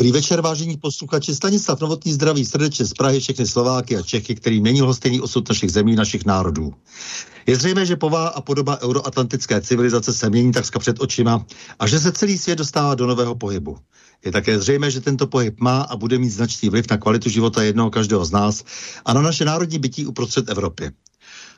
Dobrý večer, vážení posluchači. Stanislav Novotný zdraví srdečně z Prahy, všechny Slováky a Čechy, který není stejný osud našich zemí, našich národů. Je zřejmé, že povaha a podoba euroatlantické civilizace se mění takřka před očima a že se celý svět dostává do nového pohybu. Je také zřejmé, že tento pohyb má a bude mít značný vliv na kvalitu života jednoho každého z nás a na naše národní bytí uprostřed Evropy.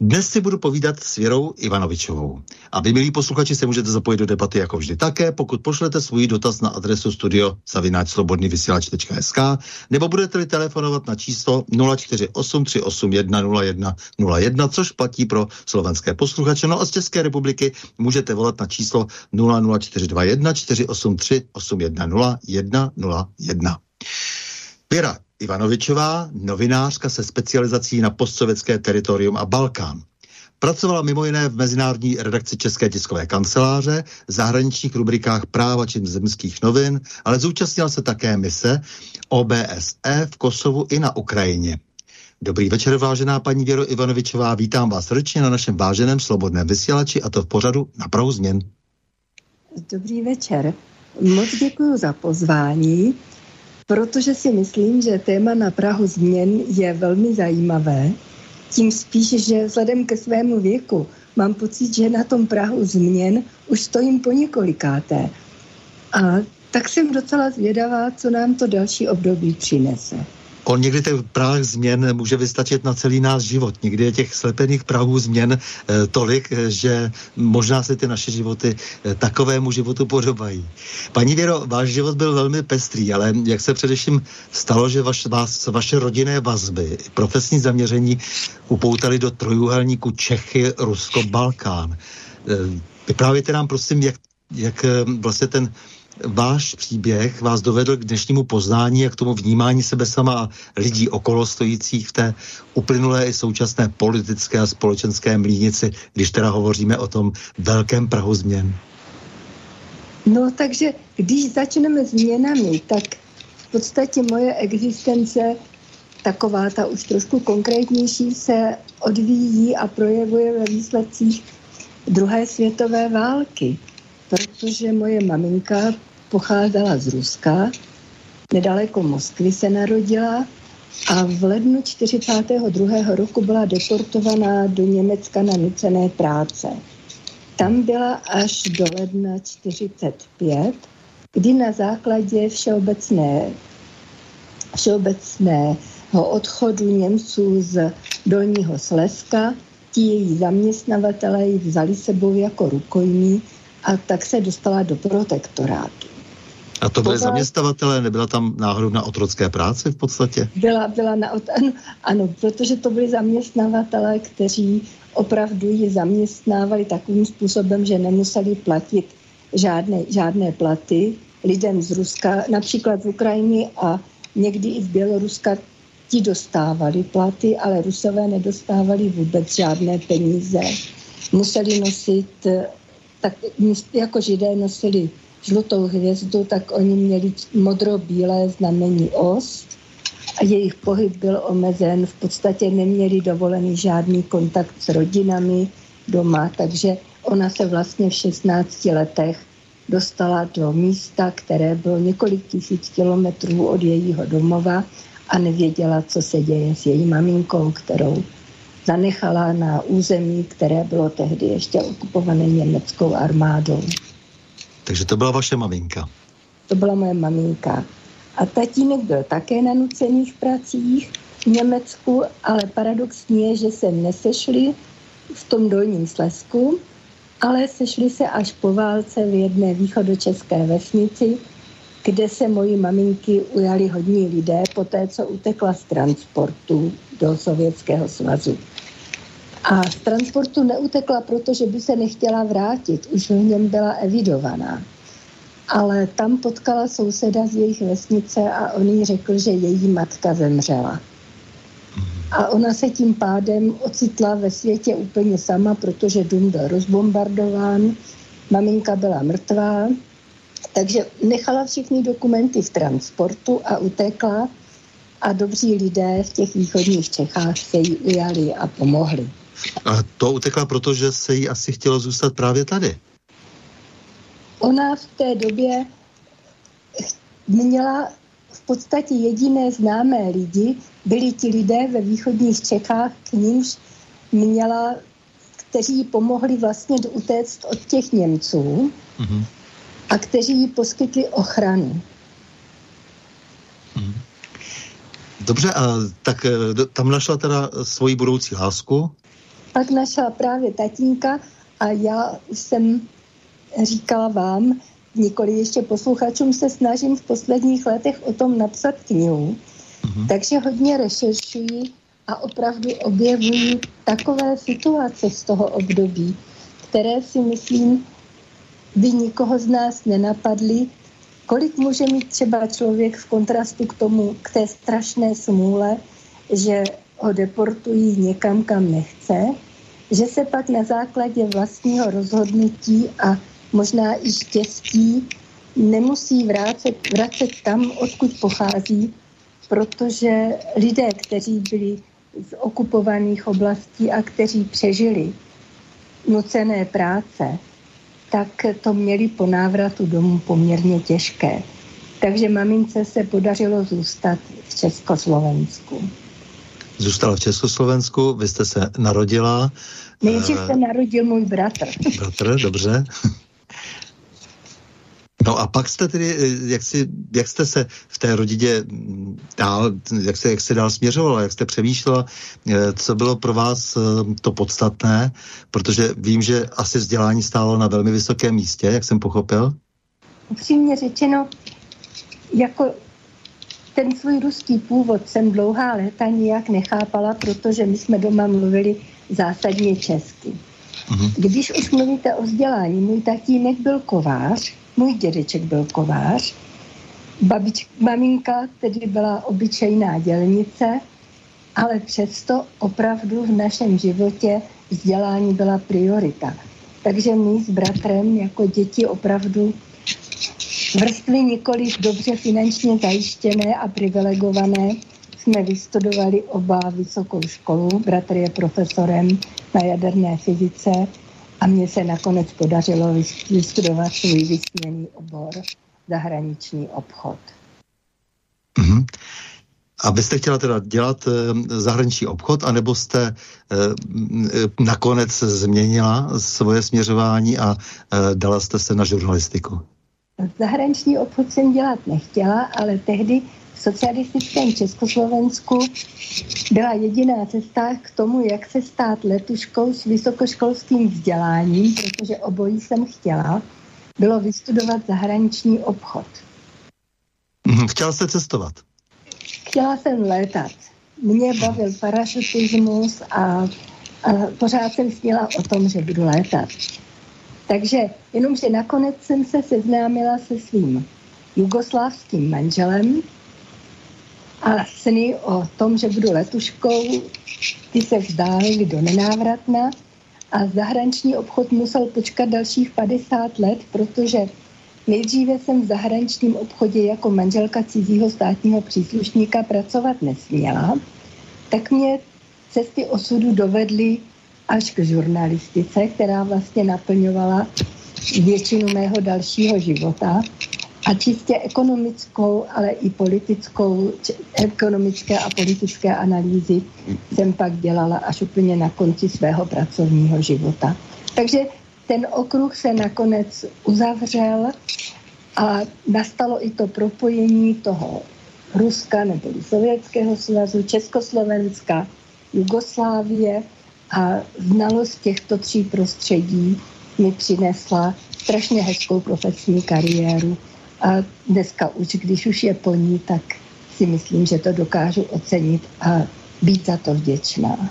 Dnes si budu povídat s Věrou Ivanovičovou. A vy, milí posluchači, se můžete zapojit do debaty jako vždy také, pokud pošlete svůj dotaz na adresu studio zavináčslobodnyvysílač.sk nebo budete-li telefonovat na číslo 0483810101, což platí pro slovenské posluchače. No a z České republiky můžete volat na číslo 00421 483 810 101. Věra Ivanovičová, novinářka se specializací na postsovětské teritorium a Balkán. Pracovala mimo jiné v mezinárodní redakci České tiskové kanceláře, v zahraničních rubrikách práva či zemských novin, ale zúčastnila se také mise OBSE v Kosovu i na Ukrajině. Dobrý večer, vážená paní Věro Ivanovičová. Vítám vás srdečně na našem váženém slobodném vysílači a to v pořadu na Prahu změn. Dobrý večer. Moc děkuji za pozvání protože si myslím, že téma na Prahu změn je velmi zajímavé. Tím spíš, že vzhledem ke svému věku mám pocit, že na tom Prahu změn už stojím po několikáté. A tak jsem docela zvědavá, co nám to další období přinese. On někdy ten práh změn může vystačit na celý náš život. Někdy je těch slepených prahů změn e, tolik, eh, že možná se ty naše životy e, takovému životu podobají. Paní Věro, váš život byl velmi pestrý, ale jak se především stalo, že vaš, vás, vaše rodinné vazby, profesní zaměření upoutali do trojuhelníku Čechy, Rusko, Balkán. E, vyprávěte nám prosím, jak, jak vlastně ten váš příběh vás dovedl k dnešnímu poznání a k tomu vnímání sebe sama a lidí okolo stojících v té uplynulé i současné politické a společenské mlínici, když teda hovoříme o tom velkém Prahu změn? No takže když začneme změnami, tak v podstatě moje existence taková ta už trošku konkrétnější se odvíjí a projevuje ve výsledcích druhé světové války protože moje maminka pocházela z Ruska, nedaleko Moskvy se narodila a v lednu 42. roku byla deportovaná do Německa na nucené práce. Tam byla až do ledna 45, kdy na základě všeobecné, všeobecného odchodu Němců z Dolního Slezska ti její zaměstnavatelé ji vzali sebou jako rukojmí a tak se dostala do protektorátu. A to byly zaměstnavatelé, nebyla tam náhodou na otrocké práci v podstatě? Byla, byla na, ano, ano, protože to byli zaměstnavatelé, kteří opravdu ji zaměstnávali takovým způsobem, že nemuseli platit žádné, žádné platy lidem z Ruska, například z Ukrajiny a někdy i z Běloruska, ti dostávali platy, ale Rusové nedostávali vůbec žádné peníze. Museli nosit, tak jako židé nosili žlutou hvězdu, tak oni měli modro-bílé znamení os a jejich pohyb byl omezen. V podstatě neměli dovolený žádný kontakt s rodinami doma, takže ona se vlastně v 16 letech dostala do místa, které bylo několik tisíc kilometrů od jejího domova a nevěděla, co se děje s její maminkou, kterou zanechala na území, které bylo tehdy ještě okupované německou armádou. Takže to byla vaše maminka? To byla moje maminka. A tatínek byl také na nucených pracích v Německu, ale paradoxní je, že se nesešli v tom dolním Slesku, ale sešli se až po válce v jedné východočeské vesnici, kde se moji maminky ujali hodní lidé po té, co utekla z transportu do Sovětského svazu. A z transportu neutekla, protože by se nechtěla vrátit, už v něm byla evidovaná. Ale tam potkala souseda z jejich vesnice a on jí řekl, že její matka zemřela. A ona se tím pádem ocitla ve světě úplně sama, protože dům byl rozbombardován, maminka byla mrtvá, takže nechala všechny dokumenty v transportu a utekla a dobří lidé v těch východních Čechách se jí ujali a pomohli. A to utekla, protože se jí asi chtělo zůstat právě tady. Ona v té době měla v podstatě jediné známé lidi, byli ti lidé ve východních Čechách, k nímž měla, kteří jí pomohli vlastně utéct od těch Němců mm-hmm. a kteří jí poskytli ochranu. Mm-hmm. Dobře, a tak eh, tam našla teda svoji budoucí lásku? Pak našla právě tatínka a já už jsem říkala vám, nikoli ještě posluchačům, se snažím v posledních letech o tom napsat knihu. Mm-hmm. Takže hodně rešeršuji a opravdu objevuji takové situace z toho období, které si myslím, by nikoho z nás nenapadly, kolik může mít třeba člověk v kontrastu k tomu, k té strašné smůle, že ho deportují někam, kam nechce, že se pak na základě vlastního rozhodnutí a možná i štěstí nemusí vracet, vracet tam, odkud pochází, protože lidé, kteří byli z okupovaných oblastí a kteří přežili nucené práce, tak to měli po návratu domů poměrně těžké. Takže mamince se podařilo zůstat v Československu. Zůstala v Československu, vy jste se narodila. Nejdřív se narodil můj bratr. Bratr, dobře. No a pak jste tedy, eh, jak, si, jak jste se v té rodině mm, dál, jak se, jak se dál směřovala, jak jste přemýšlela, eh, co bylo pro vás eh, to podstatné, protože vím, že asi vzdělání stálo na velmi vysokém místě, jak jsem pochopil. Upřímně řečeno, jako ten svůj ruský původ jsem dlouhá léta nijak nechápala, protože my jsme doma mluvili zásadně česky. Uh-huh. Když už mluvíte o vzdělání, můj tatínek byl kovář, můj dědeček byl kovář, babič, maminka tedy byla obyčejná dělnice, ale přesto opravdu v našem životě vzdělání byla priorita. Takže my s bratrem jako děti opravdu vrstvy nikoli dobře finančně zajištěné a privilegované jsme vystudovali oba vysokou školu. Bratr je profesorem na jaderné fyzice a mně se nakonec podařilo vystudovat svůj vysněný obor zahraniční obchod. Mm-hmm. A vy jste chtěla teda dělat e, zahraniční obchod, anebo jste e, nakonec změnila svoje směřování a dala jste se na žurnalistiku? Zahraniční obchod jsem dělat nechtěla, ale tehdy v socialistickém Československu byla jediná cesta k tomu, jak se stát letuškou s vysokoškolským vzděláním, protože obojí jsem chtěla, bylo vystudovat zahraniční obchod. Mhm, chtěla jste cestovat? Chtěla jsem létat. Mě bavil parašutismus a, a pořád jsem sněla o tom, že budu létat. Takže jenomže nakonec jsem se seznámila se svým jugoslávským manželem a sny o tom, že budu letuškou, ty se vzdálily do nenávratna a zahraniční obchod musel počkat dalších 50 let, protože nejdříve jsem v zahraničním obchodě jako manželka cizího státního příslušníka pracovat nesměla, tak mě cesty osudu dovedly až k žurnalistice, která vlastně naplňovala většinu mého dalšího života a čistě ekonomickou, ale i politickou, ekonomické a politické analýzy jsem pak dělala až úplně na konci svého pracovního života. Takže ten okruh se nakonec uzavřel a nastalo i to propojení toho Ruska nebo Sovětského svazu, Československa, Jugoslávie a znalost těchto tří prostředí mi přinesla strašně hezkou profesní kariéru. A dneska už, když už je po ní, tak si myslím, že to dokážu ocenit a být za to vděčná.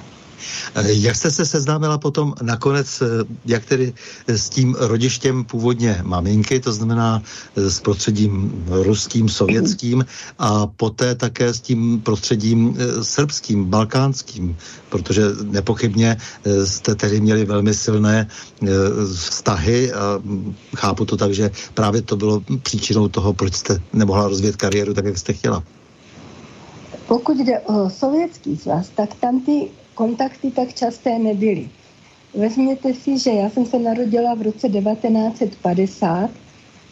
Jak jste se seznámila potom nakonec, eh, jak tedy s tím rodištěm původně maminky, to znamená eh, s prostředím ruským, sovětským a poté také s tím prostředím eh, srbským, balkánským, protože nepochybně jste tedy měli velmi silné vztahy a hm, chápu to tak, že právě to bylo příčinou toho, proč jste nemohla rozvíjet kariéru tak, jak jste chtěla. Pokud jde o sovětský svaz, tak tam ty kontakty tak časté nebyly. Vezměte si, že já jsem se narodila v roce 1950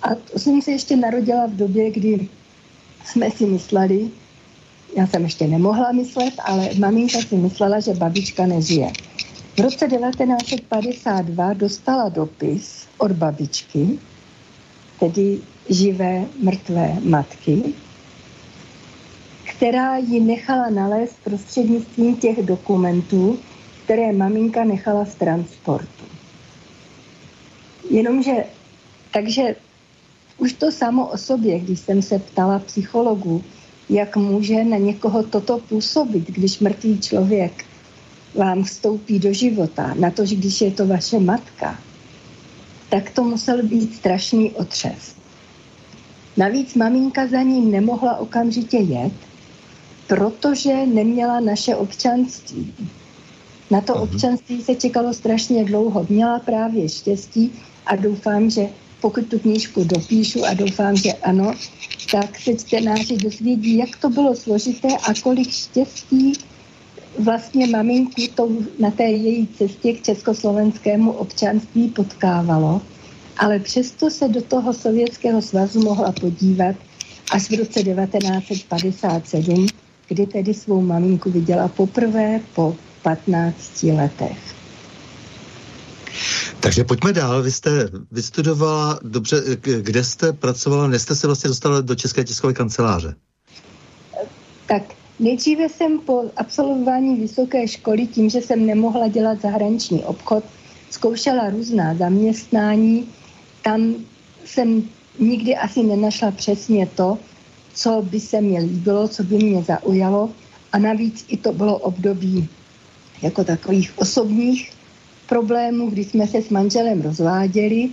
a to jsem se ještě narodila v době, kdy jsme si mysleli, já jsem ještě nemohla myslet, ale maminka si myslela, že babička nežije. V roce 1952 dostala dopis od babičky, tedy živé mrtvé matky, která ji nechala nalézt prostřednictvím těch dokumentů, které maminka nechala v transportu. Jenomže, takže už to samo o sobě, když jsem se ptala psychologu, jak může na někoho toto působit, když mrtvý člověk vám vstoupí do života, na to, že když je to vaše matka, tak to musel být strašný otřes. Navíc maminka za ním nemohla okamžitě jet, protože neměla naše občanství. Na to mhm. občanství se čekalo strašně dlouho. Měla právě štěstí a doufám, že pokud tu knížku dopíšu a doufám, že ano, tak se čtenáři dozvědí, jak to bylo složité a kolik štěstí vlastně maminku to, na té její cestě k československému občanství potkávalo. Ale přesto se do toho Sovětského svazu mohla podívat až v roce 1957, kdy tedy svou maminku viděla poprvé po 15 letech. Takže pojďme dál. Vy jste vystudovala, dobře, kde jste pracovala, než jste se vlastně dostala do České tiskové kanceláře? Tak nejdříve jsem po absolvování vysoké školy, tím, že jsem nemohla dělat zahraniční obchod, zkoušela různá zaměstnání. Tam jsem nikdy asi nenašla přesně to, co by se mi líbilo, co by mě zaujalo. A navíc i to bylo období jako takových osobních problémů, kdy jsme se s manželem rozváděli.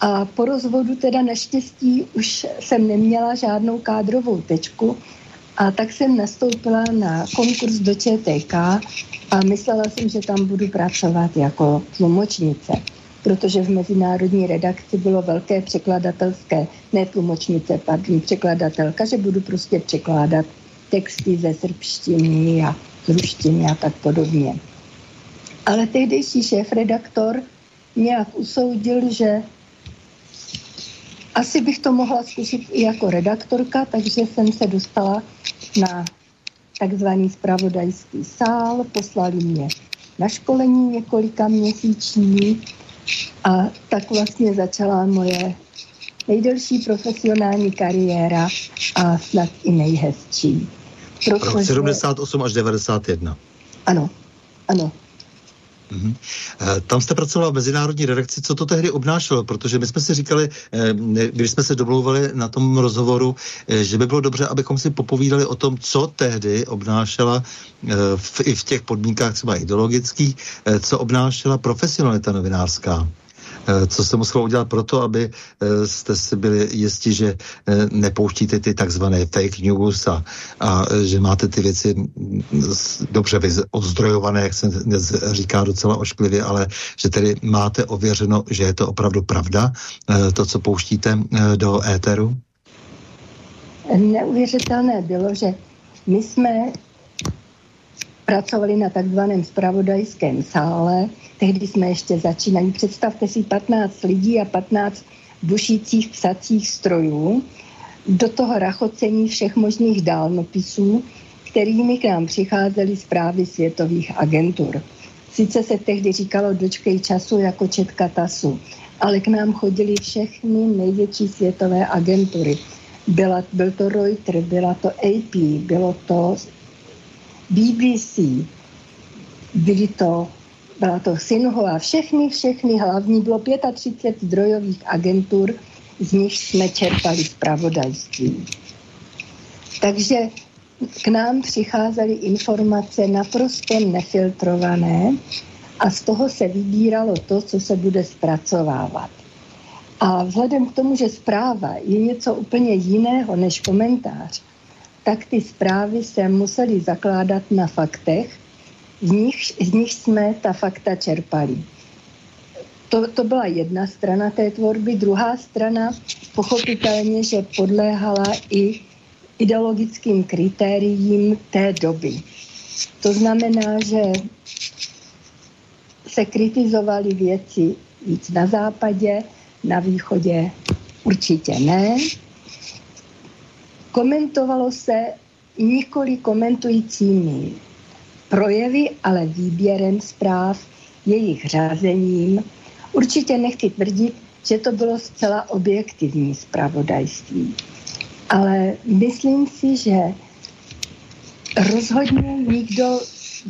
A po rozvodu teda naštěstí už jsem neměla žádnou kádrovou tečku a tak jsem nastoupila na konkurs do ČTK a myslela jsem, že tam budu pracovat jako tlumočnice protože v mezinárodní redakci bylo velké překladatelské, ne tlumočnice, pardon, překladatelka, že budu prostě překládat texty ze srbštiny a ruštiny a tak podobně. Ale tehdejší šéf-redaktor nějak usoudil, že asi bych to mohla zkusit i jako redaktorka, takže jsem se dostala na takzvaný spravodajský sál, poslali mě na školení několika měsíční a tak vlastně začala moje nejdelší profesionální kariéra a snad i nejhezčí. Protože... 78 až 91. Ano, ano. Mm-hmm. Tam jste pracovala v mezinárodní redakci, co to tehdy obnášelo? Protože my jsme si říkali, eh, když jsme se domlouvali na tom rozhovoru, eh, že by bylo dobře, abychom si popovídali o tom, co tehdy obnášela v, i v těch podmínkách třeba ideologických, co obnášela profesionalita novinářská. Co jste musel udělat pro to, aby jste si byli jistí, že nepouštíte ty takzvané fake news a, a že máte ty věci mm, dobře ozdrojované, jak se říká docela ošklivě, ale že tedy máte ověřeno, že je to opravdu pravda, to, co pouštíte do éteru? Neuvěřitelné bylo, že my jsme pracovali na takzvaném spravodajském sále. Tehdy jsme ještě začínali. Představte si 15 lidí a 15 bušících psacích strojů. Do toho rachocení všech možných dálnopisů, kterými k nám přicházely zprávy světových agentur. Sice se tehdy říkalo dočkej času jako četka tasu, ale k nám chodili všechny největší světové agentury. Byla, byl to Reuters, byla to AP, bylo to BBC, byly to, byla to Sinhova, všechny, všechny hlavní, bylo 35 zdrojových agentur, z nich jsme čerpali zpravodajství. Takže k nám přicházely informace naprosto nefiltrované a z toho se vybíralo to, co se bude zpracovávat. A vzhledem k tomu, že zpráva je něco úplně jiného než komentář, tak ty zprávy se musely zakládat na faktech, z nich, z nich jsme ta fakta čerpali. To, to byla jedna strana té tvorby, druhá strana pochopitelně, že podléhala i ideologickým kritériím té doby. To znamená, že se kritizovaly věci víc na západě, na východě určitě ne. Komentovalo se nikoli komentujícími projevy, ale výběrem zpráv, jejich řázením. Určitě nechci tvrdit, že to bylo zcela objektivní zpravodajství. Ale myslím si, že rozhodně nikdo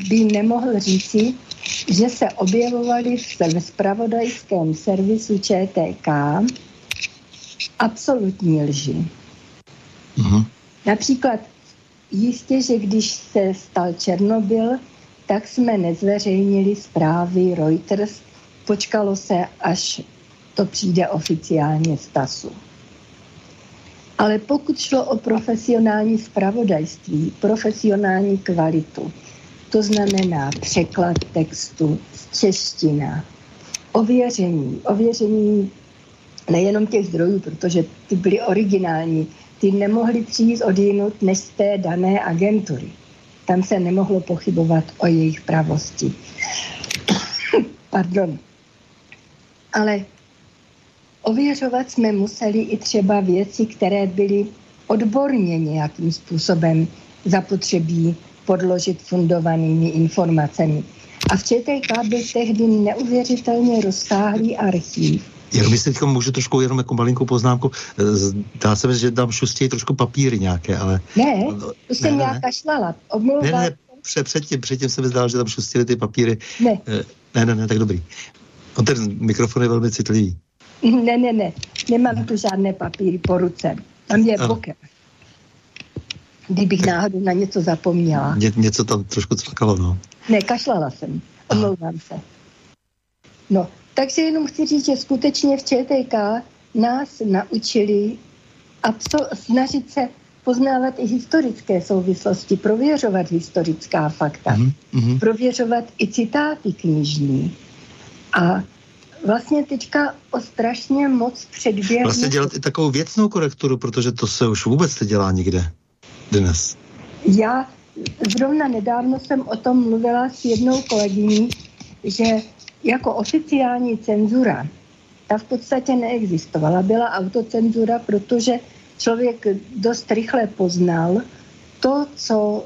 by nemohl říci, že se objevovaly v spravodajském servisu ČTK absolutní lži. Uh-huh. Například jistě, že když se stal Černobyl, tak jsme nezveřejnili zprávy Reuters, počkalo se, až to přijde oficiálně z TASu. Ale pokud šlo o profesionální spravodajství, profesionální kvalitu, to znamená překlad textu z čeština, ověření, ověření nejenom těch zdrojů, protože ty byly originální, ty nemohly přijít od jinut než z té dané agentury. Tam se nemohlo pochybovat o jejich pravosti. Pardon. Ale ověřovat jsme museli i třeba věci, které byly odborně nějakým způsobem zapotřebí podložit fundovanými informacemi. A v ČTK byl tehdy neuvěřitelně rozsáhlý archív. Jenom jestli teď můžu trošku jenom jako malinkou poznámku. Dá se mi, že dám šustěji trošku papíry nějaké, ale... Ne, to jsem ne, já ne, kašlala. Omlouvám. Ne, ne, před, předtím, předtím se mi zdálo, že tam šustili ty papíry. Ne. Eh, ne, ne, ne, tak dobrý. On ten mikrofon je velmi citlivý. Ne, ne, ne, nemám tu žádné papíry po ruce. Tam je poker kdybych náhodou na něco zapomněla. Ně, něco tam trošku cvakalo, no. Ne, kašlala jsem, omlouvám se. No, takže jenom chci říct, že skutečně v ČTK nás naučili absol- snažit se poznávat i historické souvislosti, prověřovat historická fakta, mm-hmm. prověřovat i citáty knižní. A vlastně teďka o strašně moc předběhnu. Vlastně dělat i takovou věcnou korekturu, protože to se už vůbec nedělá nikde dnes? Já zrovna nedávno jsem o tom mluvila s jednou kolegyní, že jako oficiální cenzura ta v podstatě neexistovala. Byla autocenzura, protože člověk dost rychle poznal to, co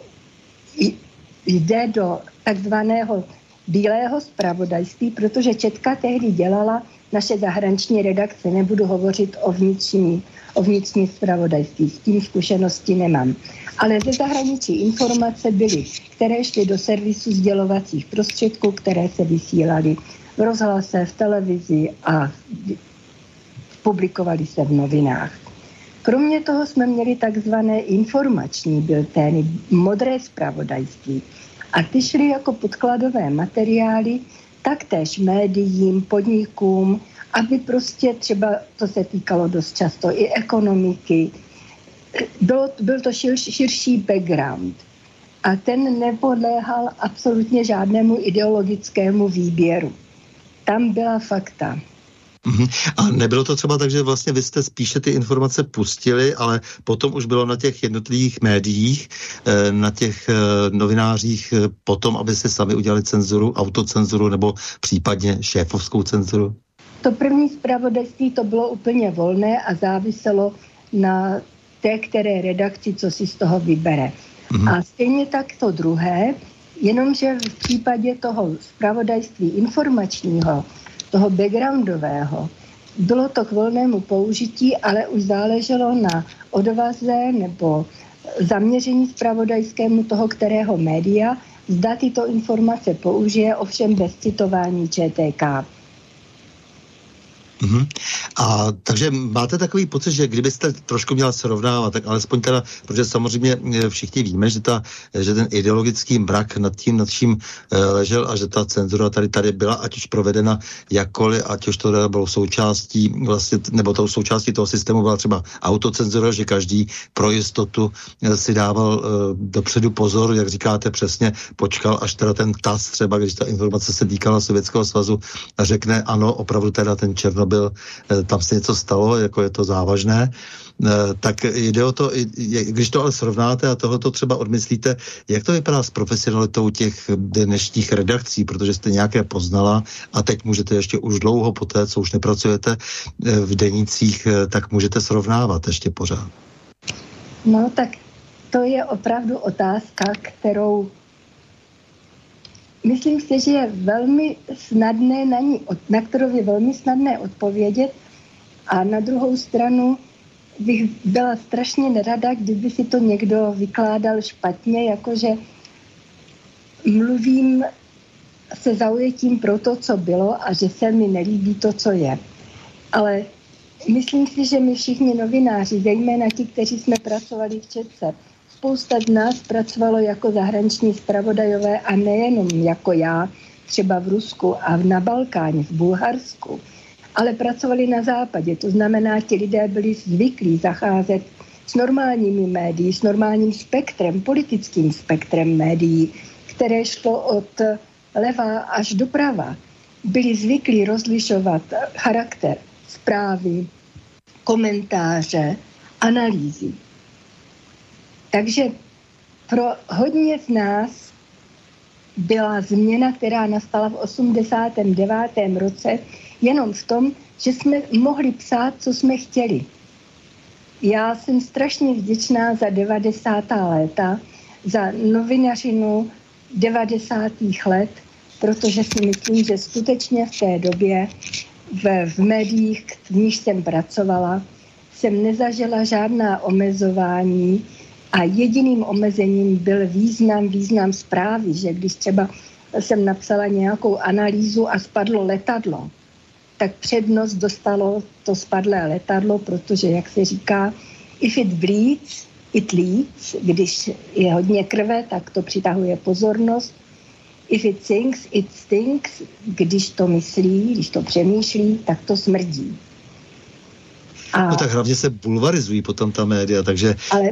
jde do takzvaného bílého zpravodajství, protože Četka tehdy dělala naše zahraniční redakce, nebudu hovořit o vnitřní, o vnitřní zpravodajství, s tím zkušenosti nemám. Ale ze zahraničí informace byly, které šly do servisu sdělovacích prostředků, které se vysílaly v rozhlase, v televizi a publikovaly se v novinách. Kromě toho jsme měli takzvané informační biltény, modré zpravodajství. A ty šly jako podkladové materiály taktéž médiím, podnikům aby prostě třeba, to se týkalo dost často i ekonomiky, byl, byl to šir, širší background a ten nepodléhal absolutně žádnému ideologickému výběru. Tam byla fakta. Mm-hmm. A nebylo to třeba tak, že vlastně vy jste spíše ty informace pustili, ale potom už bylo na těch jednotlivých médiích, eh, na těch eh, novinářích eh, potom, aby se sami udělali cenzuru, autocenzuru nebo případně šéfovskou cenzuru? To první zpravodajství to bylo úplně volné a záviselo na té, které redakci, co si z toho vybere. Mm-hmm. A stejně tak to druhé, jenomže v případě toho zpravodajství informačního, toho backgroundového, bylo to k volnému použití, ale už záleželo na odvaze nebo zaměření zpravodajskému toho, kterého média, zda tyto informace použije, ovšem bez citování ČTK. Mm-hmm. A takže máte takový pocit, že kdybyste trošku měla srovnávat, tak alespoň teda, protože samozřejmě eh, všichni víme, že, ta, že ten ideologický mrak nad tím, nad čím e, ležel a že ta cenzura tady tady byla, ať už provedena jakkoliv, ať už to bylo součástí vlastně, nebo tou součástí toho systému byla třeba autocenzura, že každý pro jistotu eh, si dával dopředu pozor, jak říkáte přesně, počkal, až teda ten TAS třeba, když ta informace se týkala Sovětského svazu a řekne, ano, opravdu teda ten Černobyl byl, eh, tam se něco stalo, jako je to závažné, eh, tak jde o to, když to ale srovnáte a tohle třeba odmyslíte, jak to vypadá s profesionalitou těch dnešních redakcí, protože jste nějaké poznala a teď můžete ještě už dlouho po té, co už nepracujete eh, v denicích, tak můžete srovnávat ještě pořád. No tak to je opravdu otázka, kterou myslím si, že je velmi snadné na ní, na kterou je velmi snadné odpovědět a na druhou stranu bych byla strašně nerada, kdyby si to někdo vykládal špatně, jakože mluvím se zaujetím pro to, co bylo a že se mi nelíbí to, co je. Ale myslím si, že my všichni novináři, zejména ti, kteří jsme pracovali v Četce, spousta z nás pracovalo jako zahraniční zpravodajové a nejenom jako já, třeba v Rusku a na Balkáně, v Bulharsku, ale pracovali na západě. To znamená, ti lidé byli zvyklí zacházet s normálními médií, s normálním spektrem, politickým spektrem médií, které šlo od leva až doprava. Byli zvyklí rozlišovat charakter zprávy, komentáře, analýzy. Takže pro hodně z nás byla změna, která nastala v 89. roce, jenom v tom, že jsme mohli psát, co jsme chtěli. Já jsem strašně vděčná za 90. léta, za novinařinu 90. let, protože si myslím, že skutečně v té době v, v médiích, v níž jsem pracovala, jsem nezažila žádná omezování, a jediným omezením byl význam, význam zprávy, že když třeba jsem napsala nějakou analýzu a spadlo letadlo, tak přednost dostalo to spadlé letadlo, protože, jak se říká, if it bleeds, it leads. Když je hodně krve, tak to přitahuje pozornost. If it thinks, it stinks. Když to myslí, když to přemýšlí, tak to smrdí. A... No tak hlavně se bulvarizují potom ta média, takže ale,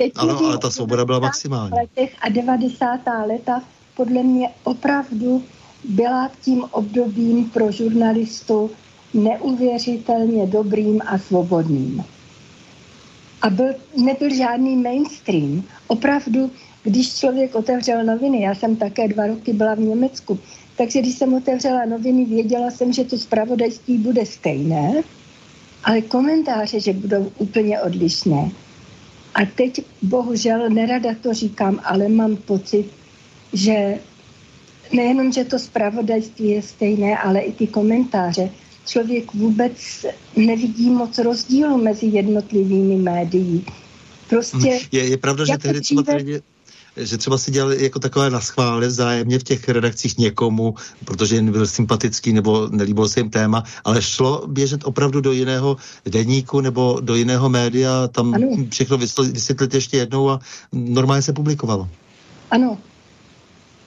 eh, ano, ale ta svoboda byla maximální. Letech a 90. leta podle mě opravdu byla tím obdobím pro žurnalistu neuvěřitelně dobrým a svobodným. A byl, nebyl žádný mainstream. Opravdu, když člověk otevřel noviny, já jsem také dva roky byla v Německu, takže když jsem otevřela noviny, věděla jsem, že to zpravodajství bude stejné, ale komentáře, že budou úplně odlišné. A teď bohužel nerada to říkám, ale mám pocit, že nejenom, že to zpravodajství je stejné, ale i ty komentáře. Člověk vůbec nevidí moc rozdílu mezi jednotlivými médií. Prostě... Je, je pravda, že tehdy třeba dříve že třeba si dělali jako takové naschvály vzájemně v těch redakcích někomu, protože jim byl sympatický nebo nelíbil se jim téma, ale šlo běžet opravdu do jiného deníku nebo do jiného média, tam ano. všechno vysvětlit ještě jednou a normálně se publikovalo. Ano,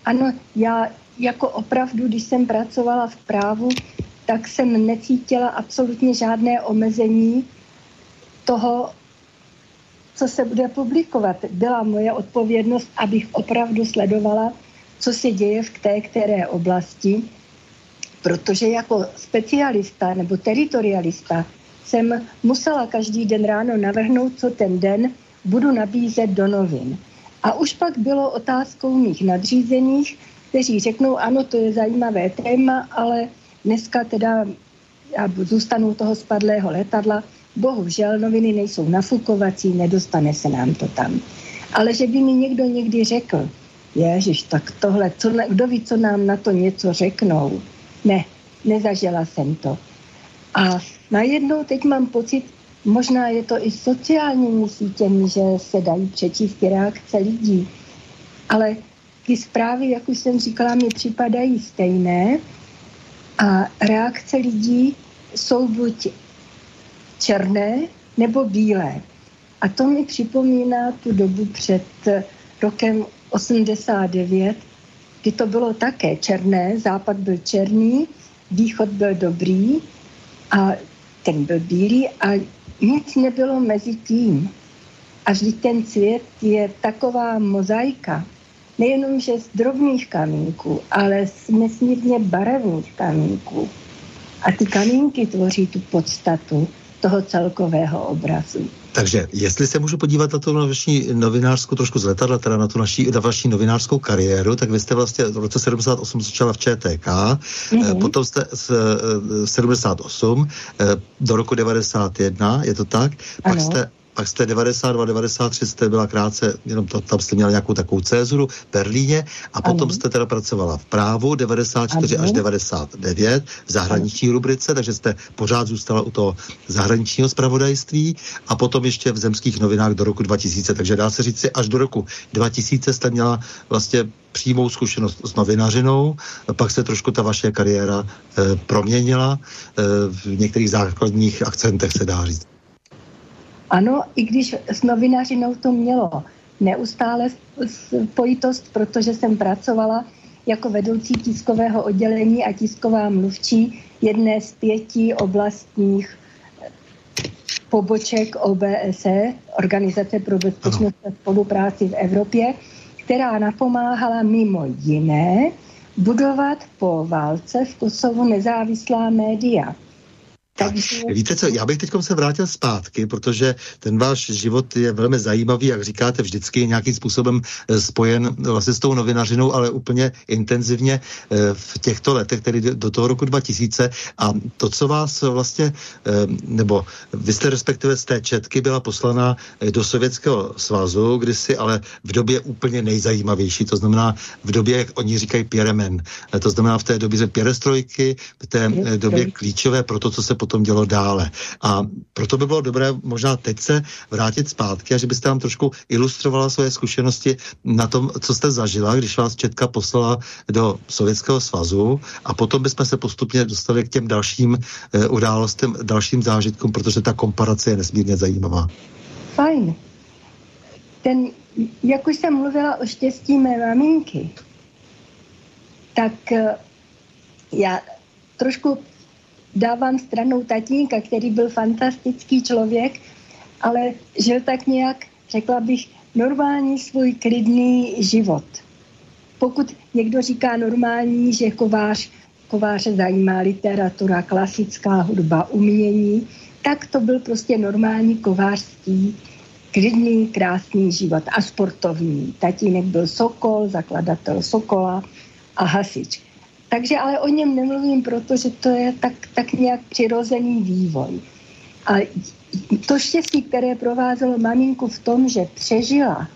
ano, já jako opravdu, když jsem pracovala v právu, tak jsem necítila absolutně žádné omezení toho, co se bude publikovat. Byla moje odpovědnost, abych opravdu sledovala, co se děje v té které oblasti, protože jako specialista nebo teritorialista jsem musela každý den ráno navrhnout, co ten den budu nabízet do novin. A už pak bylo otázkou mých nadřízených, kteří řeknou, ano, to je zajímavé téma, ale dneska teda já zůstanu toho spadlého letadla, bohužel noviny nejsou nafukovací, nedostane se nám to tam. Ale že by mi někdo někdy řekl, ježiš, tak tohle, co, kdo ví, co nám na to něco řeknou. Ne, nezažila jsem to. A najednou teď mám pocit, možná je to i sociálními sítěmi, že se dají přečíst reakce lidí. Ale ty zprávy, jak už jsem říkala, mi připadají stejné a reakce lidí jsou buď černé nebo bílé. A to mi připomíná tu dobu před rokem 89, kdy to bylo také černé, západ byl černý, východ byl dobrý a ten byl bílý a nic nebylo mezi tím. A vždyť ten svět je taková mozaika, nejenom, že z drobných kamínků, ale z nesmírně barevných kamínků. A ty kamínky tvoří tu podstatu toho celkového obrazu. Takže jestli se můžu podívat na tu vaši novinářskou trošku z letadla, teda na tu naší, na vaši novinářskou kariéru, tak vy jste vlastně v roce 78 začala v ČTK, mm-hmm. potom jste z 78 eh, do roku 91, je to tak? Ano. Pak jste pak jste 92, 93 jste byla krátce, jenom to, tam jste měla nějakou takovou cézuru v Berlíně a potom ano. jste teda pracovala v právu 94 ano. až 99 v zahraniční ano. rubrice, takže jste pořád zůstala u toho zahraničního zpravodajství a potom ještě v zemských novinách do roku 2000, takže dá se říct si, až do roku 2000 jste měla vlastně přímou zkušenost s novinařinou, pak se trošku ta vaše kariéra e, proměnila e, v některých základních akcentech, se dá říct. Ano, i když s novinařinou to mělo neustále spojitost, protože jsem pracovala jako vedoucí tiskového oddělení a tisková mluvčí jedné z pěti oblastních poboček OBSE, Organizace pro bezpečnost a spolupráci v Evropě, která napomáhala mimo jiné budovat po válce v Kosovu nezávislá média. Takže... Víte co, já bych teď se vrátil zpátky, protože ten váš život je velmi zajímavý, jak říkáte, vždycky nějakým způsobem eh, spojen vlastně s tou novinařinou, ale úplně intenzivně eh, v těchto letech, tedy do toho roku 2000. A to, co vás vlastně, eh, nebo vy jste respektive z té četky byla poslaná do Sovětského svazu, kdysi ale v době úplně nejzajímavější, to znamená v době, jak oni říkají Pierremen, to znamená v té době perestrojky, v té době klíčové pro to, co se potom dělo dále. A proto by bylo dobré možná teď se vrátit zpátky a že byste nám trošku ilustrovala svoje zkušenosti na tom, co jste zažila, když vás Četka poslala do Sovětského svazu a potom bychom se postupně dostali k těm dalším e, událostem, dalším zážitkům, protože ta komparace je nesmírně zajímavá. Fajn. Ten, jak už jsem mluvila o štěstí mé maminky, tak eh, já trošku dávám stranou tatínka, který byl fantastický člověk, ale žil tak nějak, řekla bych, normální svůj klidný život. Pokud někdo říká normální, že kovář, kováře zajímá literatura, klasická hudba, umění, tak to byl prostě normální kovářský, klidný, krásný život a sportovní. Tatínek byl Sokol, zakladatel Sokola a hasič. Takže ale o něm nemluvím, protože to je tak, tak nějak přirozený vývoj. A to štěstí, které provázelo maminku v tom, že přežila,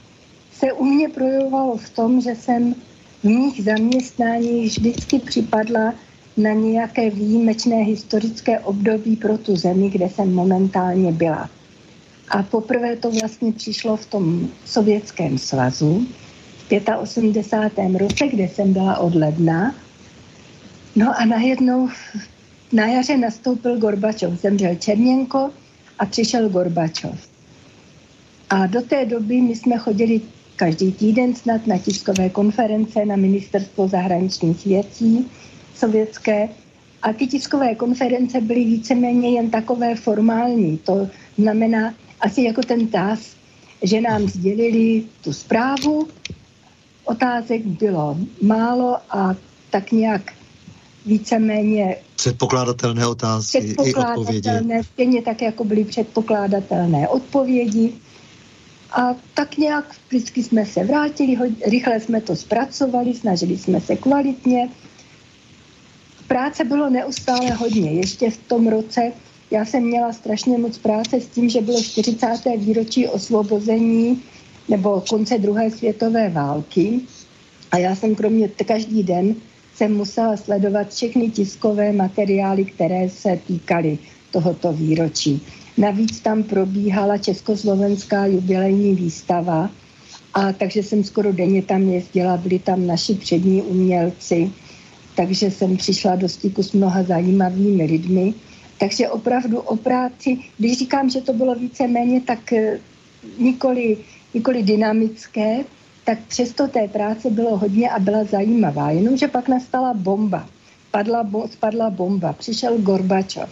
se u mě projevovalo v tom, že jsem v mých zaměstnáních vždycky připadla na nějaké výjimečné historické období pro tu zemi, kde jsem momentálně byla. A poprvé to vlastně přišlo v tom Sovětském svazu v 85. roce, kde jsem byla od ledna No a najednou na jaře nastoupil Gorbačov. Zemřel Černěnko a přišel Gorbačov. A do té doby my jsme chodili každý týden snad na tiskové konference na ministerstvo zahraničních věcí sovětské A ty tiskové konference byly víceméně jen takové formální. To znamená asi jako ten TAS, že nám sdělili tu zprávu, otázek bylo málo a tak nějak víceméně předpokládatelné otázky předpokládatelné, i odpovědi. Stejně tak, jako byly předpokládatelné odpovědi. A tak nějak vždycky jsme se vrátili, rychle jsme to zpracovali, snažili jsme se kvalitně. Práce bylo neustále hodně. Ještě v tom roce já jsem měla strašně moc práce s tím, že bylo 40. výročí osvobození nebo konce druhé světové války. A já jsem kromě každý den jsem musela sledovat všechny tiskové materiály, které se týkaly tohoto výročí. Navíc tam probíhala československá jubilejní výstava, a takže jsem skoro denně tam jezdila, byli tam naši přední umělci, takže jsem přišla do styku s mnoha zajímavými lidmi. Takže opravdu o práci, když říkám, že to bylo více-méně tak eh, nikoli, nikoli dynamické, tak přesto té práce bylo hodně a byla zajímavá. Jenomže pak nastala bomba. Padla, bo, spadla bomba, přišel Gorbačov.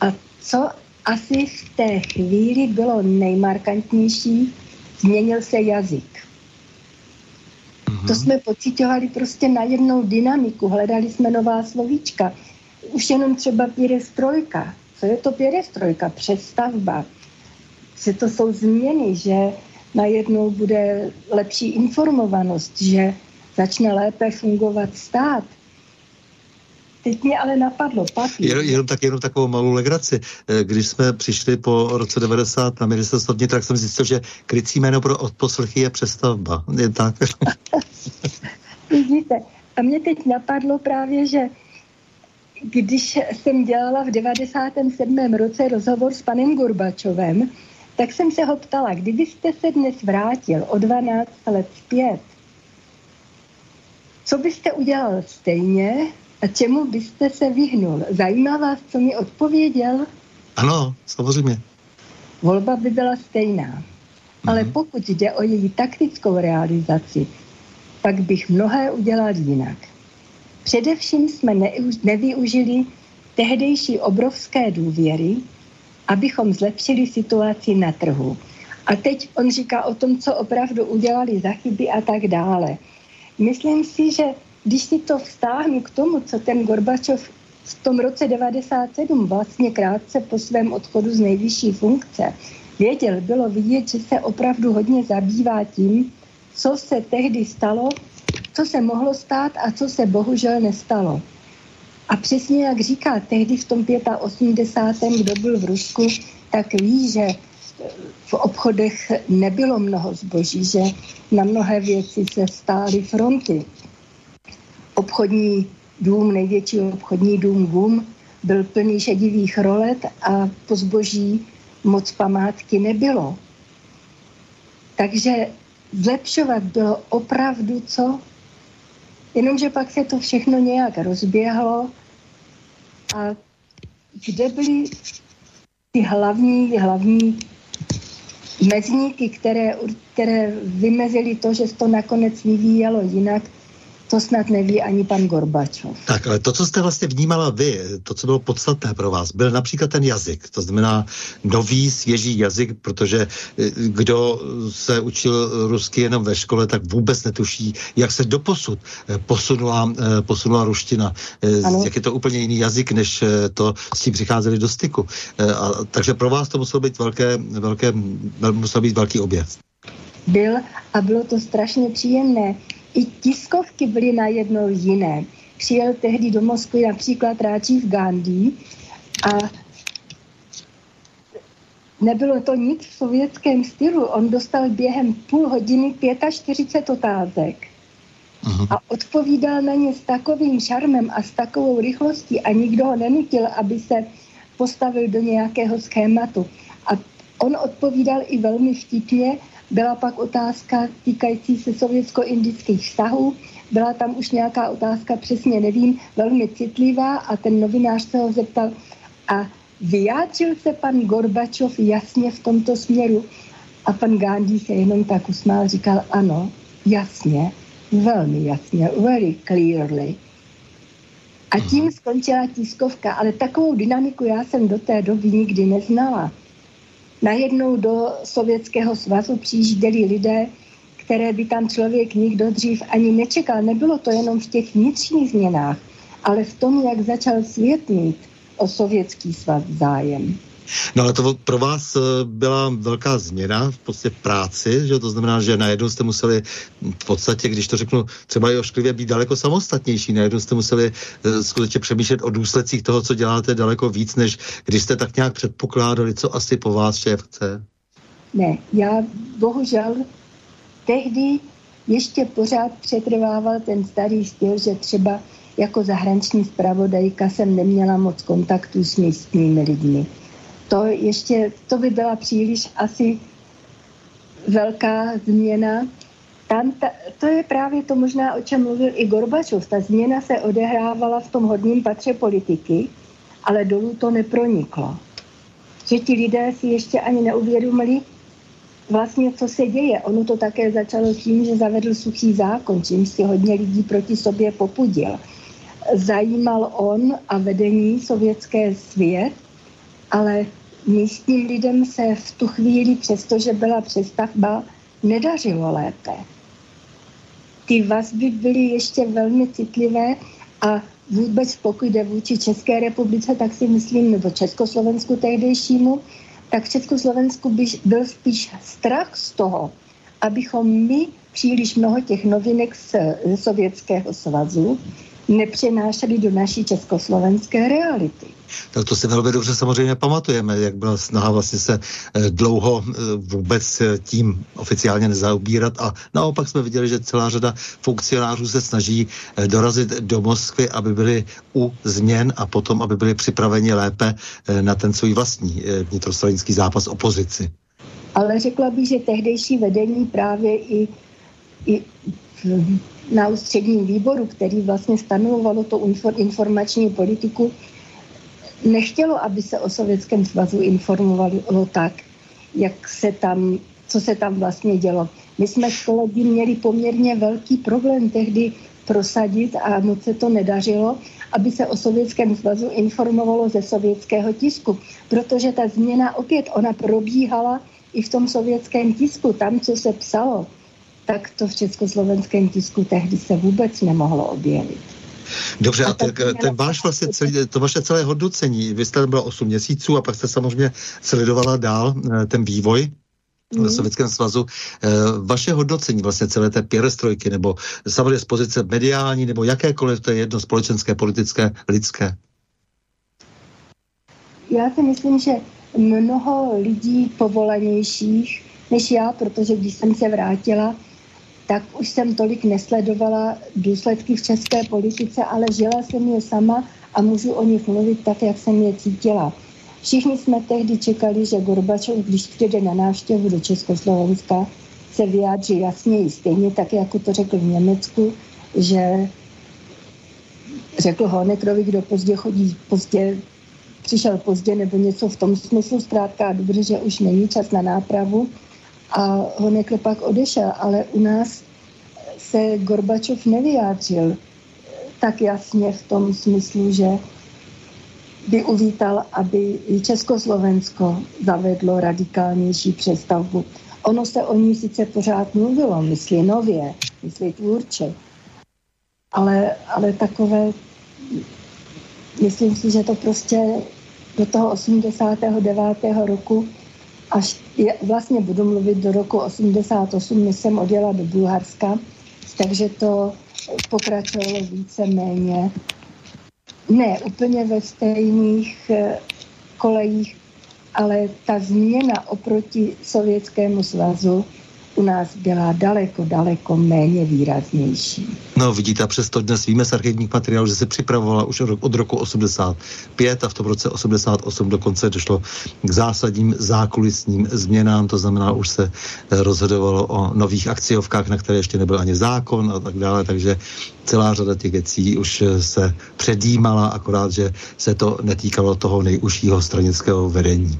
A co asi v té chvíli bylo nejmarkantnější, změnil se jazyk. Mm-hmm. To jsme pocitovali prostě na jednou dynamiku, hledali jsme nová slovíčka. Už jenom třeba pěrestrojka. Co je to pěrestrojka? Přestavba. Že to jsou změny, že najednou bude lepší informovanost, že začne lépe fungovat stát. Teď mě ale napadlo papír. Jenom, jenom, tak, jenom takovou malou legraci. Eh, když jsme přišli po roce 90 na ministerstvo vnitra, tak jsem zjistil, že krycí jméno pro odposlechy je přestavba. Je tak. Vidíte, a mě teď napadlo právě, že když jsem dělala v 97. roce rozhovor s panem Gorbačovem, tak jsem se ho ptala, kdybyste se dnes vrátil o 12 let zpět, co byste udělal stejně a čemu byste se vyhnul? Zajímá vás, co mi odpověděl? Ano, samozřejmě. Volba by byla stejná. Ale mhm. pokud jde o její taktickou realizaci, pak bych mnohé udělal jinak. Především jsme nevyužili tehdejší obrovské důvěry, abychom zlepšili situaci na trhu. A teď on říká o tom, co opravdu udělali za chyby a tak dále. Myslím si, že když si to vztáhnu k tomu, co ten Gorbačov v tom roce 97, vlastně krátce po svém odchodu z nejvyšší funkce, věděl, bylo vidět, že se opravdu hodně zabývá tím, co se tehdy stalo, co se mohlo stát a co se bohužel nestalo. A přesně jak říká, tehdy v tom 85. kdo byl v Rusku, tak ví, že v obchodech nebylo mnoho zboží, že na mnohé věci se stály fronty. Obchodní dům, největší obchodní dům GUM, byl plný šedivých rolet a po zboží moc památky nebylo. Takže zlepšovat bylo opravdu co? Jenomže pak se to všechno nějak rozběhlo a kde byly ty hlavní, hlavní mezníky, které, které vymezily to, že se to nakonec vyvíjelo jinak, to snad neví ani pan Gorbačov. Tak, ale to, co jste vlastně vnímala vy, to, co bylo podstatné pro vás, byl například ten jazyk. To znamená nový, svěží jazyk, protože eh, kdo se učil rusky jenom ve škole, tak vůbec netuší, jak se doposud eh, posunula, eh, posunula ruština. Ano. Jak je to úplně jiný jazyk, než to s tím přicházeli do styku. A, takže pro vás to muselo být velké, velké, musel být velký objev. Byl a bylo to strašně příjemné i tiskovky byly najednou jiné. Přijel tehdy do Moskvy například Ráčív Gandhi a nebylo to nic v sovětském stylu. On dostal během půl hodiny 45 otázek Aha. a odpovídal na ně s takovým šarmem a s takovou rychlostí a nikdo ho nenutil, aby se postavil do nějakého schématu. A on odpovídal i velmi vtipně byla pak otázka týkající se sovětsko-indických vztahů. Byla tam už nějaká otázka, přesně nevím, velmi citlivá a ten novinář se ho zeptal, a vyjádřil se pan Gorbačov jasně v tomto směru? A pan Gandhi se jenom tak usmál, říkal, ano, jasně, velmi jasně, very clearly. A tím skončila tiskovka, ale takovou dynamiku já jsem do té doby nikdy neznala. Najednou do Sovětského svazu přijížděli lidé, které by tam člověk nikdo dřív ani nečekal. Nebylo to jenom v těch vnitřních změnách, ale v tom, jak začal svět mít o sovětský svaz zájem. No ale to pro vás eh, byla velká změna v podstatě práci, že to znamená, že najednou jste museli v podstatě, když to řeknu, třeba i ošklivě být daleko samostatnější, najednou jste museli uh, skutečně přemýšlet o důsledcích toho, co děláte daleko víc, než když jste tak nějak předpokládali, co asi po vás šéf chce. Ne, já bohužel tehdy ještě pořád přetrvával ten starý styl, že třeba jako zahraniční zpravodajka jsem neměla moc kontaktů s místními lidmi to ještě, to by byla příliš asi velká změna. Tam ta, to je právě to možná, o čem mluvil i Gorbačov. Ta změna se odehrávala v tom hodním patře politiky, ale dolů to neproniklo. Že ti lidé si ještě ani neuvědomili vlastně, co se děje. Ono to také začalo tím, že zavedl suchý zákon, čím si hodně lidí proti sobě popudil. Zajímal on a vedení sovětské svět, ale místním lidem se v tu chvíli, přestože byla přestavba, nedařilo lépe. Ty vazby byly ještě velmi citlivé a vůbec pokud jde vůči České republice, tak si myslím, nebo Československu tehdejšímu, tak v Československu by byl spíš strach z toho, abychom my příliš mnoho těch novinek z, z Sovětského svazu nepřenášeli do naší československé reality. Tak to si velmi dobře samozřejmě pamatujeme, jak byla snaha vlastně se eh, dlouho eh, vůbec eh, tím oficiálně nezaobírat a naopak jsme viděli, že celá řada funkcionářů se snaží dorazit do Moskvy, aby byli u změn a potom, aby byli připraveni lépe na ten svůj vlastní vnitrostranický zápas opozici. Ale řekla bych, že tehdejší vedení právě i, i na ústředním výboru, který vlastně stanovovalo to informační politiku, nechtělo, aby se o Sovětském svazu informovalo tak, jak se tam, co se tam vlastně dělo. My jsme s kolegy měli poměrně velký problém tehdy prosadit a moc se to nedařilo, aby se o Sovětském svazu informovalo ze sovětského tisku, protože ta změna opět, ona probíhala i v tom sovětském tisku, tam, co se psalo, tak to v československém tisku tehdy se vůbec nemohlo objevit. Dobře, a, a ten, ten váš vlastně celý, to vaše celé hodnocení, vy jste bylo 8 měsíců a pak jste samozřejmě sledovala dál eh, ten vývoj v Sovětském svazu. Eh, vaše hodnocení vlastně celé té pěrestrojky, nebo samozřejmě z pozice mediální, nebo jakékoliv, to je jedno společenské, politické, lidské? Já si myslím, že mnoho lidí povolanějších než já, protože když jsem se vrátila, tak už jsem tolik nesledovala důsledky v české politice, ale žila jsem je sama a můžu o nich mluvit tak, jak jsem je cítila. Všichni jsme tehdy čekali, že Gorbačov, když přijde na návštěvu do Československa, se vyjádří jasněji, stejně tak, jako to řekl v Německu, že řekl Honekrovi, kdo pozdě chodí, pozdě přišel pozdě nebo něco v tom smyslu, zkrátka dobře, že už není čas na nápravu a Honekl pak odešel, ale u nás se Gorbačov nevyjádřil tak jasně v tom smyslu, že by uvítal, aby Československo zavedlo radikálnější přestavbu. Ono se o ní sice pořád mluvilo, myslí nově, myslí tvůrče, ale, ale takové, myslím si, že to prostě do toho 89. roku až je, vlastně budu mluvit do roku 88, než jsem odjela do Bulharska, takže to pokračovalo více-méně. Ne úplně ve stejných eh, kolejích, ale ta změna oproti Sovětskému svazu u nás byla daleko, daleko méně výraznější. No vidíte, a přesto dnes víme z archivních materiálů, že se připravovala už od roku 85 a v tom roce 88 dokonce došlo k zásadním zákulisním změnám, to znamená, už se eh, rozhodovalo o nových akciovkách, na které ještě nebyl ani zákon a tak dále, takže celá řada těch věcí už eh, se předjímala, akorát, že se to netýkalo toho nejužšího stranického vedení.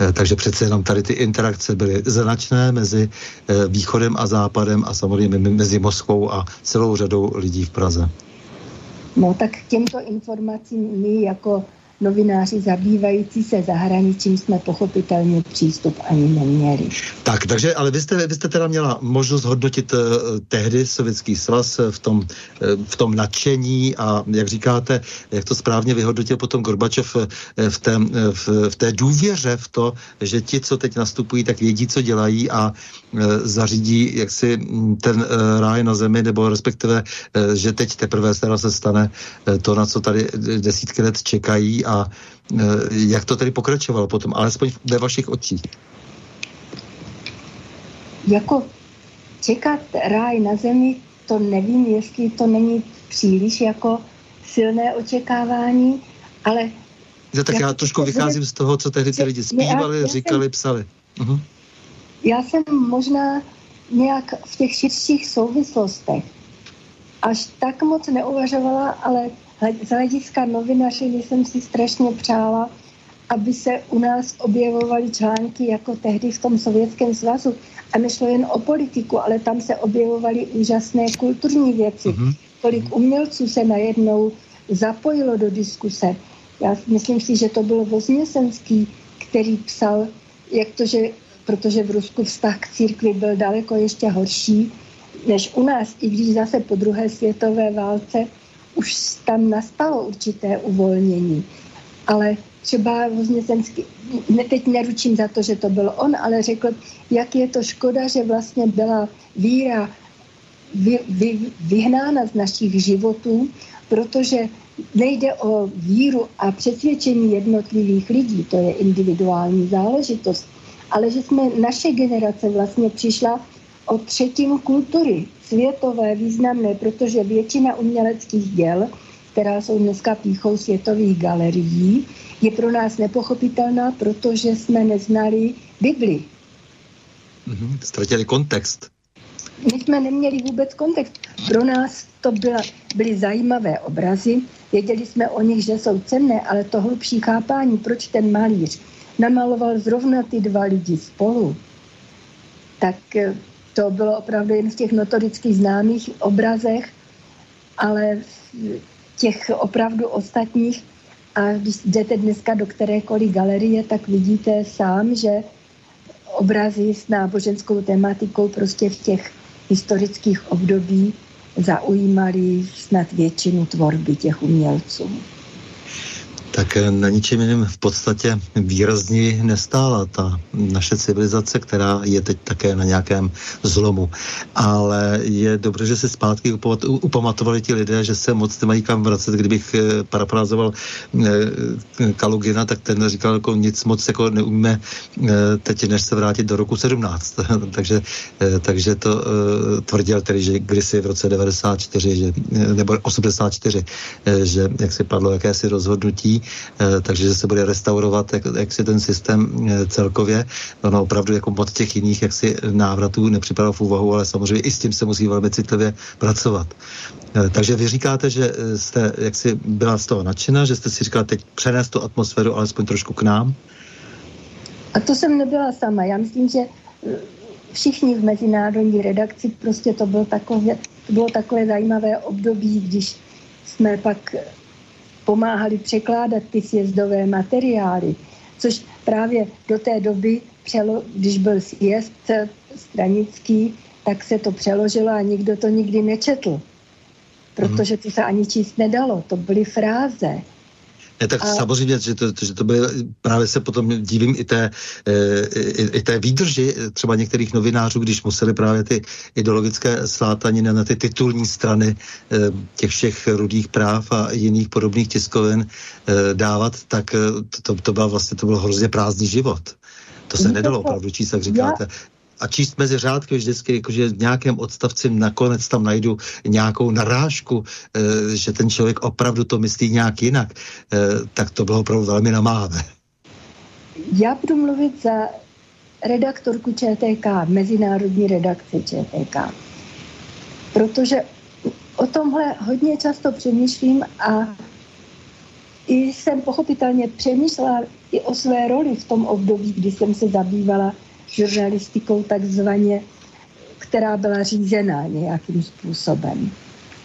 Eh, takže přece jenom tady ty interakce byly značné mezi eh, východem a západem a samozřejmě mezi Moskvou a celou řadou lidí v Praze. No tak k těmto informacím my jako novináři zabývající se zahraničím jsme pochopitelně přístup ani neměli. Tak, takže, ale vy jste, vy jste teda měla možnost hodnotit uh, tehdy Sovětský svaz v tom, uh, v tom nadšení a jak říkáte, jak to správně vyhodnotil potom Gorbačov uh, v, té, uh, v, v té důvěře v to, že ti, co teď nastupují, tak vědí, co dělají a uh, zařídí jaksi ten uh, ráj na zemi, nebo respektive, uh, že teď teprve se stane uh, to, na co tady desítky let čekají a e, jak to tedy pokračovalo potom, alespoň ve vašich očích? Jako čekat ráj na zemi, to nevím, jestli to není příliš jako silné očekávání, ale... No, tak já trošku vycházím z toho, co tehdy ty lidi zpívali, já, říkali, jsem, psali. Uh-huh. Já jsem možná nějak v těch širších souvislostech až tak moc neuvažovala, ale z hlediska novinařiny jsem si strašně přála, aby se u nás objevovaly články jako tehdy v tom Sovětském svazu. A nešlo jen o politiku, ale tam se objevovaly úžasné kulturní věci. Mm-hmm. Kolik umělců se najednou zapojilo do diskuse. Já myslím si, že to byl Vozněsenský, který psal, jak to, že, protože v Rusku vztah k církvi byl daleko ještě horší než u nás, i když zase po druhé světové válce už tam nastalo určité uvolnění. Ale třeba Vozněcenský, ne, teď neručím za to, že to byl on, ale řekl, jak je to škoda, že vlastně byla víra vy, vy, vyhnána z našich životů, protože nejde o víru a přesvědčení jednotlivých lidí, to je individuální záležitost, ale že jsme, naše generace vlastně přišla o třetinu kultury, světové významné, protože většina uměleckých děl, která jsou dneska píchou světových galerií, je pro nás nepochopitelná, protože jsme neznali Bibli. Mm-hmm, ztratili kontext. My jsme neměli vůbec kontext. Pro nás to byla, byly zajímavé obrazy, věděli jsme o nich, že jsou cenné, ale to hlubší chápání, proč ten malíř namaloval zrovna ty dva lidi spolu, tak eh, to bylo opravdu jen v těch notorických známých obrazech, ale v těch opravdu ostatních. A když jdete dneska do kterékoliv galerie, tak vidíte sám, že obrazy s náboženskou tematikou prostě v těch historických období zaujímaly snad většinu tvorby těch umělců tak na ničem jiném v podstatě výrazně nestála ta naše civilizace, která je teď také na nějakém zlomu. Ale je dobře, že se zpátky upamatovali ti lidé, že se moc nemají kam vracet. Kdybych eh, parafrázoval eh, Kalugina, tak ten říkal, jako nic moc jako neumíme eh, teď, než se vrátit do roku 17. takže, takže to tvrdil tedy, že kdysi v roce 94, že, nebo 84, že jak se padlo jakési rozhodnutí, Eh, takže se bude restaurovat jak, jak si ten systém eh, celkově. Ono opravdu jako od těch jiných jaksi návratů nepřipadalo v úvahu, ale samozřejmě i s tím se musí velmi citlivě pracovat. Eh, takže vy říkáte, že jste jaksi byla z toho nadšena, že jste si říkala teď přenést tu atmosféru alespoň trošku k nám? A to jsem nebyla sama. Já myslím, že všichni v mezinárodní redakci prostě to bylo takové, to bylo takové zajímavé období, když jsme pak pomáhali překládat ty sjezdové materiály, což právě do té doby, když byl sjezd stranický, tak se to přeložilo a nikdo to nikdy nečetl. Protože to se ani číst nedalo. To byly fráze. Ne, tak a... samozřejmě, že to, že to byly, právě se potom divím i té, e, i, i té výdrži třeba některých novinářů, když museli právě ty ideologické slátaniny na ty titulní strany e, těch všech rudých práv a jiných podobných tiskovin dávat, tak to, to, to byl vlastně to byl hrozně prázdný život. To se nedalo opravdu číst, jak říkáte a číst mezi řádky vždycky, jakože v nějakém odstavci nakonec tam najdu nějakou narážku, e, že ten člověk opravdu to myslí nějak jinak, e, tak to bylo opravdu velmi namáhavé. Já budu mluvit za redaktorku ČTK, mezinárodní redakce ČTK, protože o tomhle hodně často přemýšlím a i jsem pochopitelně přemýšlela i o své roli v tom období, kdy jsem se zabývala žurnalistikou takzvaně, která byla řízená nějakým způsobem.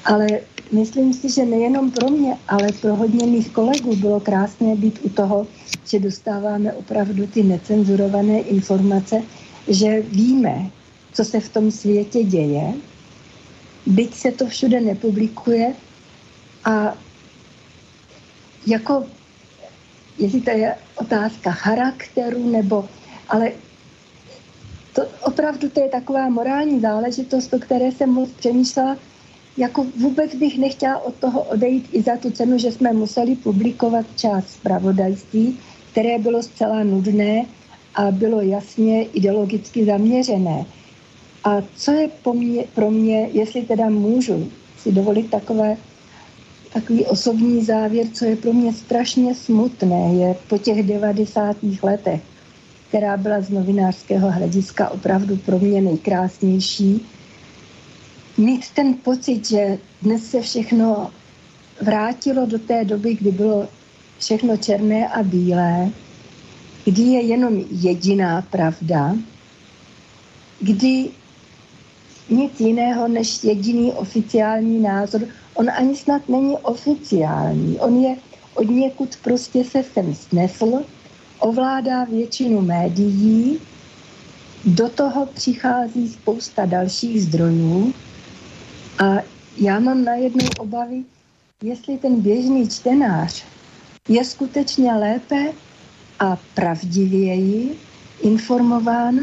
Ale myslím si, že nejenom pro mě, ale pro hodně mých kolegů bylo krásné být u toho, že dostáváme opravdu ty necenzurované informace, že víme, co se v tom světě děje, byť se to všude nepublikuje a jako, jestli to je otázka charakteru, nebo, ale to opravdu to je taková morální záležitost, o které jsem moc přemýšlela, jako vůbec bych nechtěla od toho odejít i za tu cenu, že jsme museli publikovat část zpravodajství, které bylo zcela nudné a bylo jasně ideologicky zaměřené. A co je po mě, pro mě, jestli teda můžu si dovolit takové, takový osobní závěr, co je pro mě strašně smutné, je po těch 90. letech, která byla z novinářského hlediska opravdu pro mě nejkrásnější, mít ten pocit, že dnes se všechno vrátilo do té doby, kdy bylo všechno černé a bílé, kdy je jenom jediná pravda, kdy nic jiného než jediný oficiální názor. On ani snad není oficiální. On je od někud prostě se sem snesl, ovládá většinu médií, do toho přichází spousta dalších zdrojů. A já mám najednou obavy, jestli ten běžný čtenář je skutečně lépe a pravdivěji informován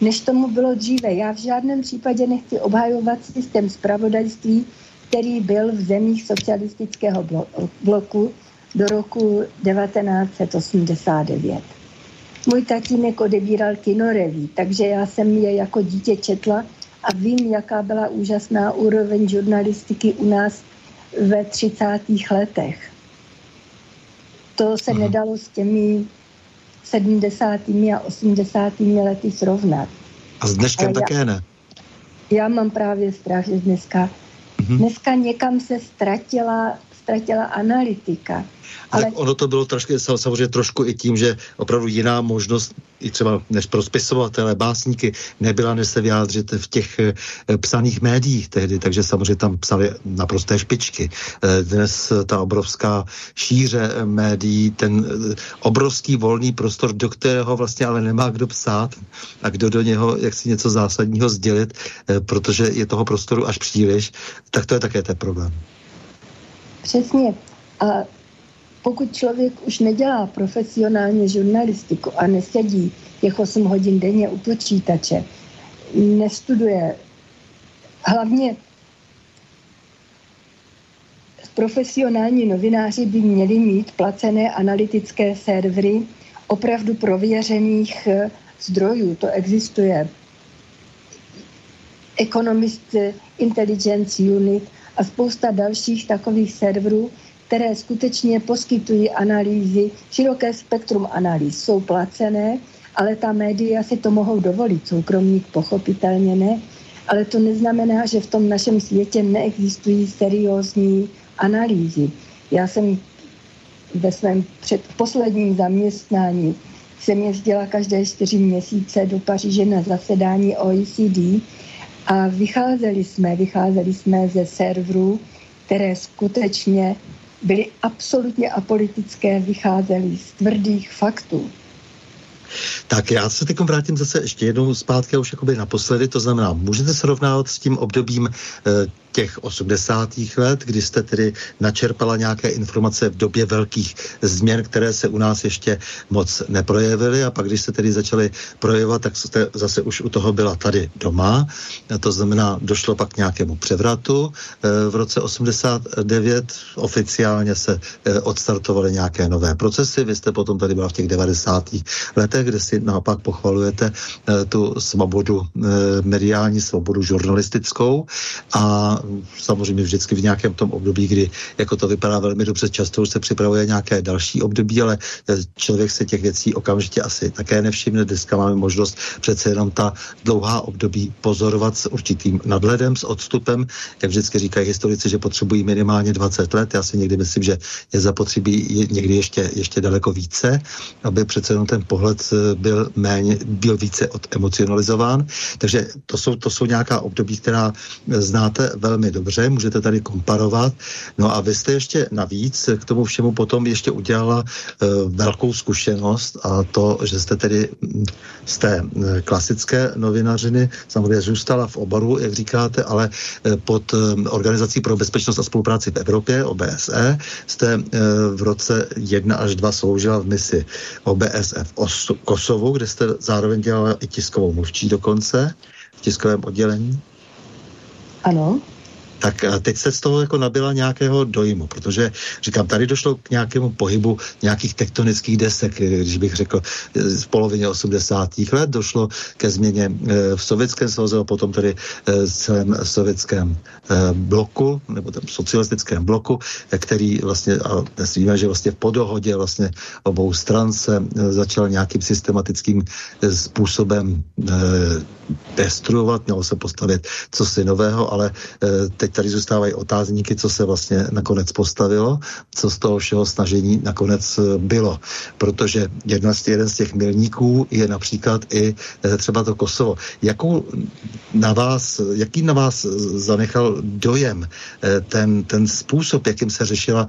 než tomu bylo dříve. Já v žádném případě nechci obhajovat systém spravodajství, který byl v zemích socialistického bloku do roku 1989. Můj tatínek odebíral kinoreví, takže já jsem je jako dítě četla a vím, jaká byla úžasná úroveň žurnalistiky u nás ve 30. letech. To se hmm. nedalo s těmi 70. a 80. lety srovnat. A s dneškem já, také ne? Já mám právě strach, že dneska, mm-hmm. dneska někam se ztratila, ztratila analytika. Ale tak ono to bylo trošku, samozřejmě trošku i tím, že opravdu jiná možnost i třeba než pro spisovatele, básníky, nebyla než se vyjádřit v těch e, psaných médiích tehdy, takže samozřejmě tam psali naprosté špičky. E, dnes ta obrovská šíře médií, ten obrovský volný prostor, do kterého vlastně ale nemá kdo psát a kdo do něho jak si něco zásadního sdělit, protože je toho prostoru až příliš, tak to je také ten problém. Přesně. A pokud člověk už nedělá profesionálně žurnalistiku a nesedí těch 8 hodin denně u počítače, nestuduje, hlavně profesionální novináři by měli mít placené analytické servery opravdu prověřených eh, zdrojů. To existuje. Economist Intelligence Unit a spousta dalších takových serverů, které skutečně poskytují analýzy, široké spektrum analýz, jsou placené, ale ta média si to mohou dovolit, soukromník pochopitelně ne, ale to neznamená, že v tom našem světě neexistují seriózní analýzy. Já jsem ve svém předposledním zaměstnání jsem jezdila každé čtyři měsíce do Paříže na zasedání OECD a vycházeli jsme, vycházeli jsme ze serverů, které skutečně byly absolutně apolitické, vycházely z tvrdých faktů. Tak já se teď vrátím zase ještě jednou zpátky, už jakoby naposledy, to znamená, můžete srovnávat s tím obdobím eh, těch 80. let, kdy jste tedy načerpala nějaké informace v době velkých změn, které se u nás ještě moc neprojevily a pak, když se tedy začaly projevovat, tak jste zase už u toho byla tady doma. To znamená, došlo pak k nějakému převratu. E, v roce 89 oficiálně se e, odstartovaly nějaké nové procesy. Vy jste potom tady byla v těch 90. letech, kde si naopak pochvalujete e, tu svobodu, mediální svobodu žurnalistickou a samozřejmě vždycky v nějakém tom období, kdy jako to vypadá velmi dobře, často už se připravuje nějaké další období, ale eh, člověk se těch věcí okamžitě asi také nevšimne. Dneska máme možnost přece jenom ta dlouhá období pozorovat s určitým nadhledem, s odstupem. Jak vždycky říkají historici, že potřebují minimálně 20 let. Já si někdy myslím, že je zapotřebí někdy ještě, ještě daleko více, aby přece jenom ten pohled eh, byl méně, byl více odemocionalizován. Takže to jsou, to jsou nějaká období, která znáte velmi velmi dobře, můžete tady komparovat. No a vy jste ještě navíc k tomu všemu potom ještě udělala uh, velkou zkušenost a to, že jste tedy hm, z té klasické novinařiny samozřejmě zůstala v oboru, jak říkáte, ale pod Organizací pro bezpečnost a spolupráci v Evropě, OBSE, jste v roce 1 až 2 sloužila v misi OBSE v Kosovu, kde jste zároveň dělala i tiskovou mluvčí dokonce v tiskovém oddělení. Ano tak eh, teď se z toho jako nabila nějakého dojmu, protože říkám, tady došlo k nějakému pohybu nějakých tektonických desek, eh, když bych řekl, eh, polovině 80. let došlo ke změně v Sovětském svazu a potom tedy v celém sovětském bloku, nebo tam socialistickém bloku, který vlastně, a dnes víme, že vlastně po dohodě vlastně obou stran se začal nějakým systematickým způsobem destruovat, mělo se postavit co si nového, ale teď tady zůstávají otázníky, co se vlastně nakonec postavilo, co z toho všeho snažení nakonec eh, bylo. Protože jedna z, jeden z těch milníků je například i eh, třeba to Kosovo. Jakou na vás, jaký na vás zanechal dojem eh, ten, ten způsob, jakým se řešila,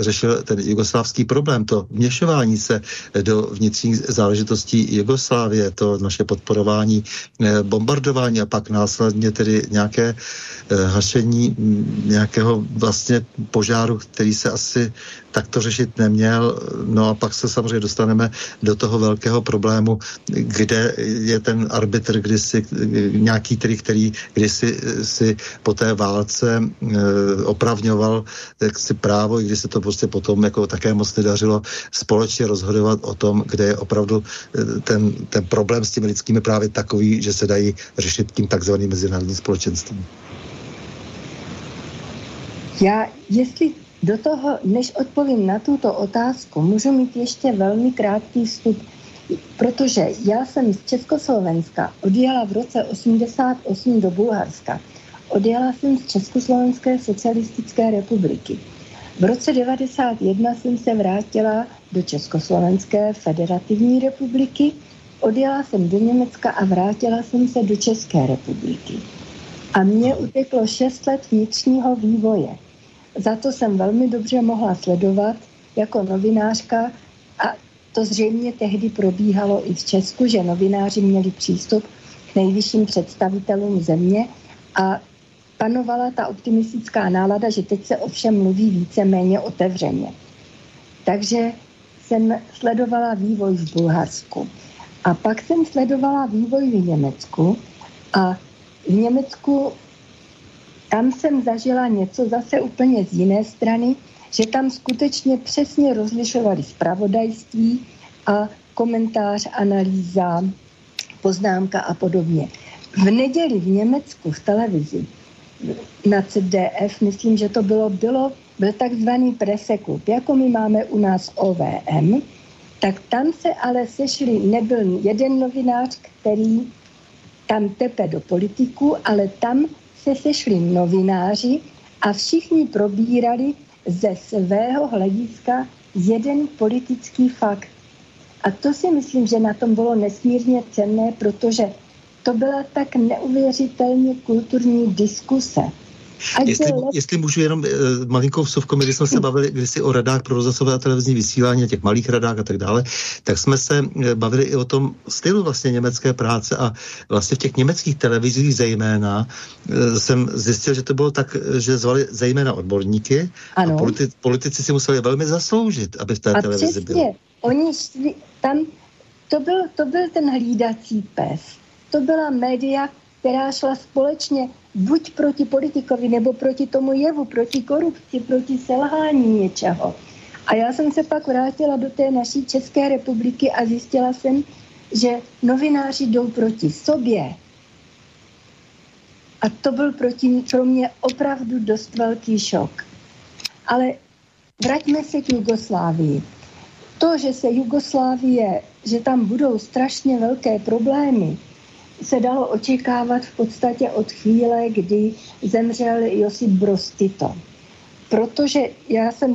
řešil ten jugoslávský problém, to vměšování se do vnitřních záležitostí Jugoslávie, to naše podporování bombardování a pak následně tedy nějaké hašení řešení nějakého vlastně požáru, který se asi takto řešit neměl. No a pak se samozřejmě dostaneme do toho velkého problému, kde je ten arbitr kdysi, nějaký který, který kdysi si po té válce e, opravňoval jak si právo, i když se to prostě potom jako také moc nedařilo společně rozhodovat o tom, kde je opravdu e, ten, ten problém s těmi lidskými právy takový, že se dají řešit tím takzvaným mezinárodním společenstvím. Já, jestli do toho, než odpovím na tuto otázku, můžu mít ještě velmi krátký vstup, protože já jsem z Československa odjela v roce 88 do Bulharska. Odjela jsem z Československé socialistické republiky. V roce 91 jsem se vrátila do Československé federativní republiky, odjela jsem do Německa a vrátila jsem se do České republiky. A mně uteklo 6 let vnitřního vývoje. Za to jsem velmi dobře mohla sledovat jako novinářka a to zřejmě tehdy probíhalo i v Česku, že novináři měli přístup k nejvyšším představitelům země a panovala ta optimistická nálada, že teď se ovšem mluví více-méně otevřeně. Takže jsem sledovala vývoj v Bulharsku. A pak jsem sledovala vývoj v Německu a v Německu tam jsem zažila něco zase úplně z jiné strany, že tam skutečně přesně rozlišovali zpravodajství a komentář, analýza, poznámka a podobně. V neděli v Německu v televizi na CDF, myslím, že to bylo, bylo byl takzvaný preseklub, jako my máme u nás OVM, tak tam se ale sešli, nebyl jeden novinář, který tam tepe do politiku, ale tam se sešli novináři a všichni probírali ze svého hlediska jeden politický fakt. A to si myslím, že na tom bylo nesmírně cenné, protože to byla tak neuvěřitelně kulturní diskuse. Jestli, jestli můžu jenom uh, malinkou vsuvku, když jsme se bavili kdysi o radách pro rozhlasové a televizní vysílání, těch malých radách a tak dále, tak jsme se eh, bavili i o tom stylu vlastně německé práce a vlastně v těch německých televizích zejména uh, jsem zjistil, že to bylo tak, že zvali zejména odborníky ano. a politi- politici si museli velmi zasloužit, aby v té a televizi přesně, bylo. Oni šli tam, to byl, to byl ten hlídací pes. To byla média, která šla společně buď proti politikovi, nebo proti tomu jevu, proti korupci, proti selhání něčeho. A já jsem se pak vrátila do té naší České republiky a zjistila jsem, že novináři jdou proti sobě. A to byl proti, pro mě opravdu dost velký šok. Ale vraťme se k Jugoslávii. To, že se Jugoslávie, že tam budou strašně velké problémy, se dalo očekávat v podstatě od chvíle, kdy zemřel Josip Broz Tito. Protože já jsem,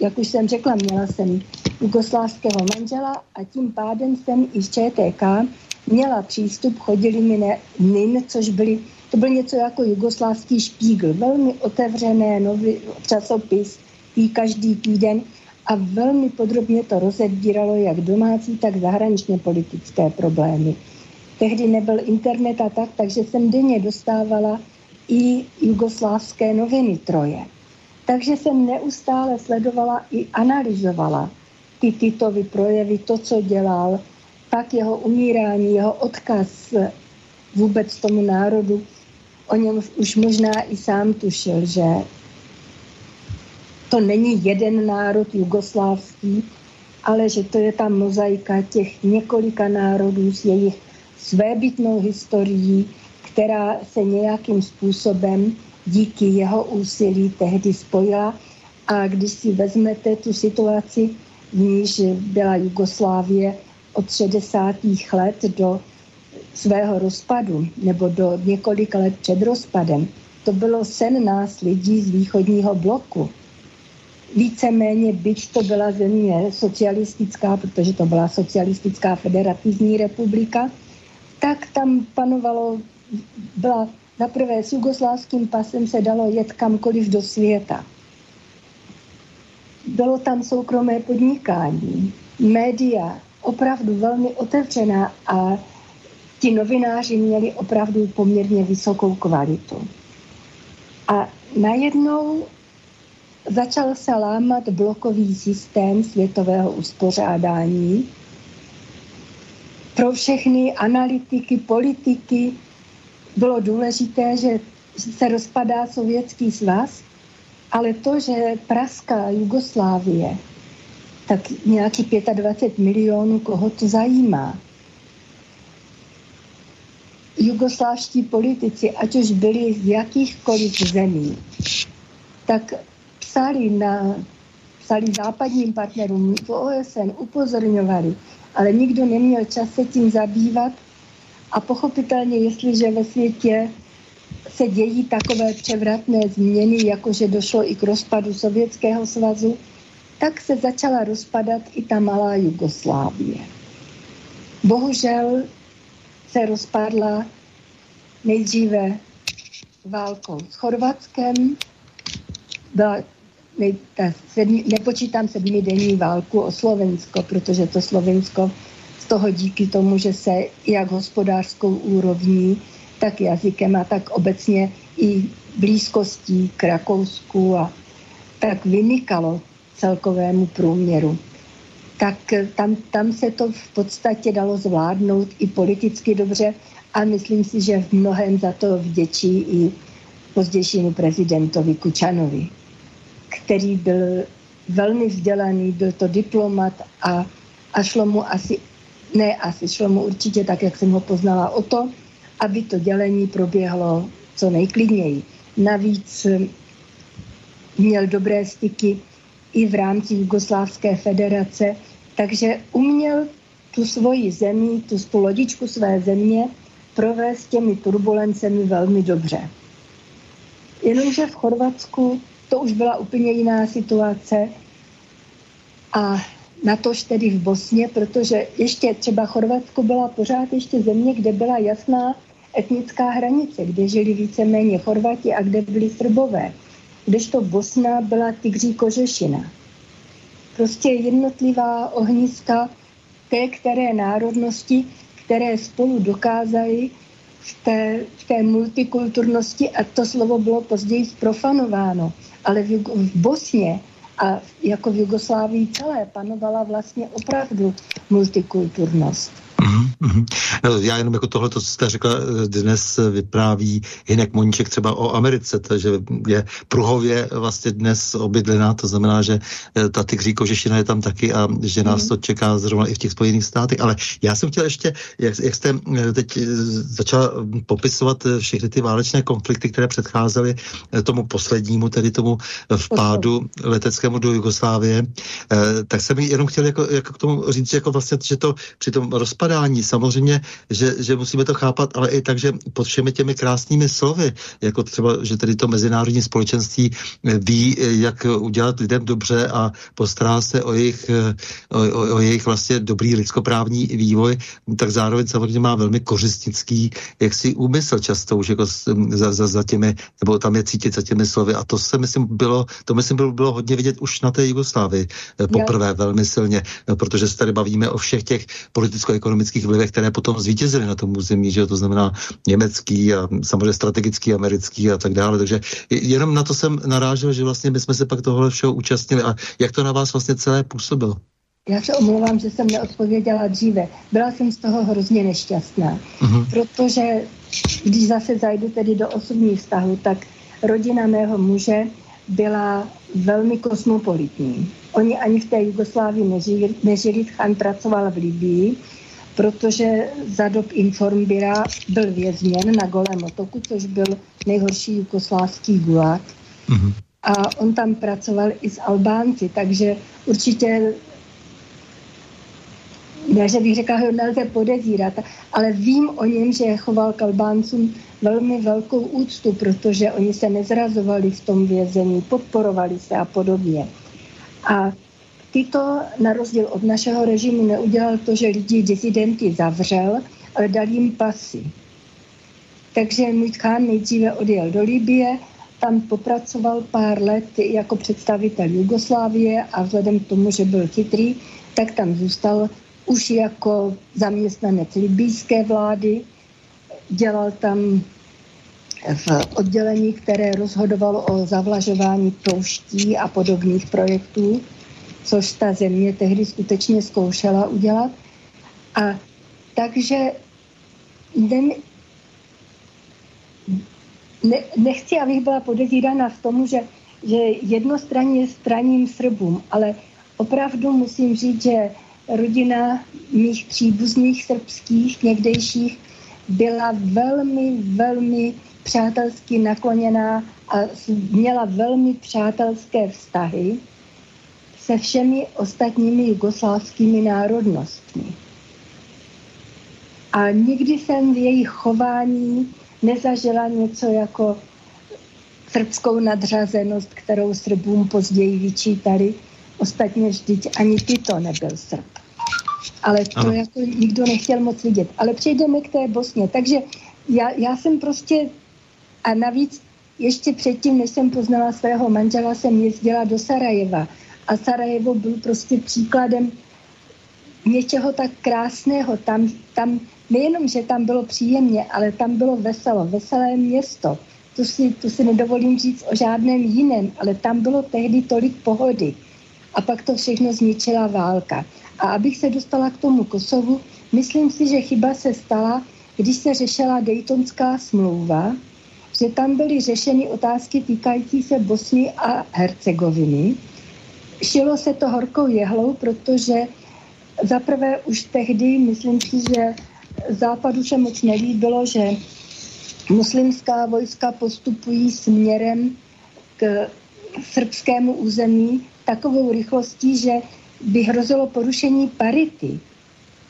jak už jsem řekla, měla jsem jugoslávského manžela a tím pádem jsem i z ČTK měla přístup, chodili mi ne, NIN, což byly To byl něco jako jugoslávský špígl, velmi otevřené nový časopis, i každý týden a velmi podrobně to rozebíralo jak domácí, tak zahraničně politické problémy. Tehdy nebyl internet a tak, takže jsem denně dostávala i jugoslávské noviny troje. Takže jsem neustále sledovala i analyzovala ty tyto projevy, to, co dělal, pak jeho umírání, jeho odkaz vůbec tomu národu. O něm už možná i sám tušil, že to není jeden národ jugoslávský, ale že to je ta mozaika těch několika národů s jejich svébytnou historií, která se nějakým způsobem díky jeho úsilí tehdy spojila. A když si vezmete tu situaci, v níž byla Jugoslávie od 60. let do svého rozpadu, nebo do několika let před rozpadem, to bylo sen nás lidí z východního bloku. Víceméně, byť to byla země socialistická, protože to byla socialistická federativní republika, tak tam panovalo, byla zaprvé s jugoslávským pasem se dalo jet kamkoliv do světa. Bylo tam soukromé podnikání, média, opravdu velmi otevřená a ti novináři měli opravdu poměrně vysokou kvalitu. A najednou začal se lámat blokový systém světového uspořádání, pro všechny analytiky, politiky bylo důležité, že se rozpadá Sovětský svaz, ale to, že praská Jugoslávie, tak nějaký 25 milionů, koho to zajímá. Jugoslávští politici, ať už byli z jakýchkoliv zemí, tak psali, na, psali západním partnerům v OSN, upozorňovali, ale nikdo neměl čas se tím zabývat a pochopitelně, jestliže ve světě se dějí takové převratné změny, jako že došlo i k rozpadu Sovětského svazu, tak se začala rozpadat i ta malá Jugoslávie. Bohužel se rozpadla nejdříve válkou s Chorvatskem, byla ta sedmi, nepočítám sedmidenní válku o Slovensko, protože to Slovensko z toho díky tomu, že se jak hospodářskou úrovní, tak jazykem a tak obecně i blízkostí k Rakousku a tak vymykalo celkovému průměru. Tak tam, tam se to v podstatě dalo zvládnout i politicky dobře a myslím si, že v mnohem za to vděčí i pozdějšímu prezidentovi Kučanovi který byl velmi vzdělaný, byl to diplomat a, a šlo mu asi, ne asi, šlo mu určitě tak, jak jsem ho poznala, o to, aby to dělení proběhlo co nejklidněji. Navíc hm, měl dobré styky i v rámci Jugoslávské federace, takže uměl tu svoji zemi, tu, tu lodičku své země provést těmi turbulencemi velmi dobře. Jenomže v Chorvatsku to už byla úplně jiná situace. A natož tedy v Bosně, protože ještě třeba Chorvatsko byla pořád ještě země, kde byla jasná etnická hranice, kde žili víceméně Chorvati a kde byli Srbové. Kdežto Bosna byla tygří kožešina. Prostě jednotlivá ohniska té, které národnosti, které spolu dokázali v té, v té multikulturnosti, a to slovo bylo později zprofanováno, ale v, v Bosně a jako v Jugoslávii celé panovala vlastně opravdu multikulturnost. Mm-hmm. Já jenom jako tohle, co jste řekla, dnes vypráví Hinek Moníček třeba o Americe, takže je pruhově vlastně dnes obydlená, to znamená, že eh, ta tygří kožešina je tam taky a že nás mm. to čeká zrovna i v těch Spojených státech. Ale já jsem chtěl ještě, jak, jak jste eh, teď eh, začala popisovat všechny ty válečné konflikty, které předcházely tomu poslednímu, tedy tomu vpádu leteckému do Jugoslávie, tak jsem jenom chtěl jako, jako k tomu říct, jako vlastně, že to při tom rozpadání samozřejmě, že, že musíme to chápat, ale i tak, že pod všemi těmi krásnými slovy, jako třeba, že tedy to mezinárodní společenství ví, jak udělat lidem dobře a postará se o jejich, o, o, o jejich vlastně dobrý lidskoprávní vývoj, tak zároveň samozřejmě má velmi kořistnický jaksi úmysl často už jako za, za, za těmi, nebo tam je cítit za těmi slovy a to se myslím bylo, to myslím bylo, bylo hodně vidět už na té Jugoslávii eh, poprvé jo. velmi silně, eh, protože se tady bavíme o všech těch politicko-ekonomických vlivech, které potom zvítězily na tom území, že to znamená německý a samozřejmě strategický, americký a tak dále. Takže jenom na to jsem narážel, že vlastně my jsme se pak tohle všeho účastnili a jak to na vás vlastně celé působilo? Já se omlouvám, že jsem neodpověděla dříve. Byla jsem z toho hrozně nešťastná, uh-huh. protože když zase zajdu tedy do osobních vztahů, tak rodina mého muže byla velmi kosmopolitní. Oni ani v té Jugoslávii nežili, nežili Chan pracoval v Libii, protože za dob Informbira byl vězněn na Golém otoku, což byl nejhorší jugoslávský gulag. Mm-hmm. A on tam pracoval i s Albánci, takže určitě ne, že bych řekla, že nelze podezírat, ale vím o něm, že choval k Albáncům velmi velkou úctu, protože oni se nezrazovali v tom vězení, podporovali se a podobně. A tyto, na rozdíl od našeho režimu, neudělal to, že lidi disidenty zavřel, ale dal jim pasy. Takže můj Khan nejdříve odjel do Libie, tam popracoval pár let jako představitel Jugoslávie a vzhledem k tomu, že byl chytrý, tak tam zůstal už jako zaměstnanec libijské vlády. Dělal tam v oddělení, které rozhodovalo o zavlažování pouští a podobných projektů, což ta země tehdy skutečně zkoušela udělat. A takže ne, ne, nechci, abych byla podezírána v tomu, že, že jednostranně straním Srbům, ale opravdu musím říct, že rodina mých příbuzných srbských někdejších byla velmi, velmi přátelsky nakloněná a měla velmi přátelské vztahy se všemi ostatními jugoslávskými národnostmi. A nikdy jsem v jejich chování nezažila něco jako srbskou nadřazenost, kterou Srbům později vyčítali. Ostatně vždyť ani ty to nebyl Srb. Ale to ano. jako nikdo nechtěl moc vidět. Ale přejdeme k té Bosně. Takže já, já jsem prostě a navíc ještě předtím, než jsem poznala svého manžela, jsem jezdila do Sarajeva. A Sarajevo byl prostě příkladem něčeho tak krásného. Tam, tam nejenom, že tam bylo příjemně, ale tam bylo veselo, veselé město. To si, to si nedovolím říct o žádném jiném, ale tam bylo tehdy tolik pohody. A pak to všechno zničila válka. A abych se dostala k tomu Kosovu, myslím si, že chyba se stala, když se řešila Daytonská smlouva, že tam byly řešeny otázky týkající se Bosny a Hercegoviny. Šilo se to horkou jehlou, protože zaprvé už tehdy, myslím si, že západu se moc nelíbilo, že muslimská vojska postupují směrem k srbskému území takovou rychlostí, že by hrozilo porušení parity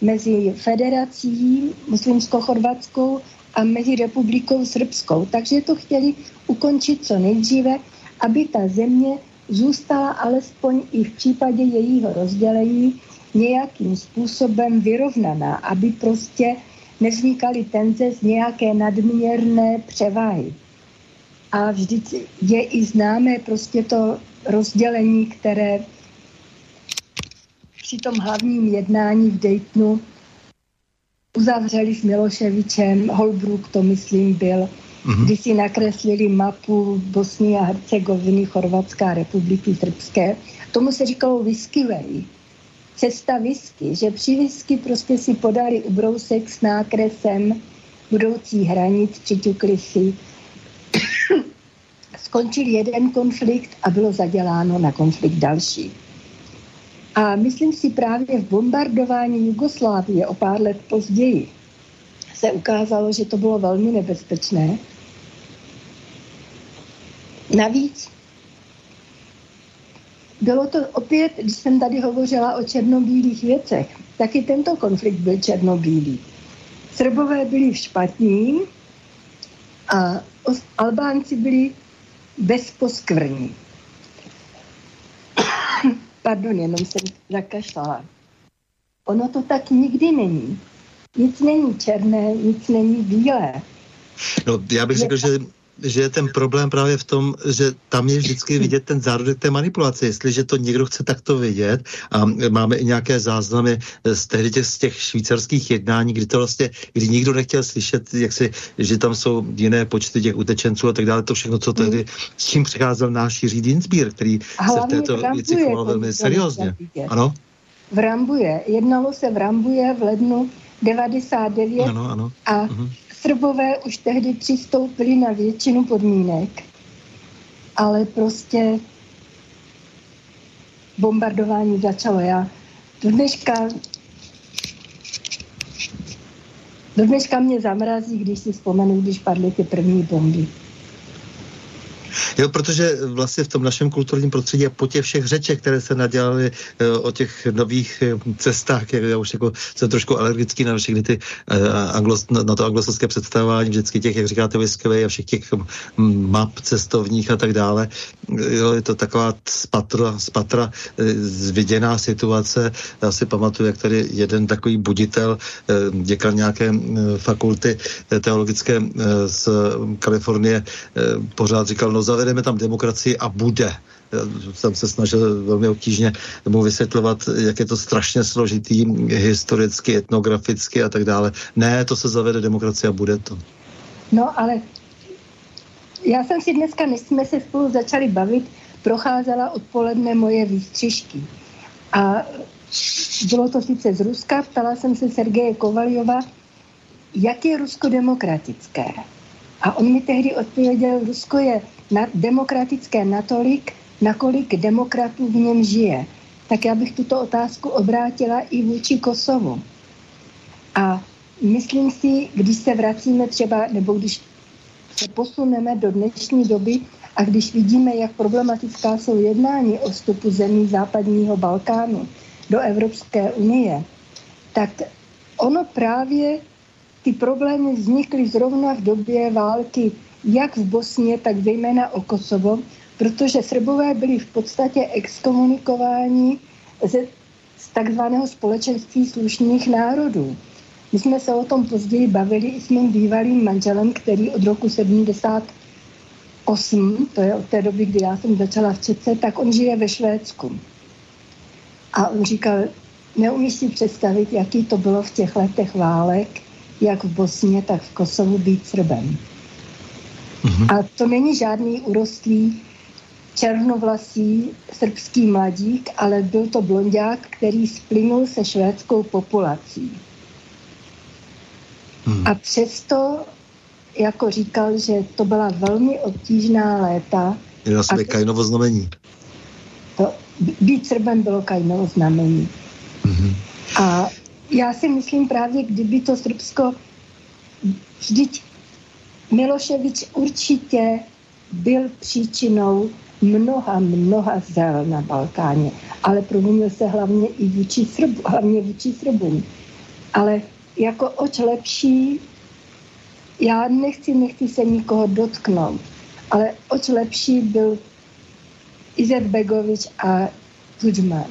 mezi federací muslimsko-chorvatskou a mezi republikou srbskou. Takže to chtěli ukončit co nejdříve, aby ta země zůstala alespoň i v případě jejího rozdělení nějakým způsobem vyrovnaná, aby prostě nevznikaly tenze z nějaké nadměrné převahy. A vždyť je i známé prostě to rozdělení, které při tom hlavním jednání v Daytonu uzavřeli s Miloševičem, Holbrook to myslím byl, mm-hmm. kdy si nakreslili mapu Bosny a Hercegoviny, Chorvatská republiky Srbské. Tomu se říkalo whisky way. Cesta whisky, že při whisky prostě si podali ubrousek s nákresem budoucí hranic, přiťukli si. Skončil jeden konflikt a bylo zaděláno na konflikt další. A myslím si právě v bombardování Jugoslávie o pár let později se ukázalo, že to bylo velmi nebezpečné. Navíc bylo to opět, když jsem tady hovořila o černobílých věcech, taky tento konflikt byl černobílý. Srbové byli špatní a Albánci byli bezposkvrní. Pardon, jenom jsem zakašlala. Ono to tak nikdy není. Nic není černé, nic není bílé. No, já bych řekl, že že je ten problém právě v tom, že tam je vždycky vidět ten zárodek té manipulace. Jestliže to někdo chce takto vidět a máme i nějaké záznamy z tehdy těch, z těch švýcarských jednání, kdy to vlastně, kdy nikdo nechtěl slyšet, jak si, že tam jsou jiné počty těch utečenců a tak dále, to všechno, co tehdy, s čím přicházel náš Jiří Dinsbír, který se v této věci choval velmi seriózně. Ano? V Rambuje. Jednalo se v Rambuje v lednu 99 ano, ano. a uh-huh. Srbové už tehdy přistoupili na většinu podmínek, ale prostě bombardování začalo. Já do dneška, do dneška mě zamrazí, když si vzpomenu, když padly ty první bomby. Jo, protože vlastně v tom našem kulturním prostředí a po těch všech řečech, které se nadělaly e, o těch nových e, cestách, já už jako jsem trošku alergický na všechny ty e, anglos, na, to anglosaské představování, vždycky těch, jak říkáte, Whiskey a všech těch map cestovních a tak dále. Jo, je to taková spatra, spatra zviděná situace. Já si pamatuju, jak tady jeden takový buditel, děkan nějaké fakulty teologické z Kalifornie, pořád říkal, no zavedeme tam demokracii a bude jsem se snažil velmi obtížně mu vysvětlovat, jak je to strašně složitý historicky, etnograficky a tak dále. Ne, to se zavede demokracie a bude to. No, ale já jsem si dneska, než jsme se spolu začali bavit, procházela odpoledne moje výstřižky. A bylo to sice z Ruska, ptala jsem se Sergeje Kovaljova, jak je Rusko demokratické. A on mi tehdy odpověděl, Rusko je na, demokratické natolik, nakolik demokratů v něm žije. Tak já bych tuto otázku obrátila i vůči Kosovu. A myslím si, když se vracíme třeba, nebo když se posuneme do dnešní doby a když vidíme, jak problematická jsou jednání o vstupu zemí západního Balkánu do Evropské unie, tak ono právě ty problémy vznikly zrovna v době války jak v Bosně, tak zejména o Kosovo, protože Srbové byli v podstatě exkomunikováni ze, z takzvaného společenství slušných národů. My jsme se o tom později bavili i s mým bývalým manželem, který od roku 78, to je od té doby, kdy já jsem začala v Čece, tak on žije ve Švédsku. A on říkal, neumíš si představit, jaký to bylo v těch letech válek, jak v Bosně, tak v Kosovu být Srbem. Mm-hmm. A to není žádný urostlý černovlasý srbský mladík, ale byl to blondák, který splynul se švédskou populací. Mm. A přesto jako říkal, že to byla velmi obtížná léta. Je na sobě Kainovo znamení. To, být Srbem bylo Kainovo znamení. Mm-hmm. A já si myslím právě, kdyby to Srbsko vždyť Miloševič určitě byl příčinou mnoha, mnoha zel na Balkáně, ale proměnil se hlavně i vůči, Srbu, hlavně vůči Srbům. Ale jako oč lepší, já nechci, nechci se nikoho dotknout, ale oč lepší byl Begovič a Tudžman.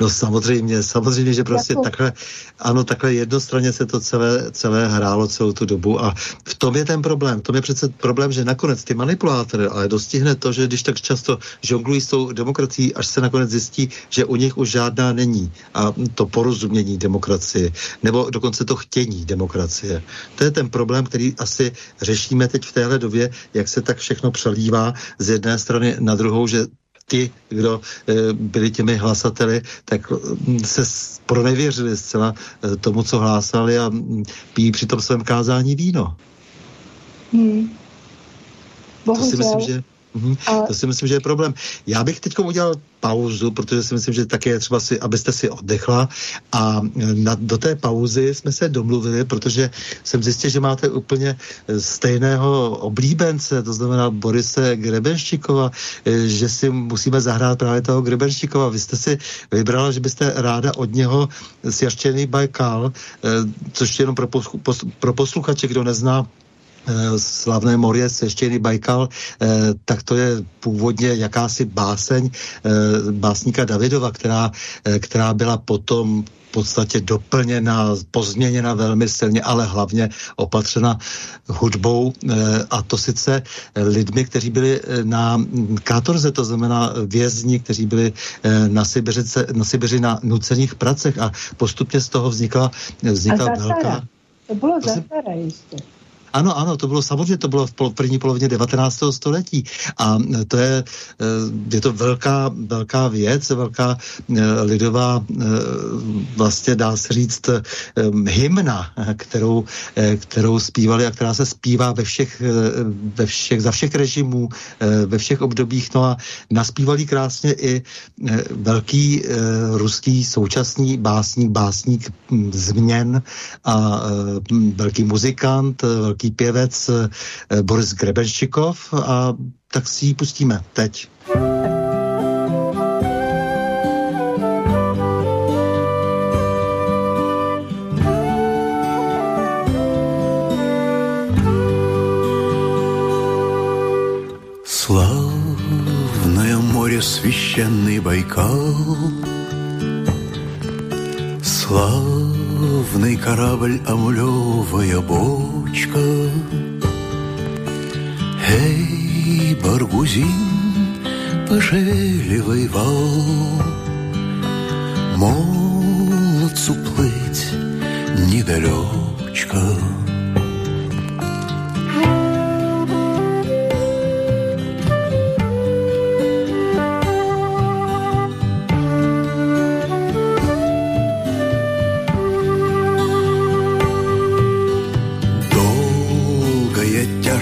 No samozřejmě, samozřejmě, že prostě jako... takhle, ano, takhle jednostranně se to celé, celé hrálo celou tu dobu a v tom je ten problém. V tom je přece problém, že nakonec ty manipulátory ale dostihne to, že když tak často žonglují s tou demokracií, až se nakonec zjistí, že u nich už žádná není a to porozumění demokracie, nebo dokonce to chtění demokracie. To je ten problém, který asi řešíme teď v téhle době, jak se tak všechno přelívá z jedné strany na druhou, že ti, kdo eh, byli těmi hlasateli, tak hm, se pronevěřili zcela eh, tomu, co hlásali a hm, pijí při tom svém kázání víno. Hmm. Bohužel, to si myslím, že... Mhm. A... To si myslím, že je problém. Já bych teď udělal pauzu, protože si myslím, že také je třeba si, abyste si oddechla a na, do té pauzy jsme se domluvili, protože jsem zjistil, že máte úplně stejného oblíbence, to znamená Borise Grebenščikova, že si musíme zahrát právě toho Grebenščikova. Vy jste si vybrala, že byste ráda od něho sjaštěný Bajkal, což jenom pro, pro posluchače, kdo nezná slavné moře Seštěný Bajkal, eh, tak to je původně jakási báseň eh, básníka Davidova, která, která byla potom v podstatě doplněna, pozměněna velmi silně, ale hlavně opatřena hudbou a to sice lidmi, kteří byli na kátorze, to znamená vězni, kteří byli na Sibiři, na, Sibiři na nucených pracech a postupně z toho vznikla, vznikla velká... To bylo Zatara ještě. Ano, ano, to bylo samozřejmě, to bylo v první polovině 19. století a to je, eh, je to velká, velká věc, velká eh, lidová vlastně dá se říct hymna, kterou, kterou zpívali a která se zpívá ve všech, ve všech, za všech režimů, ve všech obdobích. No a naspívali krásně i velký ruský současný básník, básník změn a velký muzikant, velký velký pěvec eh, Boris Grebenščikov a tak si ji pustíme teď. Славное море, священный Байкал, Славный корабль, амулевая бог, речка. Эй, Баргузин, пошевеливай вал, Молодцу плыть недалечко.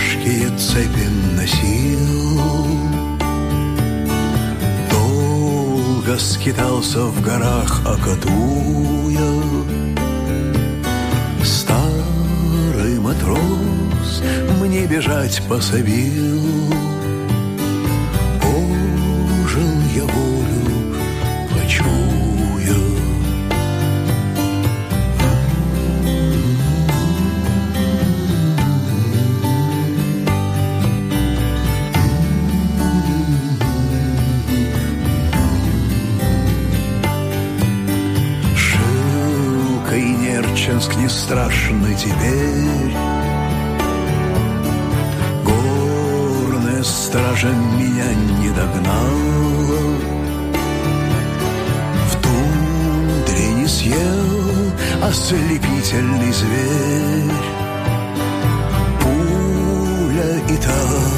тяжкие цепи носил. Долго скитался в горах окатуя. Старый матрос мне бежать пособил. Пожил я в Страшный теперь. Горная стража меня не догнала. В тундре не съел ослепительный зверь. Пуля и та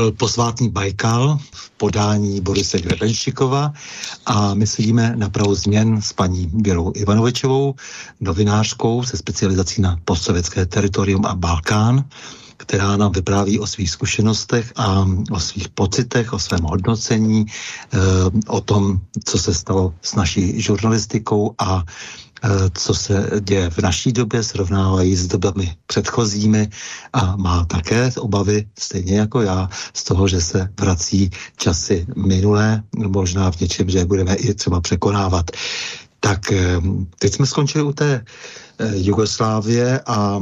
byl posvátný Bajkal v podání Borise Grebenšikova a my sedíme na prahu změn s paní Věrou Ivanovičovou, novinářkou se specializací na postsovětské teritorium a Balkán která nám vypráví o svých zkušenostech a o svých pocitech, o svém hodnocení, eh, o tom, co se stalo s naší žurnalistikou a co se děje v naší době, srovnávají s dobami předchozími a má také obavy, stejně jako já, z toho, že se vrací časy minulé, možná v něčem, že budeme i třeba překonávat. Tak eh, teď jsme skončili u té Jugoslávie a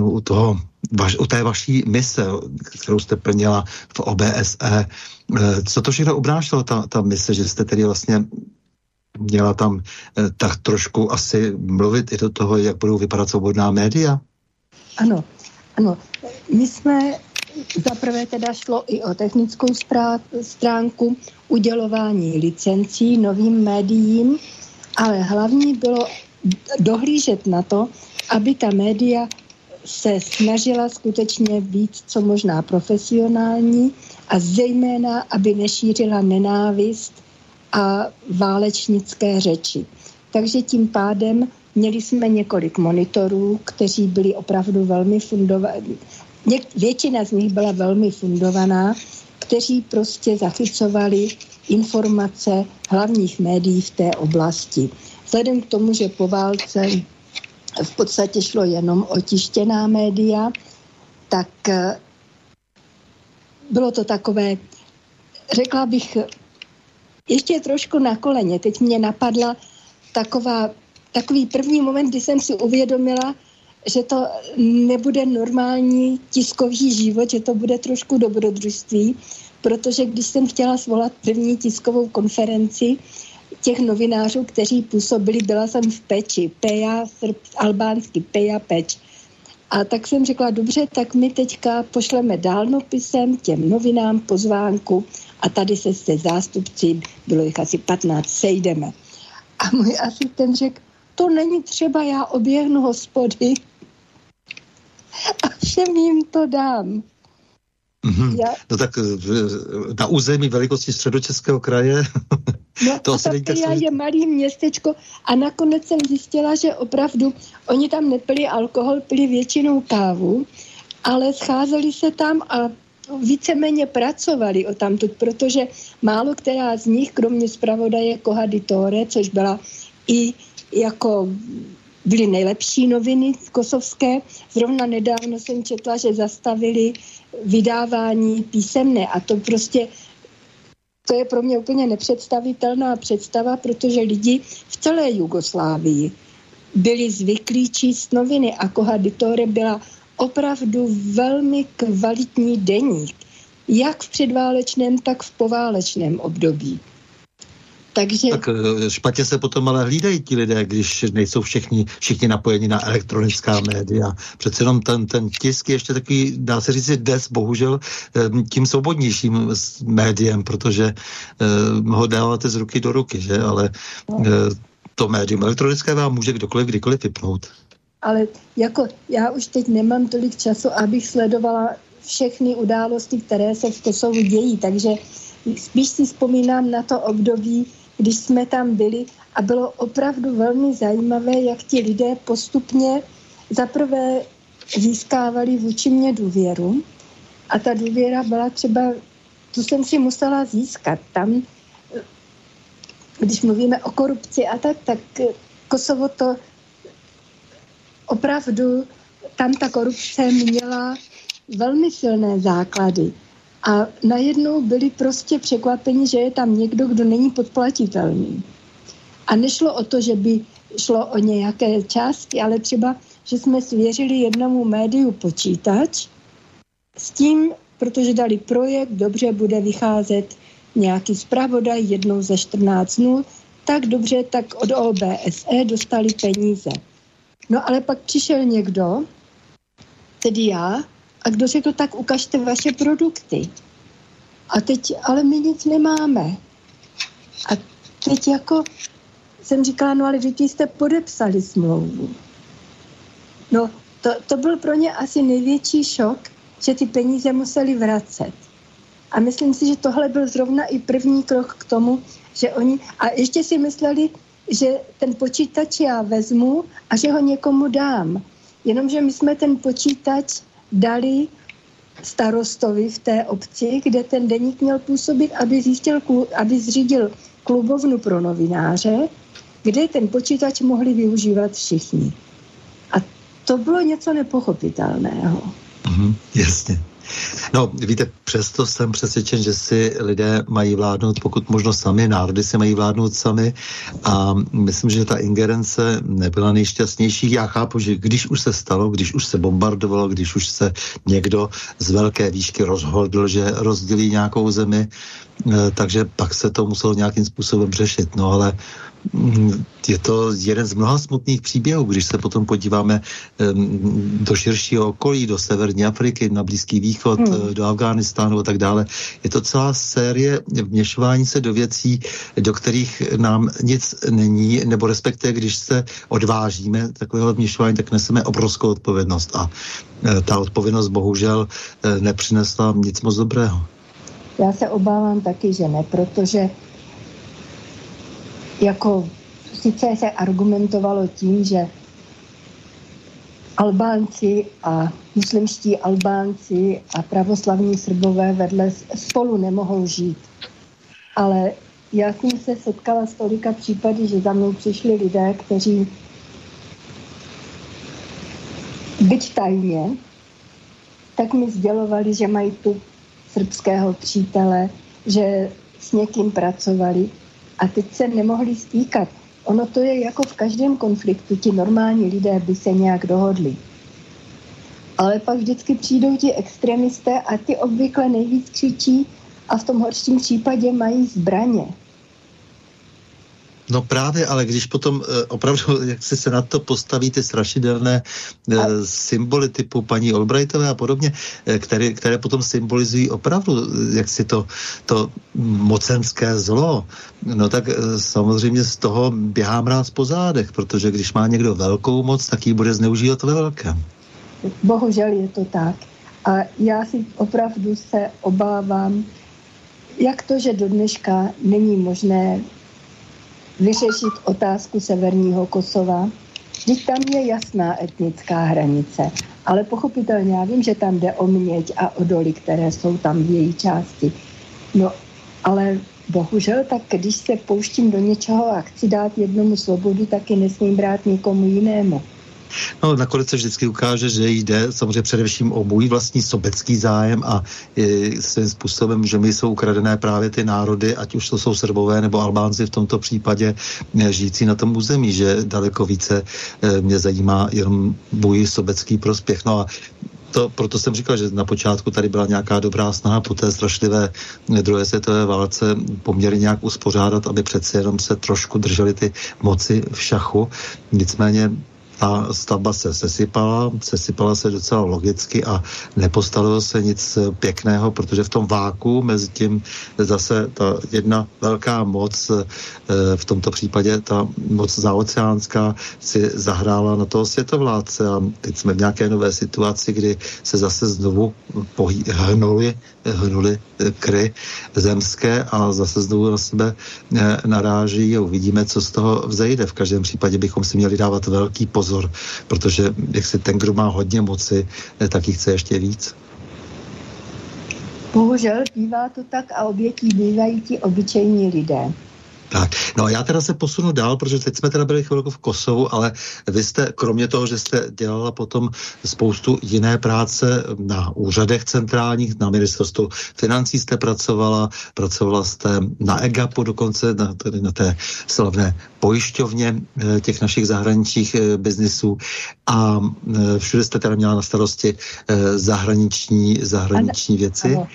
u toho vaš, u té vaší mise, kterou jste plnila v OBSE, eh, co to všechno obnášelo, ta, ta mise, že jste tedy vlastně měla tam eh, tak trošku asi mluvit i do toho, jak budou vypadat svobodná média? Ano, ano. My jsme zaprvé teda šlo i o technickou stránku udělování licencí novým médiím, ale hlavní bylo dohlížet na to, aby ta média se snažila skutečně být co možná profesionální a zejména, aby nešířila nenávist a válečnické řeči. Takže tím pádem měli jsme několik monitorů, kteří byli opravdu velmi fundovaní. Většina z nich byla velmi fundovaná, kteří prostě zachycovali informace hlavních médií v té oblasti. Vzhledem k tomu, že po válce v podstatě šlo jenom o tištěná média, tak eh, bylo to takové, řekla bych, ještě trošku na koleně. Teď mě napadla taková, takový první moment, kdy jsem si uvědomila, že to nebude normální tiskový život, že to bude trošku dobrodružství, protože když jsem chtěla svolat první tiskovou konferenci, těch novinářů, kteří působili, byla jsem v Peči, Peja, srb, albánsky, Peja, Peč. A tak jsem řekla, dobře, tak my teďka pošleme dálnopisem těm novinám pozvánku a tady se se zástupci, bylo jich asi 15, sejdeme. A můj asistent řekl, to není třeba, já oběhnu hospody a všem jim to dám. Mm-hmm. Já... No tak na území velikosti středočeského kraje No to a ta je malý městečko a nakonec jsem zjistila, že opravdu oni tam nepili alkohol, pili většinou kávu, ale scházeli se tam a víceméně pracovali o tamtud, protože málo která z nich, kromě zpravodaje Kohaditore, což byla i jako byly nejlepší noviny kosovské. Zrovna nedávno jsem četla, že zastavili vydávání písemné a to prostě to je pro mě úplně nepředstavitelná představa, protože lidi v celé Jugoslávii byli zvyklí číst noviny a Kohaditore byla opravdu velmi kvalitní deník, jak v předválečném, tak v poválečném období. Takže... Tak eh, špatně se potom ale hlídají ti lidé, když nejsou všichni, všichni napojeni na elektronická média. Přece jenom ten, ten tisk je ještě takový, dá se říct, des, bohužel, eh, tím svobodnějším médiem, protože uh, ho dáváte z ruky do ruky, že? Ale uh, to médium elektronické vám může kdokoliv kdykoliv vypnout. Ale jako já už teď nemám tolik času, abych sledovala všechny události, které se v Kosovu dějí, takže spíš si vzpomínám na to období, když jsme tam byli a bylo opravdu velmi zajímavé, jak ti lidé postupně zaprvé získávali vůči mě důvěru a ta důvěra byla třeba, tu jsem si musela získat. Tam, když mluvíme o korupci a tak, tak Kosovo to opravdu, tam ta korupce měla velmi silné základy. A najednou byli prostě překvapeni, že je tam někdo, kdo není podplatitelný. A nešlo o to, že by šlo o nějaké částky, ale třeba, že jsme svěřili jednomu médiu počítač s tím, protože dali projekt, dobře bude vycházet nějaký zpravodaj jednou ze 14 dnů, tak dobře, tak od OBSE dostali peníze. No ale pak přišel někdo, tedy já, a kdo řekl, tak ukažte vaše produkty. A teď, ale my nic nemáme. A teď jako jsem říkala, no ale vy jste podepsali smlouvu. No, to, to byl pro ně asi největší šok, že ty peníze museli vracet. A myslím si, že tohle byl zrovna i první krok k tomu, že oni, a ještě si mysleli, že ten počítač já vezmu a že ho někomu dám. Jenomže my jsme ten počítač dali starostovi v té obci, kde ten deník měl působit, aby, zjistil, aby zřídil klubovnu pro novináře, kde ten počítač mohli využívat všichni. A to bylo něco nepochopitelného. Mm, jasně. No, víte, přesto jsem přesvědčen, že si lidé mají vládnout, pokud možno sami, národy si mají vládnout sami a myslím, že ta ingerence nebyla nejšťastnější. Já chápu, že když už se stalo, když už se bombardovalo, když už se někdo z velké výšky rozhodl, že rozdělí nějakou zemi, takže pak se to muselo nějakým způsobem řešit. No ale je to jeden z mnoha smutných příběhů, když se potom podíváme do širšího okolí, do severní Afriky, na Blízký východ, hmm. do Afghánistánu a tak dále. Je to celá série vměšování se do věcí, do kterých nám nic není, nebo respektive, když se odvážíme takového vměšování, tak neseme obrovskou odpovědnost a e, ta odpovědnost bohužel nepřinesla nic moc dobrého. Já se obávám taky, že ne, protože jako sice se argumentovalo tím, že Albánci a muslimští Albánci a pravoslavní Srbové vedle spolu nemohou žít. Ale já jsem se setkala s tolika případy, že za mnou přišli lidé, kteří byť tajně, tak mi sdělovali, že mají tu srbského přítele, že s někým pracovali a teď se nemohli stýkat. Ono to je jako v každém konfliktu, ti normální lidé by se nějak dohodli. Ale pak vždycky přijdou ti extremisté a ty obvykle nejvíc křičí a v tom horším případě mají zbraně. No právě, ale když potom e, opravdu, jak si se na to postaví ty strašidelné e, symboly typu paní Albrightové a podobně, e, které, které potom symbolizují opravdu, jak si to, to mocenské zlo, no tak samozřejmě z toho běhám rád po zádech, protože když má někdo velkou moc, tak ji bude zneužívat ve velkém. Bohužel je to tak. A já si opravdu se obávám, jak to, že do dneška není možné vyřešit otázku severního Kosova. Vždyť tam je jasná etnická hranice, ale pochopitelně já vím, že tam jde o měď a o doly, které jsou tam v její části. No, ale bohužel, tak když se pouštím do něčeho a chci dát jednomu svobodu, taky nesmím brát někomu jinému. No, nakonec se vždycky ukáže, že jde samozřejmě především o můj vlastní sobecký zájem a e, svým způsobem, že mi jsou ukradené právě ty národy, ať už to jsou Srbové nebo Albánci v tomto případě e, žijící na tom území, že daleko více e, mě zajímá jenom můj sobecký prospěch. No a to, proto jsem říkal, že na počátku tady byla nějaká dobrá snaha po té strašlivé druhé světové válce poměrně nějak uspořádat, aby přece jenom se trošku drželi ty moci v šachu. Nicméně ta stavba se sesypala, sesypala se docela logicky a nepostavilo se nic pěkného, protože v tom váku mezi tím zase ta jedna velká moc, eh, v tomto případě ta moc zaoceánská, si zahrála na toho světovládce a teď jsme v nějaké nové situaci, kdy se zase znovu pohý, hnuli, hnuli kry zemské a zase znovu na sebe eh, naráží a uvidíme, co z toho vzejde. V každém případě bychom si měli dávat velký pozor pozor, protože jak si ten, kdo má hodně moci, eh, tak jich chce ještě víc. Bohužel bývá to tak a obětí bývají ti obyčejní lidé. Tak, no a já teda se posunu dál, protože teď jsme teda byli chvilku v Kosovu, ale vy jste, kromě toho, že jste dělala potom spoustu jiné práce na úřadech centrálních, na ministerstvu financí jste pracovala, pracovala jste na EGAPu dokonce, na, tedy na té slavné pojišťovně eh, těch našich zahraničních eh, biznisů a eh, všude jste teda měla na starosti zahraniční, zahraniční věci. Ano.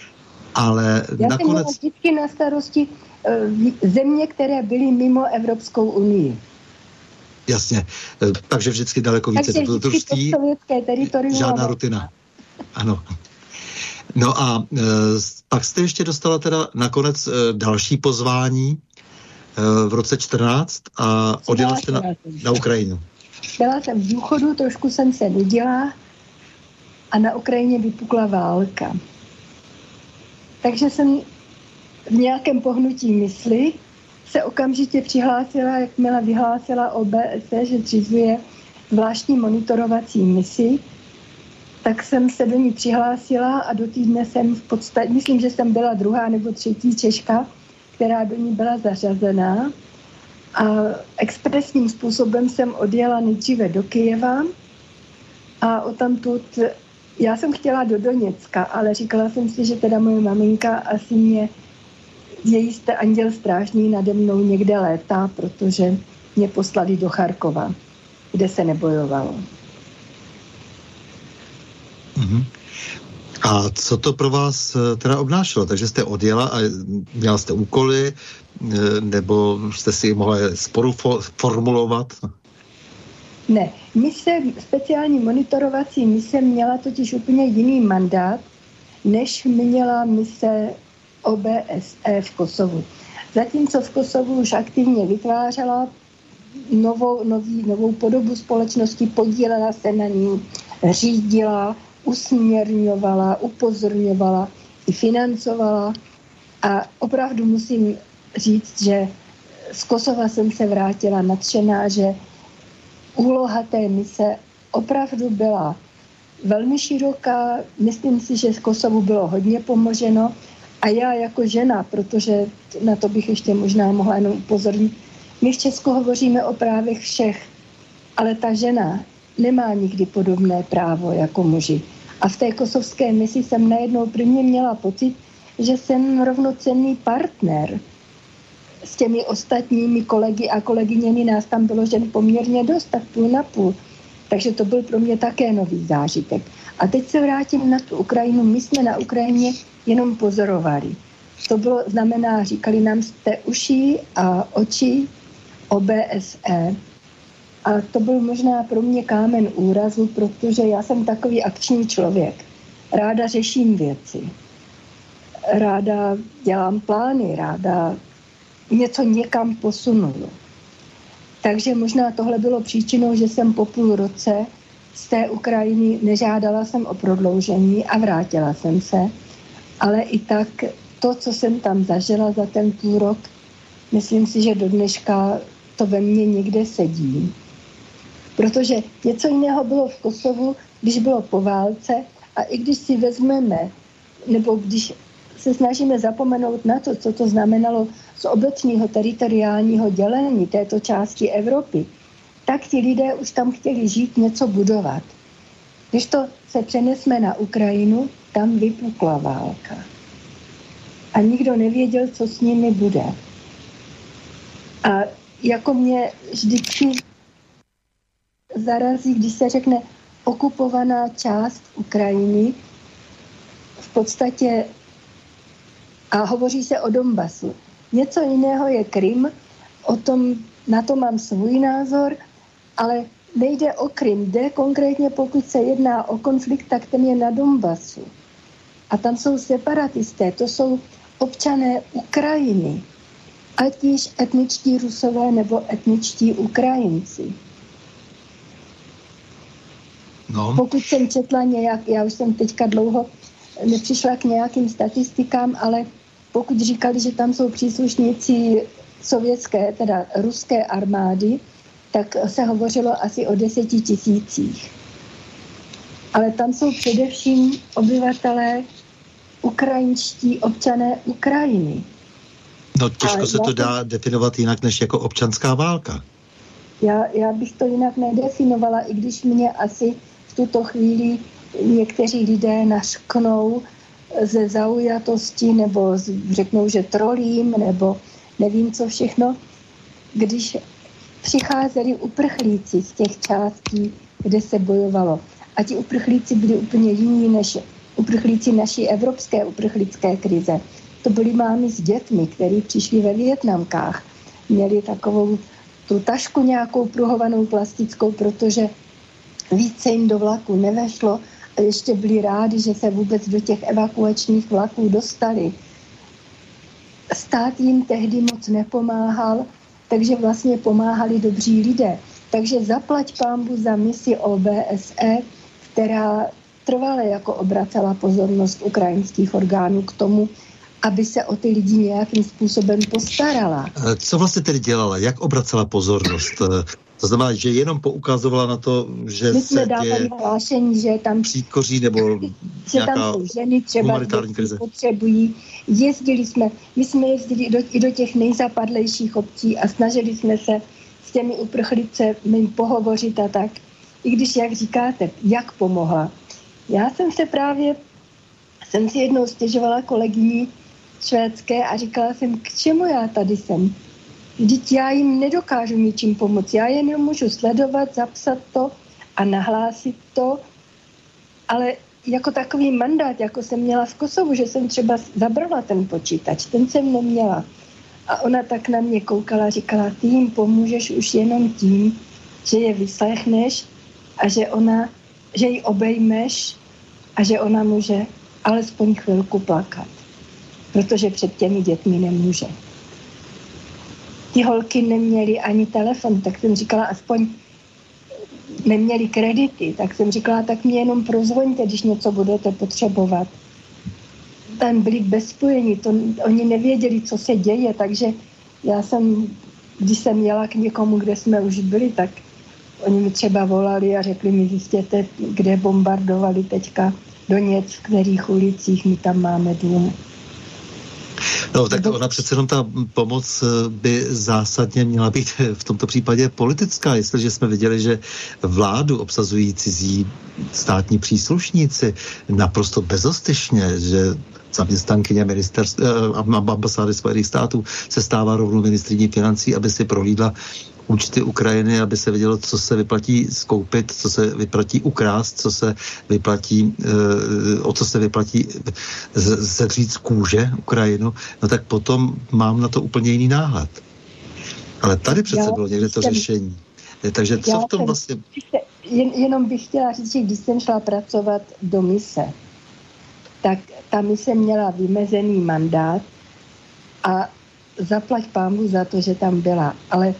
Ale Já nakonec... jsem vždycky na starosti země, které byly mimo Evropskou unii. Jasně, eh, takže vždycky daleko více dobrodružství. Žádná rutina. Ano. No a e, pak jste ještě dostala teda nakonec e, další pozvání e, v roce 14 a odjela jste na, na Ukrajinu. Byla jsem v důchodu, trošku jsem se nudila a na Ukrajině vypukla válka. Takže jsem v nějakém pohnutí mysli se okamžitě přihlásila, jakmile vyhlásila OBSE, že zřizuje zvláštní monitorovací misi, tak jsem se do ní přihlásila a do týdne jsem v podstatě, myslím, že jsem byla druhá nebo třetí Češka, která do ní byla zařazená. A expresním způsobem jsem odjela nejdříve do Kyjeva a o tamtud já jsem chtěla do Doněcka, ale říkala jsem si, že teda moje maminka asi mě její jste anděl strážný nade mnou někde létá, protože mě poslali do Charkova, kde se nebojovalo. Mm-hmm. A co to pro vás eh, teda obnášelo? Takže jste odjela a měla jste úkoly, eh, nebo jste si mohla sporu formulovat? Ne, mise, speciální monitorovací mise měla totiž úplně jiný mandát, než měla mise OBSE v Kosovu. Zatímco v Kosovu už aktivně vytvářela novou, nový, novou podobu společnosti, podílela se na ní, řídila, usměrňovala, upozorňovala i financovala. A opravdu musím říct, že z Kosova jsem se vrátila nadšená, že úloha té mise opravdu byla velmi široká. Myslím si, že z Kosovu bylo hodně pomoženo. A já jako žena, protože na to bych ještě možná mohla jenom upozornit, my v Česku hovoříme o právech všech, ale ta žena nemá nikdy podobné právo jako muži. A v té kosovské misi jsem najednou prvně měla pocit, že jsem rovnocenný partner s těmi ostatními kolegy a kolegyněmi. Nás tam bylo žen poměrně dost, tak půl na půl. Takže to byl pro mě také nový zážitek. A teď se vrátím na tu Ukrajinu. My jsme na Ukrajině jenom pozorovali. To bylo, znamená, říkali nám jste uší a oči OBSE. A to byl možná pro mě kámen úrazu, protože já jsem takový akční člověk. Ráda řeším věci. Ráda dělám plány, ráda něco někam posunu. Takže možná tohle bylo příčinou, že jsem po půl roce z té Ukrajiny nežádala jsem o prodloužení a vrátila jsem se. Ale i tak to, co jsem tam zažila za ten půl rok, myslím si, že do dneška to ve mně někde sedí. Protože něco jiného bylo v Kosovu, když bylo po válce a i když si vezmeme, nebo když se snažíme zapomenout na to, co to znamenalo z obecního teritoriálního dělení této části Evropy, tak ti lidé už tam chtěli žít, něco budovat. Když to se přenesme na Ukrajinu, tam vypukla válka. A nikdo nevěděl, co s nimi bude. A jako mě vždycky zarazí, když se řekne okupovaná část Ukrajiny, v podstatě a hovoří se o Donbasu. Něco jiného je Krym, o tom, na to mám svůj názor, ale nejde o Krym, jde konkrétně, pokud se jedná o konflikt, tak ten je na Donbasu. A tam jsou separatisté, to jsou občané Ukrajiny, ať již etničtí Rusové nebo etničtí Ukrajinci. No. Pokud jsem četla nějak, já už jsem teďka dlouho nepřišla k nějakým statistikám, ale pokud říkali, že tam jsou příslušníci sovětské, teda ruské armády, tak se hovořilo asi o deseti tisících. Ale tam jsou především obyvatelé ukrajinští občané Ukrajiny. No těžko se to dá definovat jinak než jako občanská válka. Já, já bych to jinak nedefinovala, i když mě asi v tuto chvíli někteří lidé našknou ze zaujatosti nebo řeknou, že trolím nebo nevím co všechno, když přicházeli uprchlíci z těch částí, kde se bojovalo. A ti uprchlíci byli úplně jiní než uprchlíci naší evropské uprchlické krize. To byly mámy s dětmi, které přišli ve Větnamkách. Měli takovou tu tašku nějakou pruhovanou plastickou, protože více jim do vlaku nevešlo a ještě byli rádi, že se vůbec do těch evakuačních vlaků dostali. Stát jim tehdy moc nepomáhal, takže vlastně pomáhali dobří lidé. Takže zaplať pámbu za misi OBSE, která trvale jako obracela pozornost ukrajinských orgánů k tomu, aby se o ty lidi nějakým způsobem postarala. Co vlastně tedy dělala? Jak obracela pozornost? To znamená, že jenom poukazovala na to, že My jsme se dávali hlášení, že tam příkoří nebo že tam jsou ženy třeba, krize. potřebují. Jezdili jsme, my jsme jezdili do, i do těch nejzapadlejších obcí a snažili jsme se s těmi uprchlicemi pohovořit a tak. I když, jak říkáte, jak pomohla. Já jsem se právě, jsem si jednou stěžovala kolegyni švédské a říkala jsem, k čemu já tady jsem Vždyť já jim nedokážu ničím pomoct. Já jen můžu sledovat, zapsat to a nahlásit to, ale jako takový mandát, jako jsem měla v Kosovu, že jsem třeba zabrala ten počítač, ten jsem neměla. A ona tak na mě koukala říkala, ty jim pomůžeš už jenom tím, že je vyslechneš a že ona, že ji obejmeš a že ona může alespoň chvilku plakat. Protože před těmi dětmi nemůže ty holky neměly ani telefon, tak jsem říkala, aspoň neměli kredity, tak jsem říkala, tak mě jenom prozvoňte, když něco budete potřebovat. Tam byli bez spojení, to, oni nevěděli, co se děje, takže já jsem, když jsem jela k někomu, kde jsme už byli, tak oni mi třeba volali a řekli mi, zjistěte, kde bombardovali teďka Doněc, v kterých ulicích my tam máme dům. No tak ona přece jenom ta pomoc eh, by zásadně měla být v tomto případě politická. Jestliže jsme viděli, že vládu obsazují cizí státní příslušníci naprosto bezostyšně, že zaměstnankyně ministerstva, eh, ambasády Spojených států se stává rovnou ministriní financí, aby si prohlídla účty Ukrajiny, aby se vidělo, co se vyplatí skoupit, co se vyplatí ukrást, co se vyplatí, eh, o co se vyplatí sedřít z kůže Ukrajinu, no tak potom mám na to úplně jiný náhled. Ale tady přece bylo někde to řešení. Takže co v tom vlastně... Jen, jenom bych chtěla říct, že když jsem šla pracovat do mise, tak ta mise měla vymezený mandát a zaplať pámu za to, že tam byla. Ale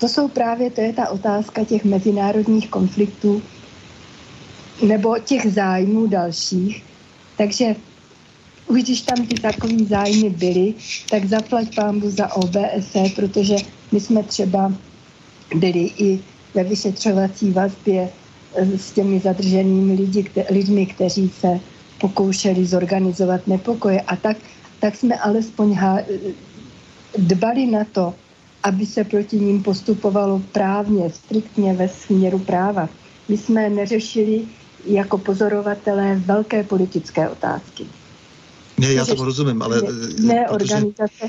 to jsou právě, to je ta otázka těch mezinárodních konfliktů nebo těch zájmů dalších. Takže už když tam ty takový zájmy byly, tak zaplať pámbu za OBSE, protože my jsme třeba byli i ve vyšetřovací vazbě eh, s těmi zadrženými lidi, kte, lidmi, kteří se pokoušeli zorganizovat nepokoje. A tak, tak jsme alespoň há, dbali na to, aby se proti ním postupovalo právně, striktně ve směru práva. My jsme neřešili jako pozorovatelé velké politické otázky. Ne, já tomu rozumím, ale... Ne, ne organizace.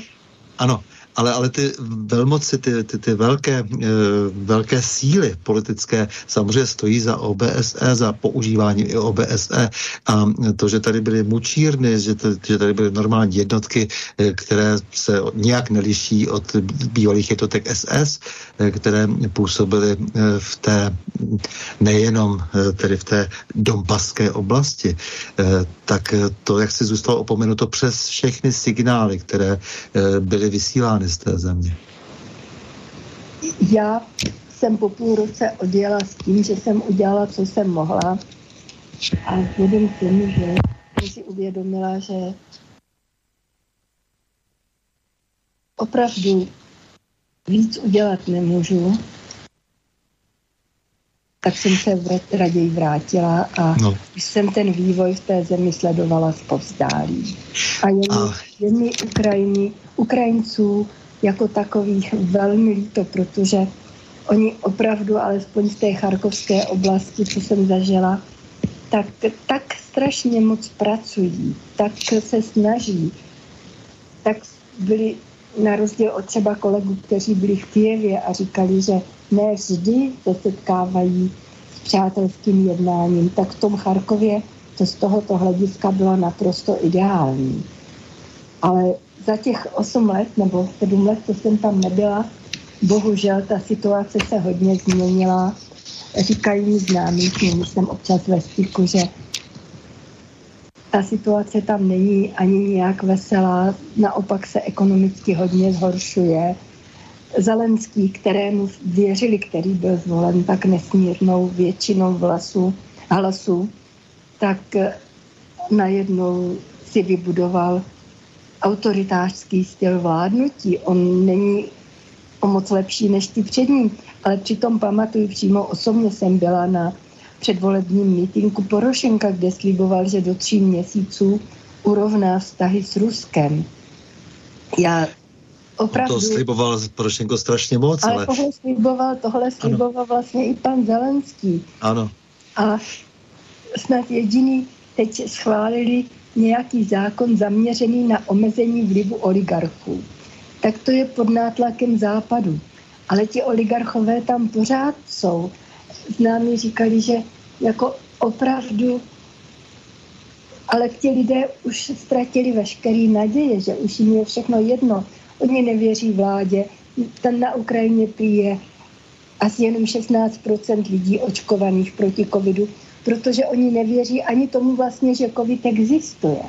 Ano, ale, ale ty velmoci, ty, ty, ty velké, e, velké síly politické samozřejmě stojí za OBSE, za používání i OBSE a to, že tady byly mučírny, že, to, že tady byly normální jednotky, e, které se nějak neliší od bývalých jednotek SS, e, které působily v té nejenom tedy v té dombaské oblasti, tak to, jak si zůstalo opomenuto přes všechny signály, které byly vysílány z té země? Já jsem po půl roce odjela s tím, že jsem udělala, co jsem mohla. A vzhledem k tomu, že jsem si uvědomila, že opravdu víc udělat nemůžu, tak jsem se raději vrátila a no. jsem ten vývoj v té zemi sledovala z povzdálí. A je mi, a... je mi Ukrajiny, Ukrajinců jako takových velmi líto, protože oni opravdu, alespoň z té charkovské oblasti, co jsem zažila, tak, tak strašně moc pracují, tak se snaží, tak byli na rozdíl od třeba kolegů, kteří byli v Kijevě a říkali, že ne vždy se setkávají s přátelským jednáním, tak v tom Charkově to z tohoto hlediska bylo naprosto ideální. Ale za těch 8 let nebo 7 let, co jsem tam nebyla, bohužel ta situace se hodně změnila. Říkají mi známí, s nimi jsem občas ve styku, že ta situace tam není ani nějak veselá, naopak se ekonomicky hodně zhoršuje. Zelenský, kterému věřili, který byl zvolen tak nesmírnou většinou hlasů, tak najednou si vybudoval autoritářský styl vládnutí. On není o moc lepší než ty přední, ale přitom pamatuju přímo osobně jsem byla na předvolebním mítinku Porošenka, kde sliboval, že do tří měsíců urovná vztahy s Ruskem. Já opravdu... To sliboval Porošenko strašně moc, ale... ale... tohle sliboval, tohle sliboval ano. vlastně i pan Zelenský. Ano. A snad jediný teď schválili nějaký zákon zaměřený na omezení vlivu oligarchů. Tak to je pod nátlakem západu. Ale ti oligarchové tam pořád jsou. Známi říkali, že jako opravdu ale ti lidé už ztratili veškerý naděje, že už jim je všechno jedno. Oni nevěří vládě. Tam na Ukrajině pije asi jenom 16% lidí očkovaných proti covidu protože oni nevěří ani tomu vlastně, že COVID existuje.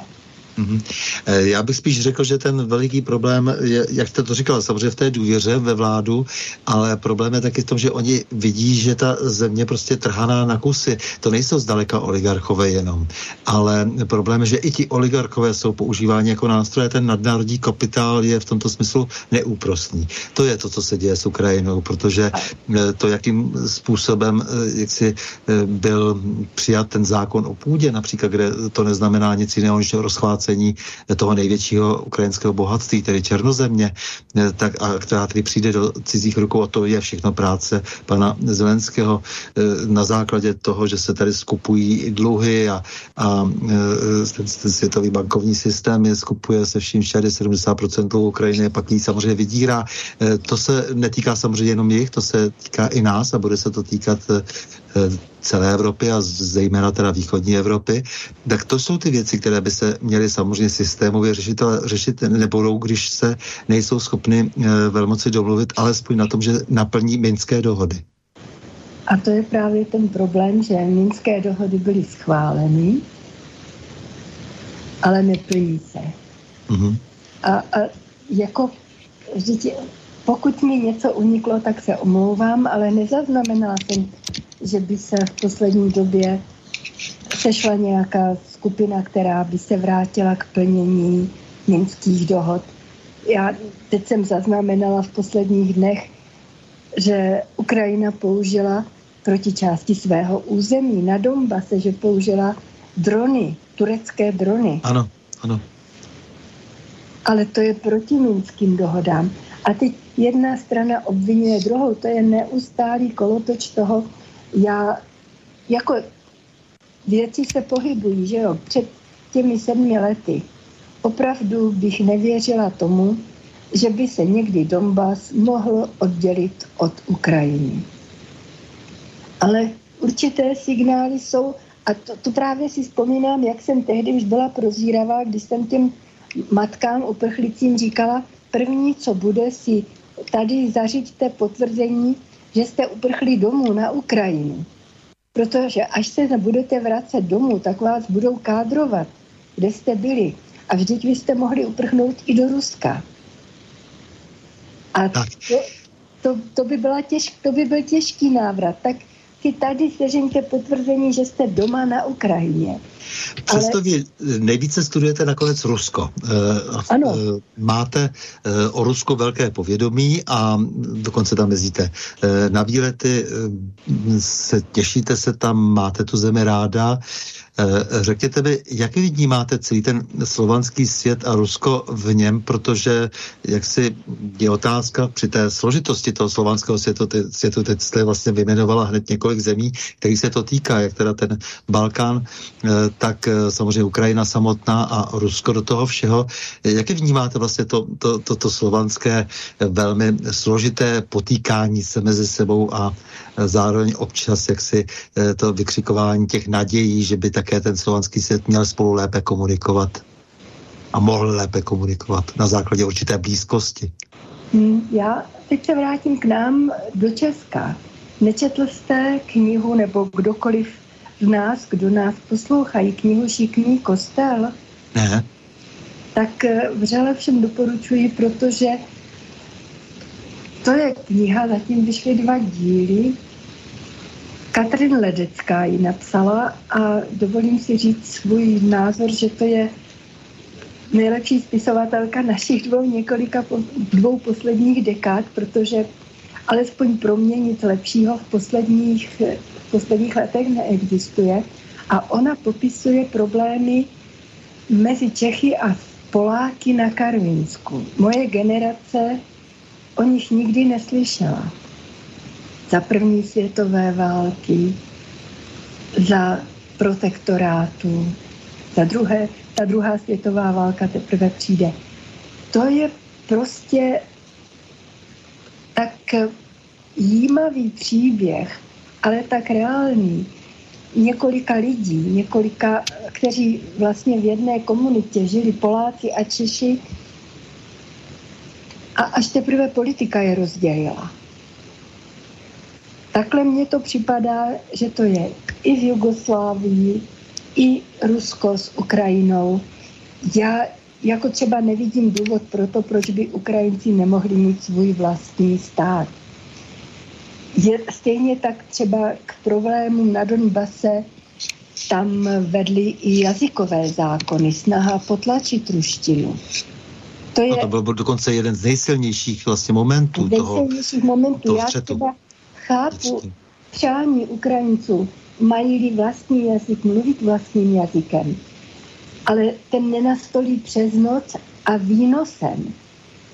Mm-hmm. Já bych spíš řekl, že ten veliký problém je, jak jste to říkal, samozřejmě v té důvěře ve vládu, ale problém je taky v tom, že oni vidí, že ta země prostě trhaná na kusy. To nejsou zdaleka oligarchové jenom, ale problém je, že i ti oligarchové jsou používáni jako nástroje. Ten nadnárodní kapitál je v tomto smyslu neúprostný. To je to, co se děje s Ukrajinou, protože eh, to, jakým způsobem jak si byl přijat ten zákon o půdě, například, kde to neznamená nic jiného, než rozchvát ztrácení toho největšího ukrajinského bohatství, tedy Černozemě, eh, tak, a která tedy přijde do cizích rukou a to je všechno práce pana Zelenského eh, na základě toho, že se tady skupují dluhy a, a eh, ten, ten světový bankovní systém je skupuje se vším 60-70% Ukrajiny, pak jí samozřejmě vydírá. To se netýká samozřejmě jenom jich, to se týká i nás a bude se to týkat celé Evropy a zejména teda východní Evropy, tak to jsou ty věci, které by se měly samozřejmě systémově řešit, ale řešit nebudou, když se nejsou schopny e, velmoci domluvit, alespoň na tom, že naplní minské dohody. A to je právě ten problém, že minské dohody byly schváleny, ale neplní se. Mm-hmm. A, a jako vždyť, pokud mi něco uniklo, tak se omlouvám, ale nezaznamenala jsem že by se v poslední době sešla nějaká skupina, která by se vrátila k plnění minských dohod. Já teď jsem zaznamenala v posledních dnech, že Ukrajina použila proti části svého území na Donbase, že použila drony, turecké drony. Ano, ano. Ale to je proti minským dohodám. A teď jedna strana obvinuje druhou, to je neustálý kolotoč toho, já jako věci se pohybují, že jo, před těmi sedmi lety opravdu bych nevěřila tomu, že by se někdy Donbass mohl oddělit od Ukrajiny. Ale určité signály jsou, a to, to právě si vzpomínám, jak jsem tehdy už byla prozíravá, když jsem těm matkám uprchlicím říkala, první, co bude, si tady zařiďte potvrzení že jste uprchli domů na Ukrajinu. Protože až se budete vracet domů, tak vás budou kádrovat, kde jste byli. A vždyť vy jste mohli uprchnout i do Ruska. A to, to, to, by, byla těž, to by byl těžký návrat. Tak si tady sežeňte potvrzení, že jste doma na Ukrajině. Přesto Ale... vy nejvíce studujete nakonec Rusko. Eh, ano. Eh, máte eh, o Rusku velké povědomí a dokonce tam jezdíte na výlety, se, těšíte se tam, máte tu zemi ráda. Eh, řekněte mi, jak vnímáte celý ten slovanský svět a Rusko v něm, protože jak si je otázka při té složitosti toho slovanského světu, ty, světu teď jste vlastně vyjmenovala hned několik zemí, kterých se to týká, jak teda ten Balkán, eh, tak eh, samozřejmě Ukrajina samotná a Rusko do toho všeho. Jak vnímáte vlastně to, to, to, to slovanské velmi složité potýkání se mezi sebou a zároveň občas jaksi to vykřikování těch nadějí, že by tak také ten slovanský svět měl spolu lépe komunikovat a mohl lépe komunikovat na základě určité blízkosti. Hmm, já teď se vrátím k nám do Česka. Nečetl jste knihu nebo kdokoliv z nás, kdo nás poslouchají, knihu Šikný kostel? Ne. Tak eh, vřele všem doporučuji, protože to je kniha, zatím vyšly dva díly, Katrin Ledecká ji napsala a dovolím si říct svůj názor, že to je nejlepší spisovatelka našich dvou několika dvou posledních dekád, protože alespoň pro mě nic lepšího v posledních, v posledních letech neexistuje. A ona popisuje problémy mezi Čechy a Poláky na Karvinsku. Moje generace o nich nikdy neslyšela. Za první světové války, za protektorátu, za druhé, ta druhá světová válka teprve přijde. To je prostě tak jímavý příběh, ale tak reálný, několika lidí, několika, kteří vlastně v jedné komunitě žili Poláci a Češi a až teprve politika je rozdělila. Takhle mně to připadá, že to je i v Jugoslávii, i Rusko s Ukrajinou. Já jako třeba nevidím důvod pro to, proč by Ukrajinci nemohli mít svůj vlastní stát. Je stejně tak třeba k problému na Donbase tam vedly i jazykové zákony, snaha potlačit ruštinu. To, je, a to byl dokonce jeden z nejsilnějších vlastně momentů nejsilnějších toho, momentů. Toho Já třeba chápu přání Ukrajinců, mají vlastní jazyk, mluvit vlastním jazykem. Ale ten nenastolí přes noc a výnosem.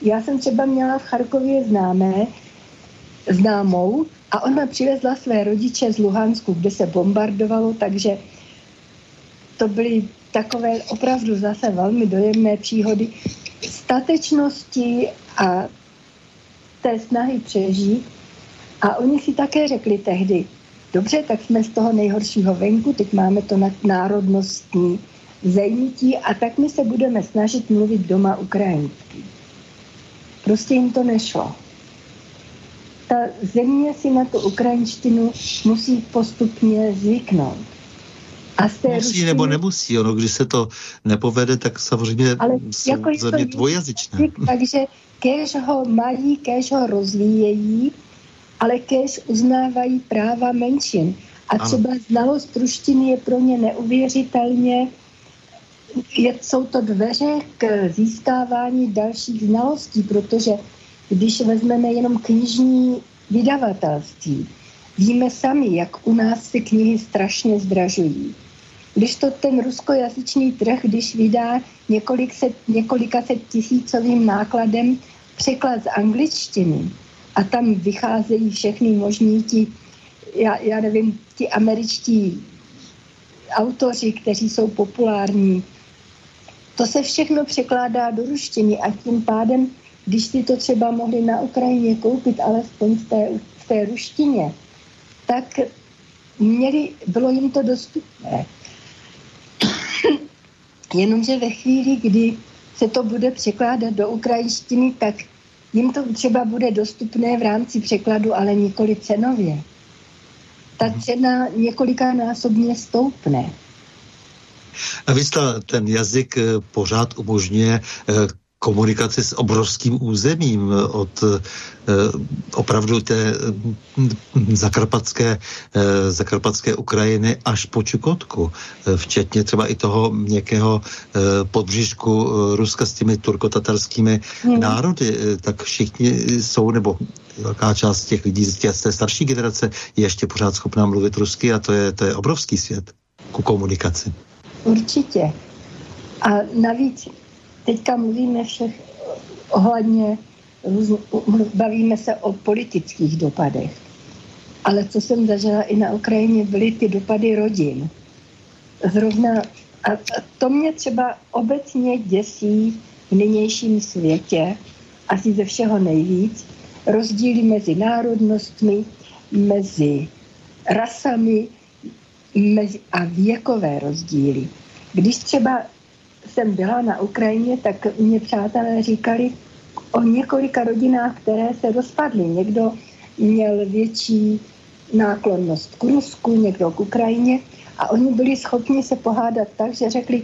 Já jsem třeba měla v Charkově známé, známou a ona přivezla své rodiče z Luhansku, kde se bombardovalo, takže to byly takové opravdu zase velmi dojemné příhody statečnosti a té snahy přežít. A oni si také řekli tehdy, dobře, tak jsme z toho nejhoršího venku, teď máme to národnostní zajmítí a tak my se budeme snažit mluvit doma ukrajinsky. Prostě jim to nešlo ta země si na tu ukrajinštinu musí postupně zvyknout. A z té musí ruštiny, nebo nemusí, ono, když se to nepovede, tak samozřejmě ale jsou jako země dvojazyčné. Takže kež ho mají, kež ho rozvíjejí, ale kež uznávají práva menšin. A ano. třeba znalost ruštiny je pro ně neuvěřitelně je, jsou to dveře k získávání dalších znalostí, protože když vezmeme jenom knižní vydavatelství, víme sami, jak u nás se knihy strašně zdražují. Když to ten ruskojazyčný trh, když vydá několik set, několika set tisícovým nákladem překlad z angličtiny a tam vycházejí všechny možní ti, já, já nevím, ti američtí autoři, kteří jsou populární, to se všechno překládá do ruštiny a tím pádem když si to třeba mohli na Ukrajině koupit alespoň v té, v té ruštině, tak měli, bylo jim to dostupné. Jenomže ve chvíli, kdy se to bude překládat do ukrajinštiny, tak jim to třeba bude dostupné v rámci překladu, ale nikoli cenově. Ta mhm. cena několikanásobně stoupne. A víc ten jazyk eh, pořád umožňuje eh, komunikaci s obrovským územím od eh, opravdu té hm, zakarpatské, eh, zakarpatské Ukrajiny až po Čukotku, eh, včetně třeba i toho měkkého podbřížku Ruska s těmi turkotatarskými hmm. národy, tak všichni jsou, nebo velká část těch lidí z té starší generace je ještě pořád schopná mluvit rusky a to je, to je obrovský svět ku komunikaci. Určitě. A navíc teďka mluvíme všech ohledně, bavíme se o politických dopadech. Ale co jsem zažila i na Ukrajině, byly ty dopady rodin. Zrovna, a to mě třeba obecně děsí v nynějším světě, asi ze všeho nejvíc, rozdíly mezi národnostmi, mezi rasami mezi, a věkové rozdíly. Když třeba jsem byla na Ukrajině, tak mě přátelé říkali o několika rodinách, které se rozpadly. Někdo měl větší náklonnost k Rusku, někdo k Ukrajině a oni byli schopni se pohádat tak, že řekli,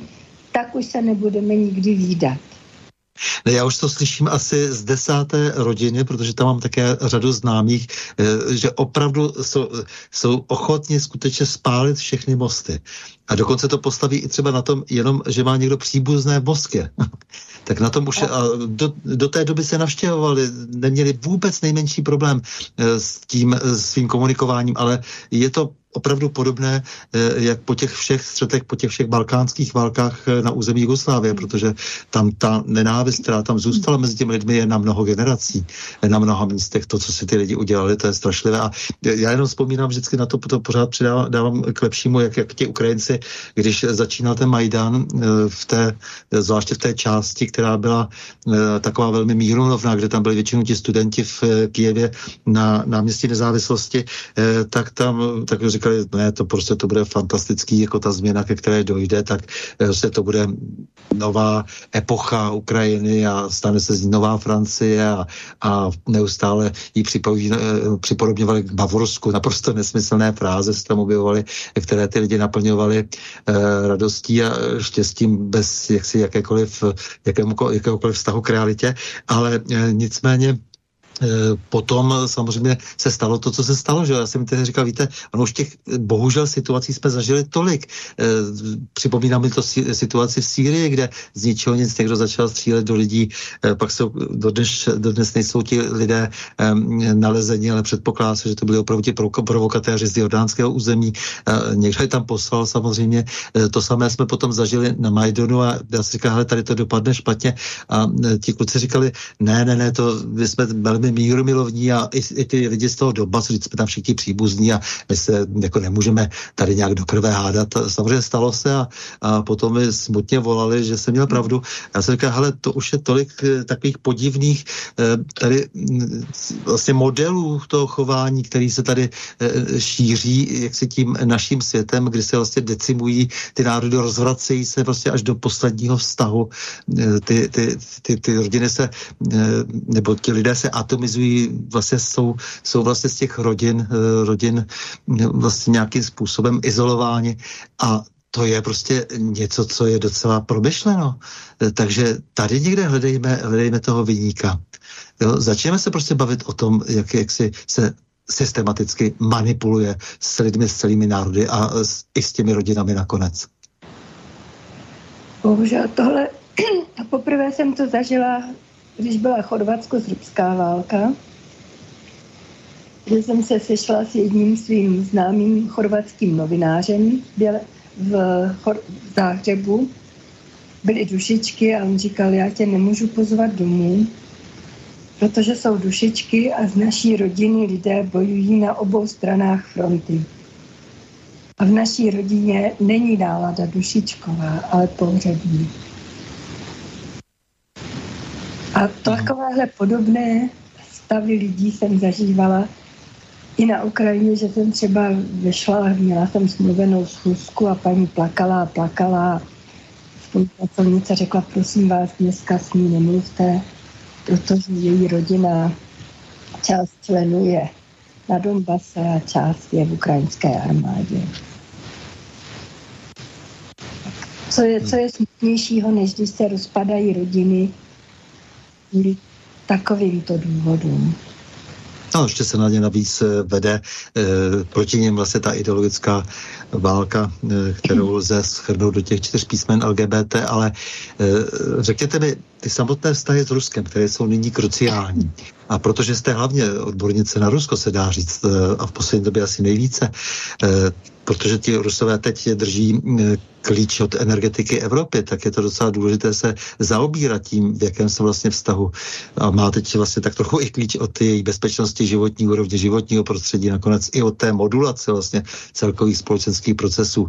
tak už se nebudeme nikdy výdat. Ne, já už to slyším asi z desáté rodiny, protože tam mám také řadu známých, eh, že opravdu jsou, jsou ochotně skutečně spálit všechny mosty. A dokonce to postaví i třeba na tom, jenom, že má někdo příbuzné v Moskvě. tak na tom už a do, do té doby se navštěvovali, neměli vůbec nejmenší problém eh, s tím svým komunikováním, ale je to opravdu podobné, eh, jak po těch všech střetech, po těch všech balkánských válkách eh, na území Jugoslávie, hmm. protože tam ta nenávist, která tam zůstala mezi těmi lidmi, je na mnoho generací, na mnoha místech. To, co si ty lidi udělali, to je strašlivé. A já jenom vzpomínám vždycky na to, to pořád přidávám dávám k lepšímu, jak, jak ti Ukrajinci, když začínal ten Majdan eh, v té, zvláště v té části, která byla taková velmi mírunovná, kde tam byli většinou ti studenti v Kijevě na náměstí nezávislosti, tak tam tak říkal, říkali, ne, to prostě to bude fantastický, jako ta změna, ke které dojde, tak prostě to bude nová epocha Ukrajiny a stane se z ní nová Francie a, a neustále ji eh, připodobňovali k Bavorsku, naprosto nesmyslné fráze se tam objevovaly, které ty lidi naplňovaly eh, radostí a štěstím bez jaksi jakékoliv, jakéhokoliv vztahu k realitě, ale eh, nicméně Eh, potom samozřejmě se stalo to, co se stalo, že já jsem tehdy říkal, víte, ono už těch bohužel situací jsme zažili tolik. Připomíná mi to situaci v Sýrii, kde z ničeho nic někdo začal střílet do lidí, pak jsou dodnes, dodnes nejsou ti lidé nalezeni, ale předpokládá se, že to byli opravdu ti provokatéři z jordánského území. Někdo je tam poslal samozřejmě. To samé jsme potom zažili na Majdonu a já si říkal, hele, tady to dopadne špatně a ti kluci říkali, ne, ne, ne, to my jsme velmi velmi mírumilovní a i, i ty lidi z toho Donbasu, že jsme tam všichni příbuzní a my se jako nemůžeme tady nějak do krve hádat. Samozřejmě stalo se a, a potom mi smutně volali, že jsem měl pravdu. Já jsem říkal, hele, to už je tolik eh, takových podivných eh, tady mm, vlastně modelů toho chování, který se tady eh, šíří jak se tím naším světem, kdy se vlastně decimují ty národy, rozvracejí se vlastně až do posledního vztahu. Ty, ty, ty, ty rodiny se, nebo ti lidé se atom atomizují, vlastně jsou, jsou vlastně z těch rodin, eh, rodin eh, vlastně nějakým způsobem izolováni a to je prostě něco, co je docela promyšleno. Eh, takže tady někde hledejme, hledejme toho vyníka. Jo, začneme se prostě bavit o tom, jak, jak si se systematicky manipuluje s lidmi, s celými národy a s, i s těmi rodinami nakonec. Bohužel tohle, poprvé jsem to zažila když byla chorvatsko-srbská válka, kde jsem se sešla s jedním svým známým chorvatským novinářem v, Chor- v Záhřebu. Byly dušičky a on říkal, já tě nemůžu pozvat domů, protože jsou dušičky a z naší rodiny lidé bojují na obou stranách fronty. A v naší rodině není nálada dušičková, ale pohřební. A takovéhle podobné stavy lidí jsem zažívala i na Ukrajině, že jsem třeba vyšla, měla jsem smluvenou schůzku a paní plakala a plakala. Spolupracovnice řekla, prosím vás, dneska s ní nemluvte, protože její rodina část členů je na Donbase a část je v ukrajinské armádě. Co je, co je smutnějšího, než když se rozpadají rodiny, kvůli takovýmto důvodům. No, ještě se na ně navíc eh, vede e, proti něm vlastně ta ideologická válka, e, kterou lze schrnout do těch čtyř písmen LGBT, ale e, řekněte mi, ty samotné vztahy s Ruskem, které jsou nyní kruciální, a protože jste hlavně odbornice na Rusko, se dá říct, a v poslední době asi nejvíce, protože ti Rusové teď drží klíč od energetiky Evropy, tak je to docela důležité se zaobírat tím, v jakém se vlastně vztahu. A má teď vlastně tak trochu i klíč od její bezpečnosti životní úrovně, životního prostředí, nakonec i od té modulace vlastně celkových společenských procesů.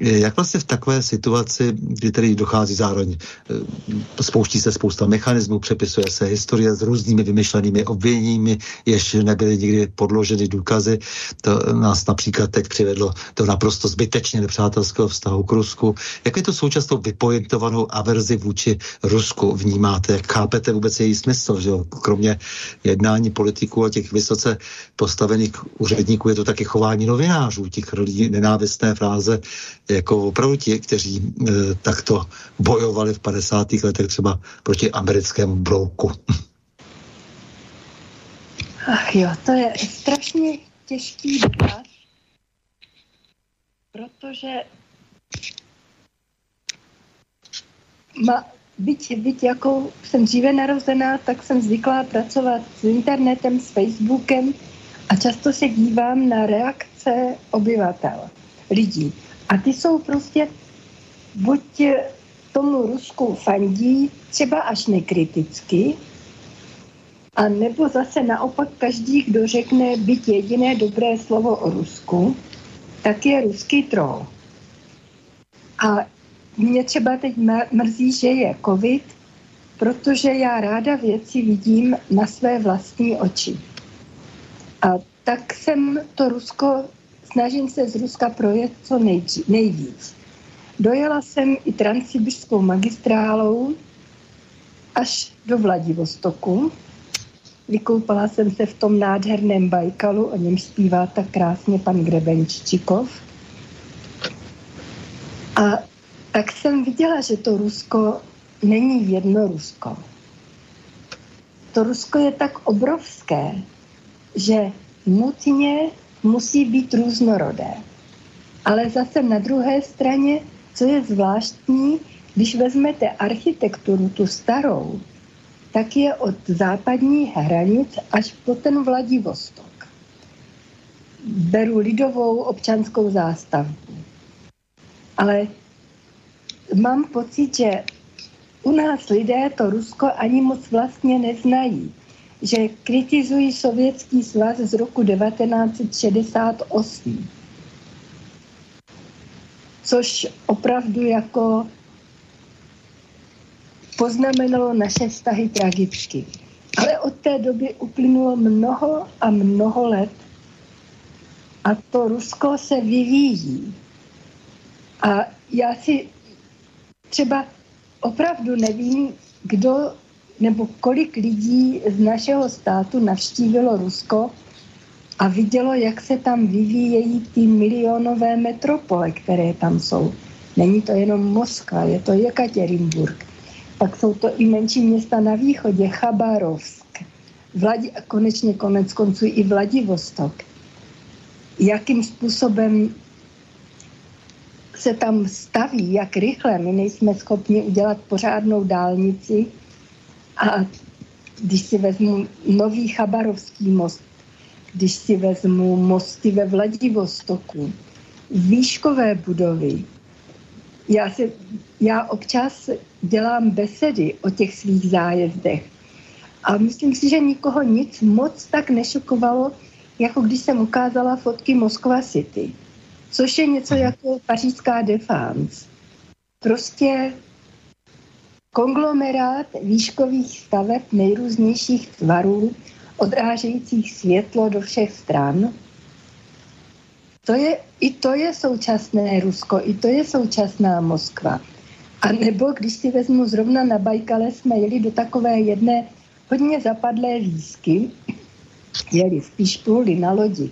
Jak vlastně v takové situaci, kdy tedy dochází zároveň, eh, spouští se spousta mechanismů, přepisuje se historie s různými vymyšlenými obviněními, jež nebyly nikdy podloženy důkazy. To nás například teď přivedlo do naprosto zbytečně nepřátelského vztahu k Rusku. Jak je to současnou vypojentovanou averzi vůči Rusku vnímáte? Jak chápete vůbec její smysl? Že jo? Kromě jednání politiků a těch vysoce postavených úředníků je to taky chování novinářů, těch lidí nenávistné fráze, jako opravdu ti, kteří e, takto bojovali v 50. letech třeba proti americkému brouku. Ach jo, to je strašně těžký dotaz, protože ma, byť, byť jako jsem dříve narozená, tak jsem zvyklá pracovat s internetem, s Facebookem a často se dívám na reakce obyvatel, lidí. A ty jsou prostě buď tomu Rusku fandí třeba až nekriticky, a nebo zase naopak každý, kdo řekne byť jediné dobré slovo o Rusku, tak je ruský troll. A mě třeba teď mrzí, že je covid, protože já ráda věci vidím na své vlastní oči. A tak jsem to Rusko, snažím se z Ruska projet co nejvíc. Dojela jsem i transsibirskou magistrálou až do Vladivostoku. Vykoupala jsem se v tom nádherném Bajkalu, o něm zpívá tak krásně pan Grebenččikov. A tak jsem viděla, že to Rusko není jedno Rusko. To Rusko je tak obrovské, že nutně musí být různorodé. Ale zase na druhé straně, co je zvláštní, když vezmete architekturu, tu starou, tak je od západních hranic až po ten Vladivostok. Beru lidovou občanskou zástavbu. Ale mám pocit, že u nás lidé to Rusko ani moc vlastně neznají. Že kritizují Sovětský svaz z roku 1968. Což opravdu jako poznamenalo naše vztahy tragicky. Ale od té doby uplynulo mnoho a mnoho let a to Rusko se vyvíjí. A já si třeba opravdu nevím, kdo nebo kolik lidí z našeho státu navštívilo Rusko a vidělo, jak se tam vyvíjejí ty milionové metropole, které tam jsou. Není to jenom Moskva, je to Jekaterinburg. Pak jsou to i menší města na východě, Chabarovsk, Vladi, a konečně konec konců i Vladivostok. Jakým způsobem se tam staví, jak rychle. My nejsme schopni udělat pořádnou dálnici a když si vezmu nový chabarovský most, když si vezmu mosty ve Vladivostoku, výškové budovy. Já, se, já občas dělám besedy o těch svých zájezdech a myslím si, že nikoho nic moc tak nešokovalo, jako když jsem ukázala fotky Moskva City což je něco jako pařížská defense. Prostě konglomerát výškových staveb nejrůznějších tvarů, odrážejících světlo do všech stran. To je, I to je současné Rusko, i to je současná Moskva. A nebo když si vezmu zrovna na Bajkale, jsme jeli do takové jedné hodně zapadlé výzky, jeli spíš pluli na lodi.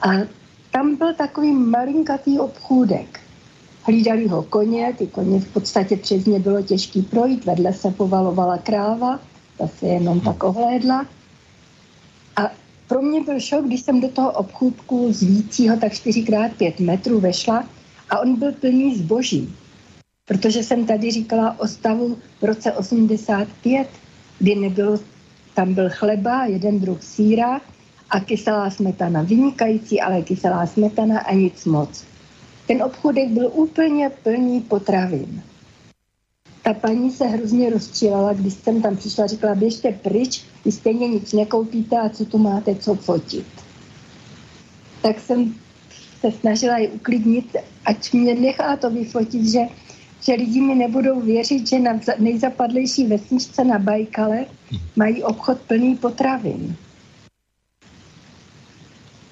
A tam byl takový malinkatý obchůdek. Hlídali ho koně, ty koně v podstatě přes ně bylo těžký projít, vedle se povalovala kráva, ta se jenom tak ohlédla. A pro mě byl šok, když jsem do toho obchůdku z vícího tak 4x5 metrů vešla a on byl plný zboží. Protože jsem tady říkala o stavu v roce 85, kdy nebylo, tam byl chleba, jeden druh síra a kyselá smetana. Vynikající, ale kyselá smetana a nic moc. Ten obchodek byl úplně plný potravin. Ta paní se hrozně rozčilala, když jsem tam přišla, říkala, běžte pryč, vy stejně nic nekoupíte a co tu máte co fotit. Tak jsem se snažila ji uklidnit, ať mě nechá to vyfotit, že, že lidi mi nebudou věřit, že na nejzapadlejší vesničce na Bajkale mají obchod plný potravin.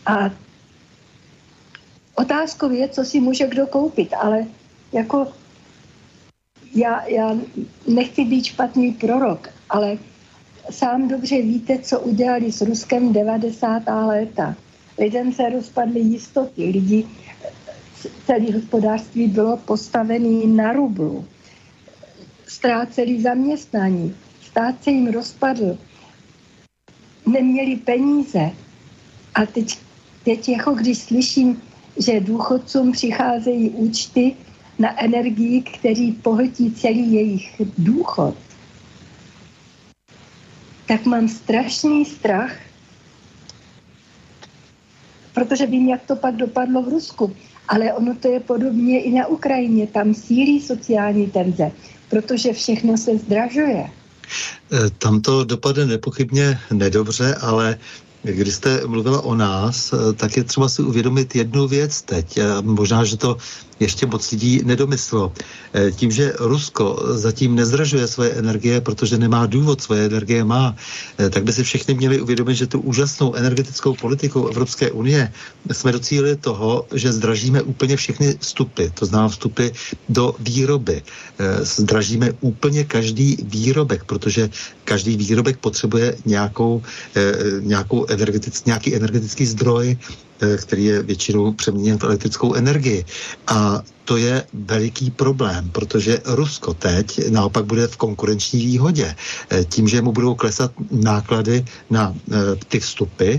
A otázkou je, co si může kdo koupit, ale jako já, já nechci být špatný prorok, ale sám dobře víte, co udělali s Ruskem 90. léta. Lidem se rozpadly jistoty, lidi, celé hospodářství bylo postavené na rublu. ztráceli zaměstnání, stát se jim rozpadl, neměli peníze. A teď, teď jako když slyším, že důchodcům přicházejí účty na energii, který pohltí celý jejich důchod, tak mám strašný strach, protože vím, jak to pak dopadlo v Rusku. Ale ono to je podobně i na Ukrajině. Tam sílí sociální tenze, protože všechno se zdražuje. Eh, tam to dopadne nepochybně nedobře, ale když jste mluvila o nás, eh, tak je třeba si uvědomit jednu věc teď. Eh, možná, že to ještě moc lidí nedomyslelo. Eh, tím, že Rusko zatím nezdražuje svoje energie, protože nemá důvod, svoje energie má, eh, tak by si všichni měli uvědomit, že tu úžasnou energetickou politikou Evropské unie jsme docílili toho, že zdražíme úplně všechny vstupy, to znamená vstupy do výroby. Eh, zdražíme úplně každý výrobek, protože každý výrobek potřebuje nějakou, nějakou energetic, nějaký energetický zdroj, který je většinou přeměněn v elektrickou energii. A to je veliký problém, protože Rusko teď naopak bude v konkurenční výhodě. Eh, tím, že mu budou klesat náklady na eh, ty vstupy,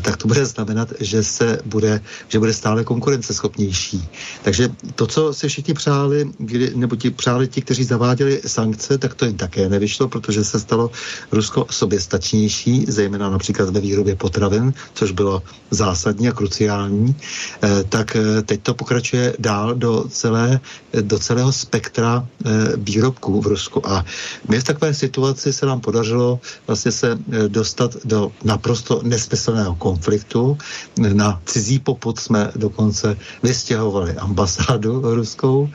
tak to bude znamenat, že se bude, že bude stále konkurenceschopnější. Takže to, co si všichni přáli, nebo ti přáli ti, kteří zaváděli sankce, tak to jim také nevyšlo, protože se stalo Rusko soběstačnější, zejména například ve výrobě potravin, což bylo zásadně a kruciální, eh, tak eh, teď to pokračuje dál do, celé, do celého spektra eh, výrobků v Rusku. A my v takové situaci se nám podařilo vlastně se dostat do naprosto nesmyslného konfliktu. Na cizí poput jsme dokonce vystěhovali ambasádu ruskou,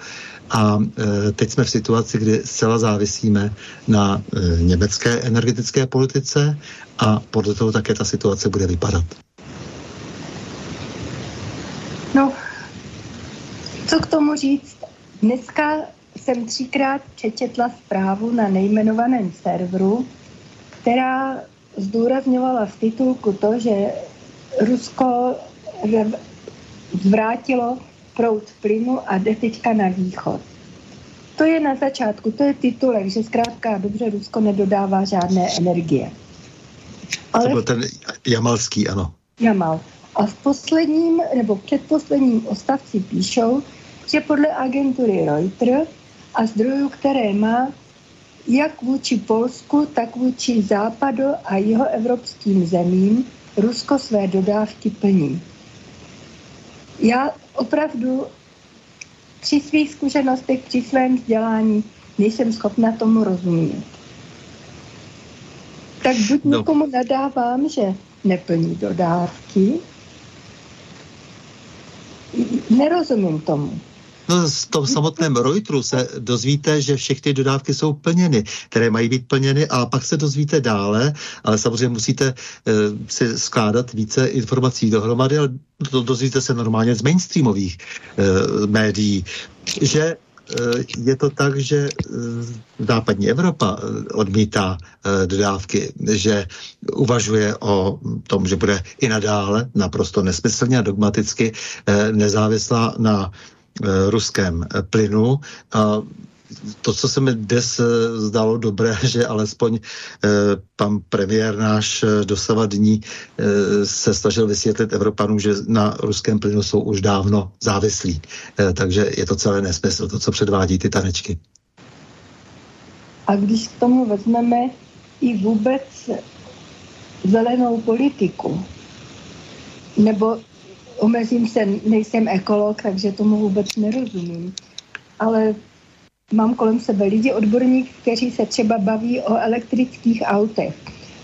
a e, teď jsme v situaci, kdy zcela závisíme na německé energetické politice a podle toho také ta situace bude vypadat. No, co k tomu říct? Dneska jsem třikrát přečetla zprávu na nejmenovaném serveru, která zdůrazňovala v titulku to, že Rusko zvrátilo proud plynu a jde teďka na východ. To je na začátku, to je titulek, že zkrátka dobře Rusko nedodává žádné energie. Ale... To byl ten Jamalský, ano. Jamal. A v posledním nebo předposledním ostavci píšou, že podle agentury Reuters a zdrojů, které má, jak vůči Polsku, tak vůči západu a jeho evropským zemím Rusko své dodávky plní. Já opravdu při svých zkušenostech, při svém vzdělání nejsem schopna tomu rozumět. Tak buď no. někomu nadávám, že neplní dodávky, nerozumím tomu. No, z tom samotném Reuteru se dozvíte, že všechny dodávky jsou plněny, které mají být plněny a pak se dozvíte dále, ale samozřejmě musíte e, si skládat více informací dohromady, ale to dozvíte se normálně z mainstreamových e, médií, že je to tak, že eh, západní Evropa eh, odmítá dodávky, že uvažuje o tom, že bude i nadále naprosto nesmyslně a dogmaticky nezávislá na ruském plynu. To, co se mi dnes eh, zdalo dobré, že alespoň eh, pan premiér náš eh, dosavadní se snažil vysvětlit Evropanům, že na ruském plynu jsou už dávno závislí. Takže je to celé nesmysl, to, co předvádí ty tanečky. A když k tomu vezmeme i vůbec zelenou politiku, nebo omezím se, nejsem ekolog, takže tomu vůbec nerozumím, ale mám kolem sebe lidi, odborník, kteří se třeba baví o elektrických autech.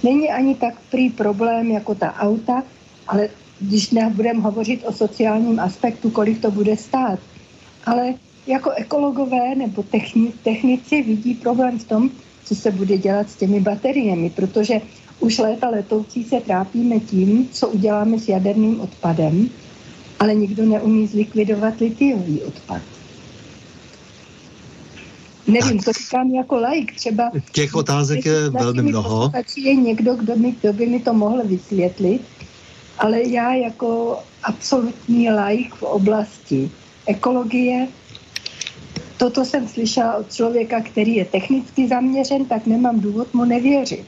Není ani tak prý problém jako ta auta, ale když nebudeme hovořit o sociálním aspektu, kolik to bude stát. Ale jako ekologové nebo techni, technici vidí problém v tom, co se bude dělat s těmi bateriemi, protože už léta letoucí se trápíme tím, co uděláme s jaderným odpadem, ale nikdo neumí zlikvidovat litiový odpad. Nevím, to říkám jako like. Třeba těch otázek je velmi mnoho. je někdo, kdo, mi, kdo by mi to mohl vysvětlit, ale já jako absolutní like v oblasti ekologie toto jsem slyšela od člověka, který je technicky zaměřen, tak nemám důvod mu nevěřit.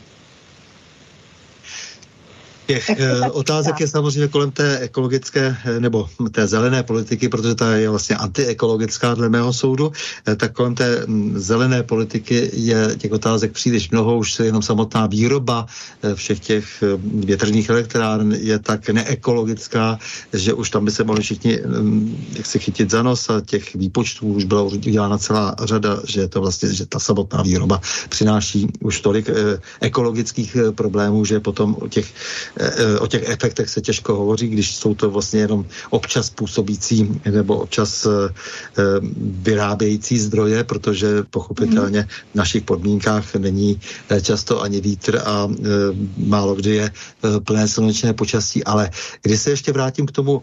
Těch uh, otázek je samozřejmě kolem té ekologické eh, nebo té zelené politiky, protože ta je vlastně antiekologická dle mého soudu, eh, tak kolem té mm, zelené politiky je těch otázek příliš mnoho, už se jenom samotná výroba všech těch větrných elektráren je tak neekologická, že už tam by se mohli všichni mm, jak se chytit za nos a těch výpočtů už byla udělána celá řada, že to vlastně, že ta samotná výroba přináší už tolik ekologických problémů, že potom o těch Eh, o těch efektech se těžko hovoří, když jsou to vlastně jenom občas působící nebo občas eh, eh, vyrábějící zdroje, protože pochopitelně v našich podmínkách není často ani vítr a málo kdy je plné slunečné počasí. Ale když se ještě vrátím k tomu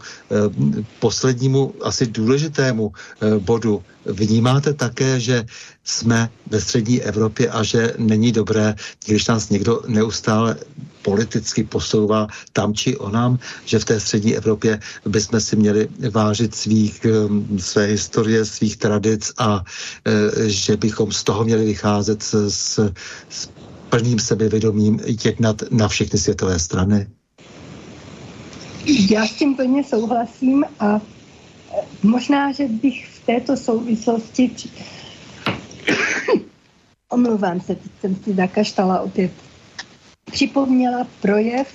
poslednímu asi důležitému bodu, vnímáte také, že jsme ve střední Evropě a že není dobré, když nás někdo neustále politicky posouvá tam či onam, že v té střední Evropě bychom si měli vážit svých, um, své historie, svých tradic a e, že bychom z toho měli vycházet s, s, plným sebevědomím jednat na všechny světové strany? Já s tím plně souhlasím a e, možná, že bych v této souvislosti omlouvám se, teď jsem si zakaštala opět připomněla projev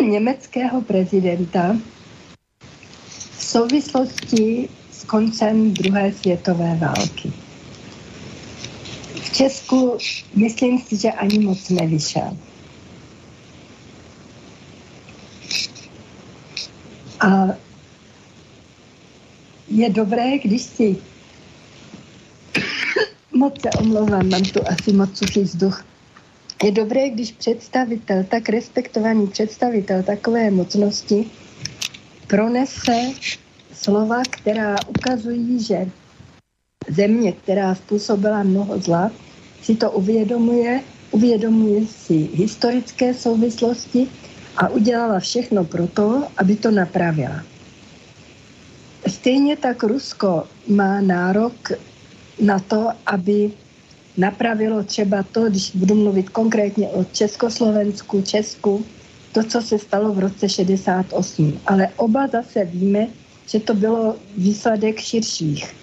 německého prezidenta v souvislosti s koncem druhé světové války. V Česku myslím si, že ani moc nevyšel. A je dobré, když si Moc se omlouvám, mám tu asi moc suchý vzduch. Je dobré, když představitel, tak respektovaný představitel takové mocnosti pronese slova, která ukazují, že země, která způsobila mnoho zla, si to uvědomuje, uvědomuje si historické souvislosti a udělala všechno pro to, aby to napravila. Stejně tak Rusko má nárok na to, aby napravilo třeba to, když budu mluvit konkrétně o Československu, Česku, to, co se stalo v roce 68. Ale oba zase víme, že to bylo výsledek širších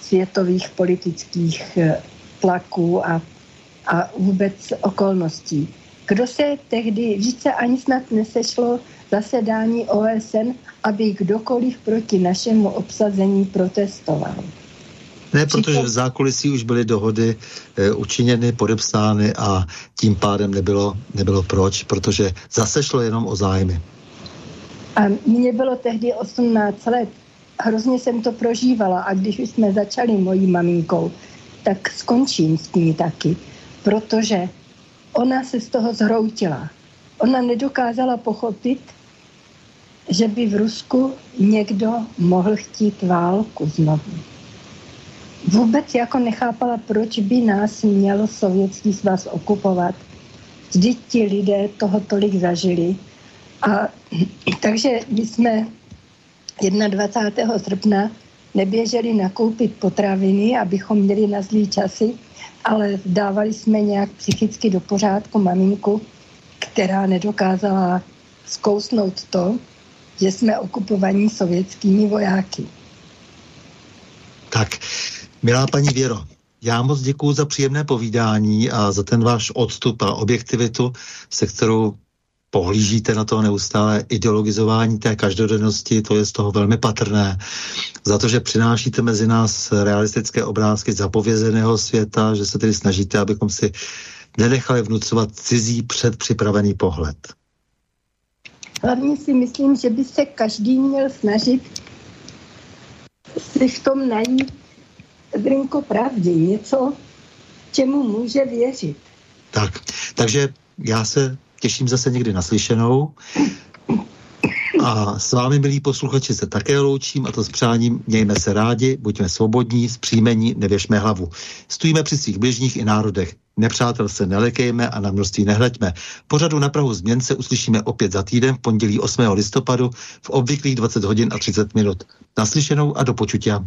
světových politických eh, tlaků a, a vůbec okolností. Kdo se tehdy, více ani snad nesešlo zasedání OSN, aby kdokoliv proti našemu obsazení protestoval. Ne, protože v zákulisí už byly dohody e, učiněny, podepsány a tím pádem nebylo, nebylo proč, protože zase šlo jenom o zájmy. A mně bylo tehdy 18 let. Hrozně jsem to prožívala a když jsme začali mojí maminkou, tak skončím s tím taky, protože ona se z toho zhroutila. Ona nedokázala pochopit, že by v Rusku někdo mohl chtít válku znovu vůbec jako nechápala, proč by nás měl Sovětský svaz okupovat. Vždyť ti lidé toho tolik zažili. A takže my jsme 21. srpna neběželi nakoupit potraviny, abychom měli na zlý časy, ale dávali jsme nějak psychicky do pořádku maminku, která nedokázala zkousnout to, že jsme okupovaní sovětskými vojáky. Tak, Milá paní Věro, já moc děkuji za příjemné povídání a za ten váš odstup a objektivitu, se kterou pohlížíte na to neustále ideologizování té každodennosti, to je z toho velmi patrné. Za to, že přinášíte mezi nás realistické obrázky zapovězeného světa, že se tedy snažíte, abychom si nenechali vnucovat cizí předpřipravený pohled. Hlavně si myslím, že by se každý měl snažit si v tom najít zrnko pravdy, něco, čemu může věřit. Tak, takže já se těším zase někdy naslyšenou A s vámi, milí posluchači, se také loučím a to s přáním mějme se rádi, buďme svobodní, zpříjmení, nevěšme hlavu. Stojíme při svých bližních i národech. Nepřátel se nelekejme a na množství nehleďme. Pořadu na Prahu změn se uslyšíme opět za týden v pondělí 8. listopadu v obvyklých 20 hodin a 30 minut. Naslyšenou a do počutia.